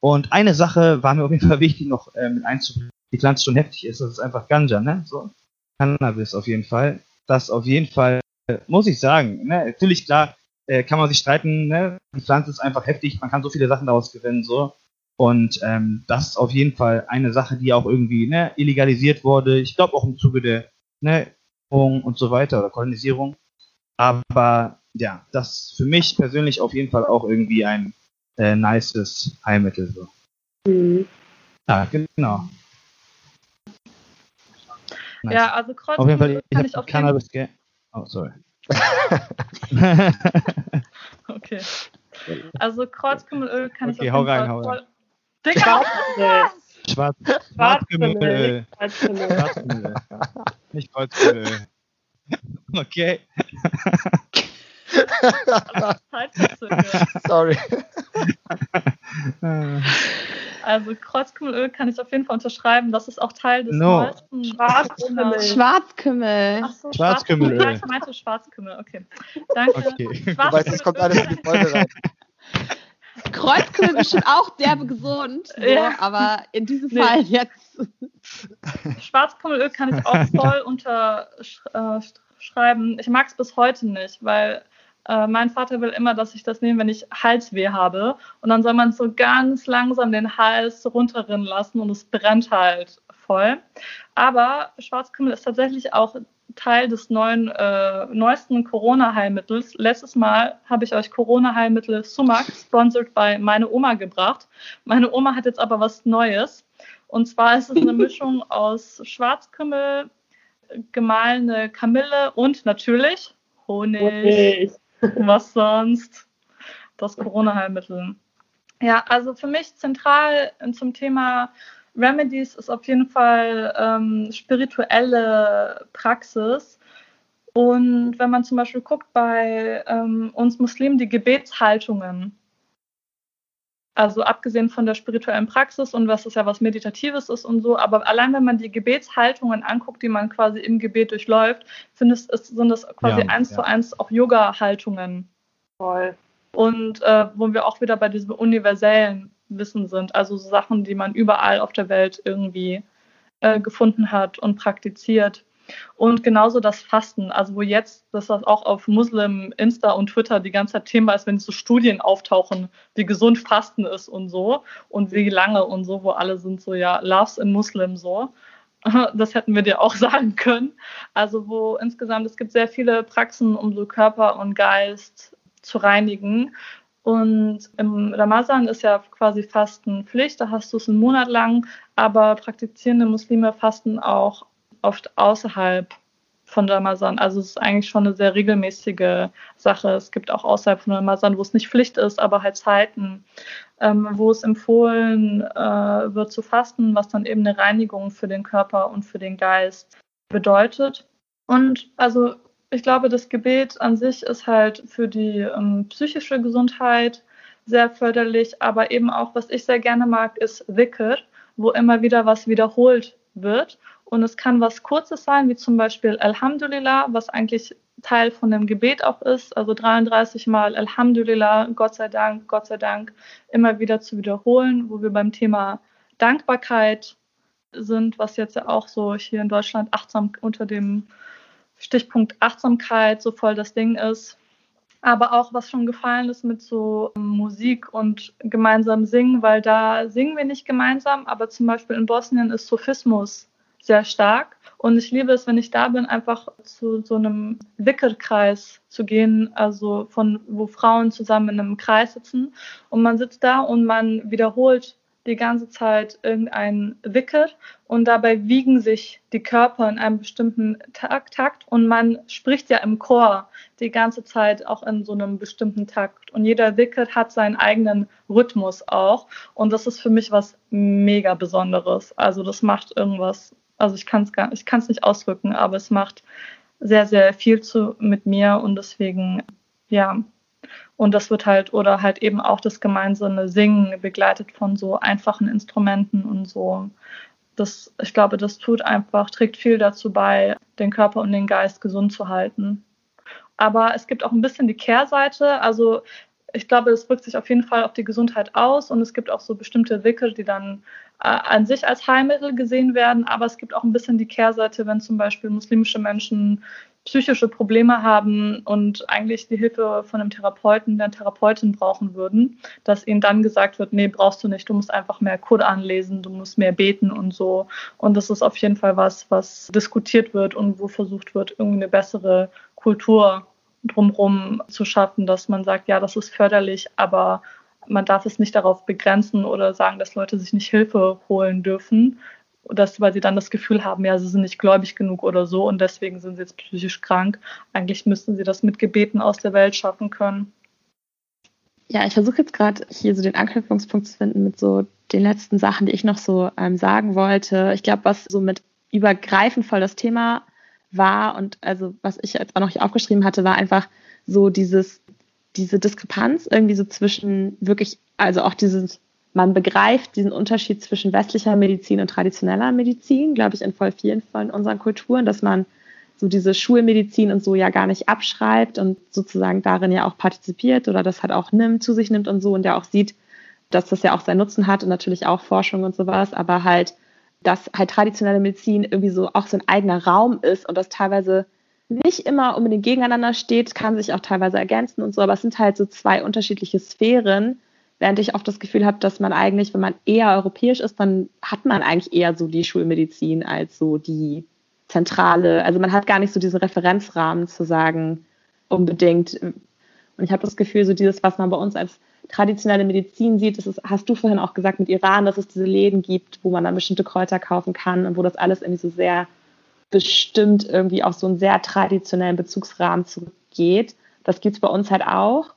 [SPEAKER 8] Und eine Sache war mir auf jeden Fall wichtig noch äh, mit einzubringen, die Pflanze schon heftig ist. Das ist einfach Ganja, ne? So. Cannabis auf jeden Fall. Das auf jeden Fall, äh, muss ich sagen, ne? Natürlich, klar, äh, kann man sich streiten, ne? Die Pflanze ist einfach heftig, man kann so viele Sachen daraus gewinnen, so. Und ähm, das ist auf jeden Fall eine Sache, die auch irgendwie ne, illegalisiert wurde. Ich glaube auch im Zuge der ne, und so weiter oder Kolonisierung. Aber ja, das für mich persönlich auf jeden Fall auch irgendwie ein äh, nices Heilmittel. So. Mhm. Ja, genau.
[SPEAKER 3] Nice. Ja, also Kreuz
[SPEAKER 8] auf jeden Fall, kann ich, ich auf Cannabis jeden... Oh, sorry.
[SPEAKER 3] okay. Also Kreuzkümmelöl kann
[SPEAKER 8] okay,
[SPEAKER 3] ich
[SPEAKER 8] auf jeden Fall hau rein.
[SPEAKER 3] Dicker!
[SPEAKER 8] Schwarz, Schwarzkümmelöl. Schwarzkümmelöl. Nicht Kreuzkümmelöl. Okay.
[SPEAKER 2] Sorry.
[SPEAKER 3] Also Kreuzkümmelöl kann ich auf jeden Fall unterschreiben. Das ist auch Teil des
[SPEAKER 8] no.
[SPEAKER 3] neuesten Schwarzkümmel.
[SPEAKER 9] Schwarzkümmel.
[SPEAKER 3] Ach so,
[SPEAKER 8] Schwarzkümmelöl.
[SPEAKER 3] Ja, ich meinte Schwarzkümmel. Okay. Danke.
[SPEAKER 8] Okay.
[SPEAKER 2] Du weißt, es kommt alles in die Folge rein.
[SPEAKER 9] Kreuzkümmel bestimmt auch derbe gesund, so,
[SPEAKER 3] Ja.
[SPEAKER 9] aber in diesem
[SPEAKER 3] Nee.
[SPEAKER 9] Fall jetzt.
[SPEAKER 3] Schwarzkümmelöl kann ich auch voll unterschreiben. Ich mag es bis heute nicht, weil äh, mein Vater will immer, dass ich das nehme, wenn ich Halsweh habe. Und dann soll man so ganz langsam den Hals runterrinnen lassen und es brennt halt voll. Aber Schwarzkümmel ist tatsächlich auch Teil des neuen, äh, neuesten Corona-Heilmittels. Letztes Mal habe ich euch Corona-Heilmittel Sumac, sponsored by meine Oma, gebracht. Meine Oma hat jetzt aber was Neues. Und zwar ist es eine Mischung aus Schwarzkümmel, gemahlene Kamille und natürlich Honig. Was sonst? Das Corona-Heilmittel. Ja, also für mich zentral zum Thema Remedies ist auf jeden Fall ähm, spirituelle Praxis. Und wenn man zum Beispiel guckt bei ähm, uns Muslimen die Gebetshaltungen, also abgesehen von der spirituellen Praxis und was es ja was Meditatives ist und so, aber allein wenn man die Gebetshaltungen anguckt, die man quasi im Gebet durchläuft, findest, ist, sind das quasi
[SPEAKER 8] Ja,
[SPEAKER 3] eins
[SPEAKER 8] ja.
[SPEAKER 3] zu eins auch Yoga-Haltungen.
[SPEAKER 1] Voll.
[SPEAKER 3] Und äh, wo wir auch wieder bei diesem universellen Wissen sind, also so Sachen, die man überall auf der Welt irgendwie äh, gefunden hat und praktiziert. Und genauso das Fasten, also wo jetzt, dass das auch auf Muslim, Insta und Twitter die ganze Zeit Thema ist, wenn so Studien auftauchen, wie gesund Fasten ist und so und wie lange und so, wo alle sind so, ja, loves in Muslim so. Das hätten wir dir auch sagen können. Also wo insgesamt, es gibt sehr viele Praxen, um so Körper und Geist zu reinigen. Und im Ramazan ist ja quasi Fastenpflicht, da hast du es einen Monat lang, aber praktizierende Muslime fasten auch oft außerhalb von Ramazan. Also es ist eigentlich schon eine sehr regelmäßige Sache. Es gibt auch außerhalb von Ramazan, wo es nicht Pflicht ist, aber halt Zeiten, ähm, wo es empfohlen äh, wird zu fasten, was dann eben eine Reinigung für den Körper und für den Geist bedeutet. Und also ich glaube, das Gebet an sich ist halt für die ähm, psychische Gesundheit sehr förderlich, aber eben auch, was ich sehr gerne mag, ist Dhikr, wo immer wieder was wiederholt wird. Und es kann was Kurzes sein, wie zum Beispiel Alhamdulillah, was eigentlich Teil von dem Gebet auch ist, also 33 Mal Alhamdulillah, Gott sei Dank, Gott sei Dank, immer wieder zu wiederholen, wo wir beim Thema Dankbarkeit sind, was jetzt ja auch so hier in Deutschland achtsam unter dem Stichpunkt Achtsamkeit so voll das Ding ist. Aber auch was schon gefallen ist mit so ähm, Musik und gemeinsam singen, weil da singen wir nicht gemeinsam, aber zum Beispiel in Bosnien ist Sophismus sehr stark. Und ich liebe es, wenn ich da bin, einfach zu so einem Wickelkreis zu gehen, also von wo Frauen zusammen in einem Kreis sitzen. Und man sitzt da und man wiederholt die ganze Zeit irgendein Wickel und dabei wiegen sich die Körper in einem bestimmten Takt, Takt und man spricht ja im Chor die ganze Zeit auch in so einem bestimmten Takt und jeder Wickel hat seinen eigenen Rhythmus auch und das ist für mich was mega Besonderes. Also das macht irgendwas, also ich kann es gar, ich kann es nicht ausdrücken, aber es macht sehr sehr viel zu mit mir und deswegen ja und das wird halt, oder halt eben auch das gemeinsame Singen begleitet von so einfachen Instrumenten und so. Das, ich glaube, das tut einfach, trägt viel dazu bei, den Körper und den Geist gesund zu halten. Aber es gibt auch ein bisschen die Kehrseite. Also ich glaube, es wirkt sich auf jeden Fall auf die Gesundheit aus und es gibt auch so bestimmte Wickel, die dann äh, an sich als Heilmittel gesehen werden, aber es gibt auch ein bisschen die Kehrseite, wenn zum Beispiel muslimische Menschen psychische Probleme haben und eigentlich die Hilfe von einem Therapeuten, der Therapeutin brauchen würden, dass ihnen dann gesagt wird, nee, brauchst du nicht, du musst einfach mehr Koran lesen, du musst mehr beten und so. Und das ist auf jeden Fall was, was diskutiert wird und wo versucht wird, irgendwie eine bessere Kultur drumherum zu schaffen, dass man sagt, ja, das ist förderlich, aber man darf es nicht darauf begrenzen oder sagen, dass Leute sich nicht Hilfe holen dürfen, dass, weil sie dann das Gefühl haben, ja, sie sind nicht gläubig genug oder so und deswegen sind sie jetzt psychisch krank. Eigentlich müssten sie das mit Gebeten aus der Welt schaffen können.
[SPEAKER 4] Ja, ich versuche jetzt gerade hier so den Anknüpfungspunkt zu finden mit so den letzten Sachen, die ich noch so ähm, sagen wollte. Ich glaube, was so mit übergreifend voll das Thema war und also was ich jetzt auch noch hier aufgeschrieben hatte, war einfach so dieses, diese Diskrepanz irgendwie so zwischen wirklich, also auch dieses, man begreift diesen Unterschied zwischen westlicher Medizin und traditioneller Medizin, glaube ich, in voll vielen von unseren Kulturen, dass man so diese Schulmedizin und so ja gar nicht abschreibt und sozusagen darin ja auch partizipiert oder das halt auch nimmt, zu sich nimmt und so und ja auch sieht, dass das ja auch seinen Nutzen hat und natürlich auch Forschung und sowas, aber halt dass halt traditionelle Medizin irgendwie so auch so ein eigener Raum ist und das teilweise nicht immer unbedingt gegeneinander steht, kann sich auch teilweise ergänzen und so, aber es sind halt so zwei unterschiedliche Sphären, während ich oft das Gefühl habe, dass man eigentlich, wenn man eher europäisch ist, dann hat man eigentlich eher so die Schulmedizin als so die zentrale, also man hat gar nicht so diesen Referenzrahmen zu sagen, unbedingt. Und ich habe das Gefühl, so dieses, was man bei uns als traditionelle Medizin sieht, das ist, hast du vorhin auch gesagt mit Iran, dass es diese Läden gibt, wo man dann bestimmte Kräuter kaufen kann und wo das alles irgendwie so sehr bestimmt irgendwie auf so einen sehr traditionellen Bezugsrahmen zurückgeht. Das gibt es bei uns halt auch.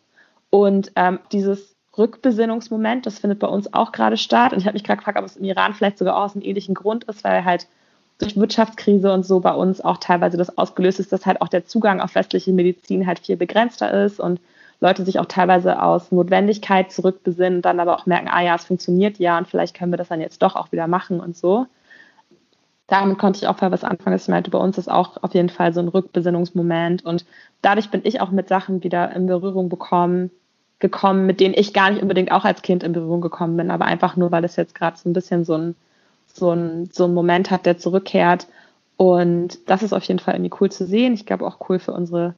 [SPEAKER 4] Und ähm, dieses Rückbesinnungsmoment, das findet bei uns auch gerade statt. Und ich habe mich gerade gefragt, ob es im Iran vielleicht sogar aus einem ähnlichen Grund ist, weil halt durch Wirtschaftskrise und so bei uns auch teilweise das ausgelöst ist, dass halt auch der Zugang auf westliche Medizin halt viel begrenzter ist und Leute sich auch teilweise aus Notwendigkeit zurückbesinnen, dann aber auch merken, ah ja, es funktioniert ja und vielleicht können wir das dann jetzt doch auch wieder machen und so. Damit konnte ich auch mal was anfangen. Ich meinte, bei uns ist auch auf jeden Fall so ein Rückbesinnungsmoment und dadurch bin ich auch mit Sachen wieder in Berührung bekommen, gekommen, mit denen ich gar nicht unbedingt auch als Kind in Berührung gekommen bin, aber einfach nur, weil es jetzt gerade so ein bisschen so ein, so, ein, so ein Moment hat, der zurückkehrt. Und das ist auf jeden Fall irgendwie cool zu sehen. Ich glaube auch cool für unsere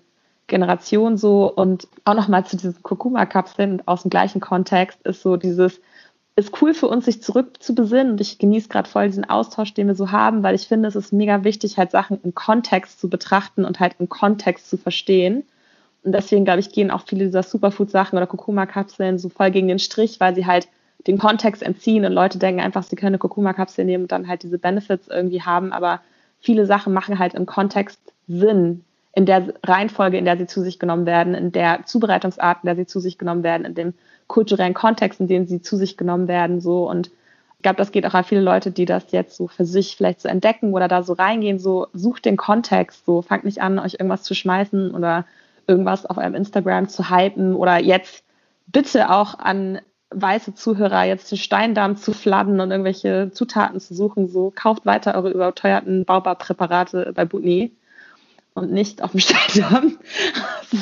[SPEAKER 4] Generation so. Und auch nochmal zu diesen Kurkuma-Kapseln aus dem gleichen Kontext ist so dieses, ist cool für uns, sich zurückzubesinnen. Und ich genieße gerade voll diesen Austausch, den wir so haben, weil ich finde, es ist mega wichtig, halt Sachen im Kontext zu betrachten und halt im Kontext zu verstehen. Und deswegen, glaube ich, gehen auch viele dieser Superfood-Sachen oder Kurkuma-Kapseln so voll gegen den Strich, weil sie halt den Kontext entziehen und Leute denken einfach, sie können eine Kurkuma-Kapsel nehmen und dann halt diese Benefits irgendwie haben, aber viele Sachen machen halt im Kontext Sinn, in der Reihenfolge, in der sie zu sich genommen werden, in der Zubereitungsart, in der sie zu sich genommen werden, in dem kulturellen Kontext, in dem sie zu sich genommen werden, so. Und ich glaube, das geht auch an viele Leute, die das jetzt so für sich vielleicht so entdecken oder da so reingehen, so sucht den Kontext, so fangt nicht an, euch irgendwas zu schmeißen oder irgendwas auf eurem Instagram zu hypen oder jetzt bitte auch an weiße Zuhörer jetzt den Steindarm zu fladden und irgendwelche Zutaten zu suchen, so. Kauft weiter eure überteuerten Baubarpräparate bei Butni und nicht auf dem Stadion.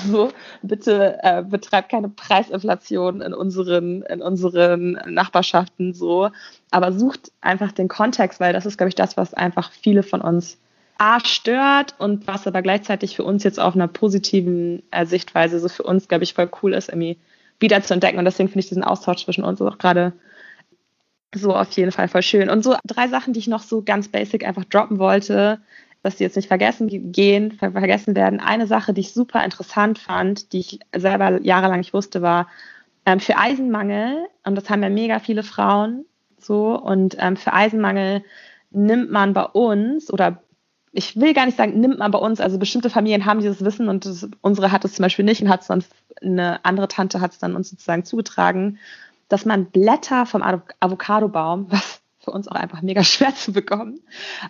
[SPEAKER 4] so, bitte äh, betreibt keine Preisinflation in unseren, in unseren Nachbarschaften so. Aber sucht einfach den Kontext, weil das ist, glaube ich, das, was einfach viele von uns A stört und was aber gleichzeitig für uns jetzt auf einer positiven äh, Sichtweise so für uns, glaube ich, voll cool ist, irgendwie wieder zu entdecken. Und deswegen finde ich diesen Austausch zwischen uns auch gerade so auf jeden Fall voll schön. Und so drei Sachen, die ich noch so ganz basic einfach droppen wollte, dass die jetzt nicht vergessen gehen, vergessen werden. Eine Sache, die ich super interessant fand, die ich selber jahrelang nicht wusste, war ähm, für Eisenmangel, und das haben ja mega viele Frauen so, und ähm, für Eisenmangel nimmt man bei uns oder ich will gar nicht sagen, nimmt man bei uns, also bestimmte Familien haben dieses Wissen und das, unsere hat es zum Beispiel nicht und hat es dann, eine andere Tante hat es dann uns sozusagen zugetragen, dass man Blätter vom Avocadobaum, was für uns auch einfach mega schwer zu bekommen.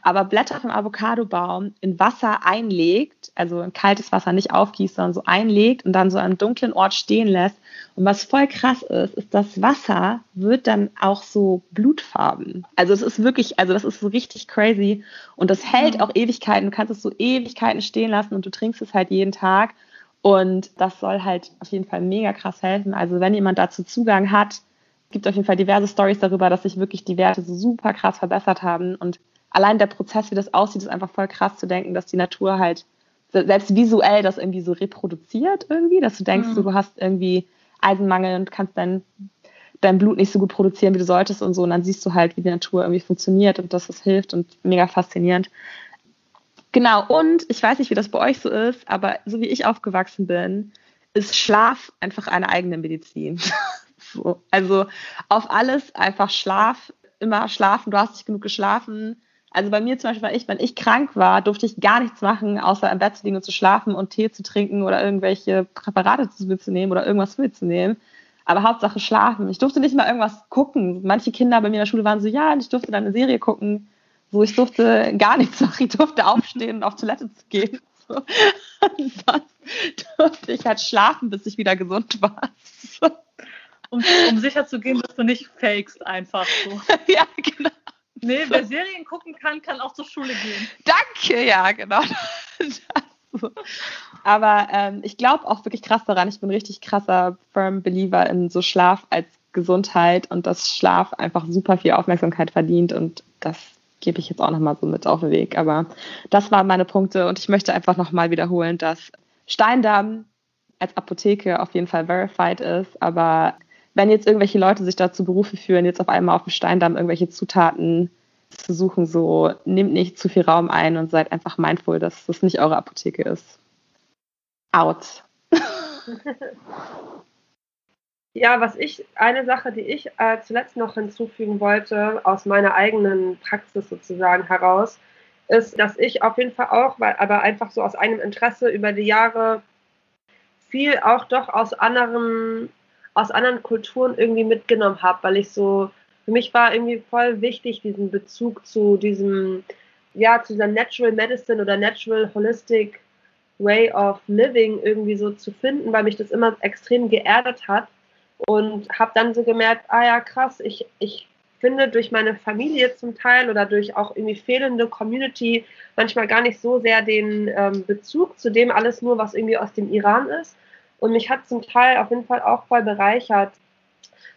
[SPEAKER 4] Aber Blätter vom Avocadobaum in Wasser einlegt, also in kaltes Wasser nicht aufgießt, sondern so einlegt und dann so an einem dunklen Ort stehen lässt. Und was voll krass ist, ist, das Wasser wird dann auch so blutfarben. Also es ist wirklich, also das ist so richtig crazy. Und das hält auch Ewigkeiten. Du kannst es so Ewigkeiten stehen lassen und du trinkst es halt jeden Tag. Und das soll halt auf jeden Fall mega krass helfen. Also wenn jemand dazu Zugang hat, gibt auf jeden Fall diverse Stories darüber, dass sich wirklich die Werte so super krass verbessert haben. Und allein der Prozess, wie das aussieht, ist einfach voll krass zu denken, dass die Natur halt selbst visuell das irgendwie so reproduziert irgendwie, dass du denkst, mhm. du hast irgendwie Eisenmangel und kannst dein, dein Blut nicht so gut produzieren, wie du solltest und so. Und dann siehst du halt, wie die Natur irgendwie funktioniert und dass es hilft und mega faszinierend. Genau, und ich weiß nicht, wie das bei euch so ist, aber so wie ich aufgewachsen bin, ist Schlaf einfach eine eigene Medizin. so. Also auf alles einfach Schlaf, immer schlafen, du hast nicht genug geschlafen, also bei mir zum Beispiel war ich, wenn ich krank war, durfte ich gar nichts machen, außer im Bett zu liegen und zu schlafen und Tee zu trinken oder irgendwelche Präparate zu mir zu nehmen oder irgendwas mir zu nehmen. Aber Hauptsache schlafen. Ich durfte nicht mal irgendwas gucken. Manche Kinder bei mir in der Schule waren so, ja, ich durfte dann eine Serie gucken. So, ich durfte gar nichts machen. Ich durfte aufstehen und auf Toilette zu gehen. So. Und sonst durfte ich halt schlafen, bis ich wieder gesund war.
[SPEAKER 3] So. Um, um sicher zu gehen, dass du nicht fakest einfach so.
[SPEAKER 4] ja, genau.
[SPEAKER 3] Nee, wer Serien gucken kann, kann auch zur Schule gehen.
[SPEAKER 4] Danke, ja, genau. Aber ähm, ich glaube auch wirklich krass daran. Ich bin richtig krasser Firm Believer in so Schlaf als Gesundheit und dass Schlaf einfach super viel Aufmerksamkeit verdient und das gebe ich jetzt auch nochmal so mit auf den Weg. Aber das waren meine Punkte und ich möchte einfach nochmal wiederholen, dass Steindamm als Apotheke auf jeden Fall verified ist, aber wenn jetzt irgendwelche Leute sich dazu Berufe führen, jetzt auf einmal auf dem Steindamm irgendwelche Zutaten zu suchen, so nehmt nicht zu viel Raum ein und seid einfach mindful, dass das nicht eure Apotheke ist. Out.
[SPEAKER 1] ja, was ich, eine Sache, die ich äh, zuletzt noch hinzufügen wollte, aus meiner eigenen Praxis sozusagen heraus, ist, dass ich auf jeden Fall auch, weil aber einfach so aus einem Interesse über die Jahre viel auch doch aus anderen aus anderen Kulturen irgendwie mitgenommen habe, weil ich so, für mich war irgendwie voll wichtig, diesen Bezug zu diesem, ja, zu dieser Natural Medicine oder Natural Holistic Way of Living irgendwie so zu finden, weil mich das immer extrem geerdet hat. Und habe dann so gemerkt, ah ja, krass, ich, ich finde durch meine Familie zum Teil oder durch auch irgendwie fehlende Community manchmal gar nicht so sehr den ähm, Bezug zu dem alles nur, was irgendwie aus dem Iran ist, und mich hat zum Teil auf jeden Fall auch voll bereichert,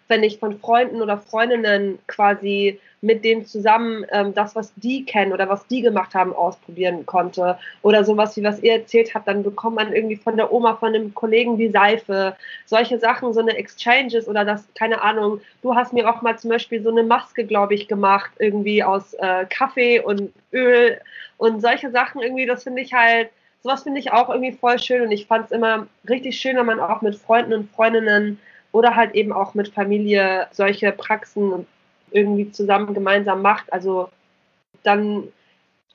[SPEAKER 1] wenn ich von Freunden oder Freundinnen quasi mit denen zusammen ähm, das, was die kennen oder was die gemacht haben, ausprobieren konnte. Oder sowas wie was ihr erzählt habt, dann bekommt man irgendwie von der Oma, von einem Kollegen die Seife. Solche Sachen, so eine Exchanges oder das, keine Ahnung, du hast mir auch mal zum Beispiel so eine Maske, glaube ich, gemacht, irgendwie aus äh, Kaffee und Öl und solche Sachen irgendwie, das finde ich halt sowas finde ich auch irgendwie voll schön und ich fand es immer richtig schön, wenn man auch mit Freunden und Freundinnen oder halt eben auch mit Familie solche Praxen irgendwie zusammen gemeinsam macht. Also dann,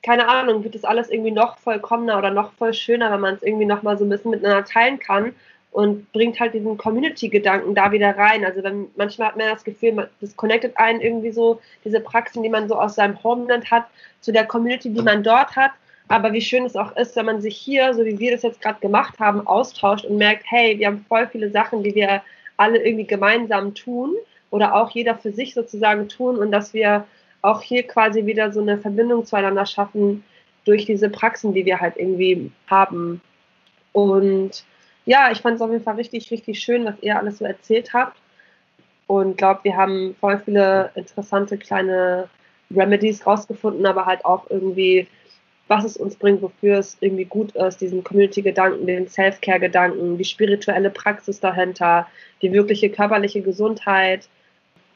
[SPEAKER 1] keine Ahnung, wird das alles irgendwie noch vollkommener oder noch voll schöner, wenn man es irgendwie nochmal so ein bisschen miteinander teilen kann und bringt halt diesen Community-Gedanken da wieder rein. Also wenn, manchmal hat man das Gefühl, das connectet einen irgendwie so, diese Praxen, die man so aus seinem Homeland hat, zu der Community, die man dort hat. Aber wie schön es auch ist, wenn man sich hier, so wie wir das jetzt gerade gemacht haben, austauscht und merkt, hey, wir haben voll viele Sachen, die wir alle irgendwie gemeinsam tun oder auch jeder für sich sozusagen tun und dass wir auch hier quasi wieder so eine Verbindung zueinander schaffen durch diese Praxen, die wir halt irgendwie haben. Und ja, ich fand es auf jeden Fall richtig, richtig schön, was ihr alles so erzählt habt. Und glaube, wir haben voll viele interessante kleine Remedies rausgefunden, aber halt auch irgendwie was es uns bringt, wofür es irgendwie gut ist, diesen Community-Gedanken, den Self-Care-Gedanken, die spirituelle Praxis dahinter, die wirkliche körperliche Gesundheit.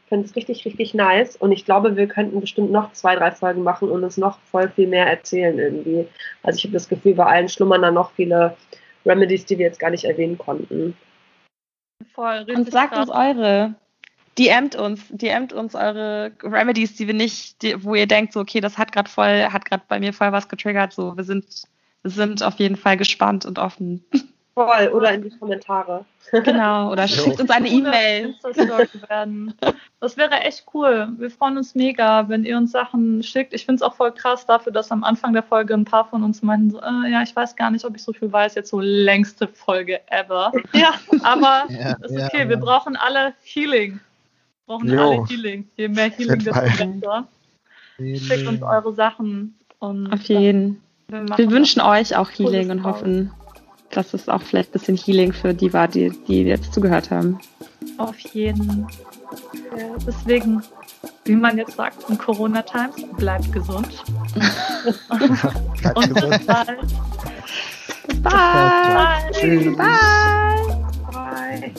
[SPEAKER 1] Ich finde es richtig, richtig nice und ich glaube, wir könnten bestimmt noch zwei, drei Folgen machen und uns noch voll viel mehr erzählen irgendwie. Also ich habe das Gefühl, bei allen schlummern da noch viele Remedies, die wir jetzt gar nicht erwähnen konnten.
[SPEAKER 4] Voll, und sagt uns eure. DMt uns, DMt uns eure Remedies, die wir nicht, die, wo ihr denkt, so, okay, das hat gerade voll, hat gerade bei mir voll was getriggert. So, wir sind, wir sind auf jeden Fall gespannt und offen.
[SPEAKER 1] Voll, oder in die Kommentare.
[SPEAKER 4] Genau, oder schickt uns eine E-Mail.
[SPEAKER 3] Das wäre echt cool. Wir freuen uns mega, wenn ihr uns Sachen schickt. Ich finde es auch voll krass dafür, dass am Anfang der Folge ein paar von uns meinten, so, äh, ja, ich weiß gar nicht, ob ich so viel weiß, jetzt so längste Folge ever. Ja. Aber ja, ist okay, ja, wir brauchen alle Healing brauchen jo. alle Healing. Je mehr Healing, desto besser. Schickt uns eure Sachen. Und
[SPEAKER 4] Auf jeden. Wir, wir wünschen euch auch Healing und hoffen, dass es auch vielleicht ein bisschen Healing für die war, die, die jetzt zugehört haben.
[SPEAKER 3] Auf jeden. Ja, deswegen, wie man jetzt sagt, in Corona Times, bleibt gesund.
[SPEAKER 2] Bleibt
[SPEAKER 3] Und bis
[SPEAKER 2] gesund.
[SPEAKER 3] bald.
[SPEAKER 4] Bis bald!
[SPEAKER 3] Bye.
[SPEAKER 2] Tschüss.
[SPEAKER 4] Bye!
[SPEAKER 1] Bye.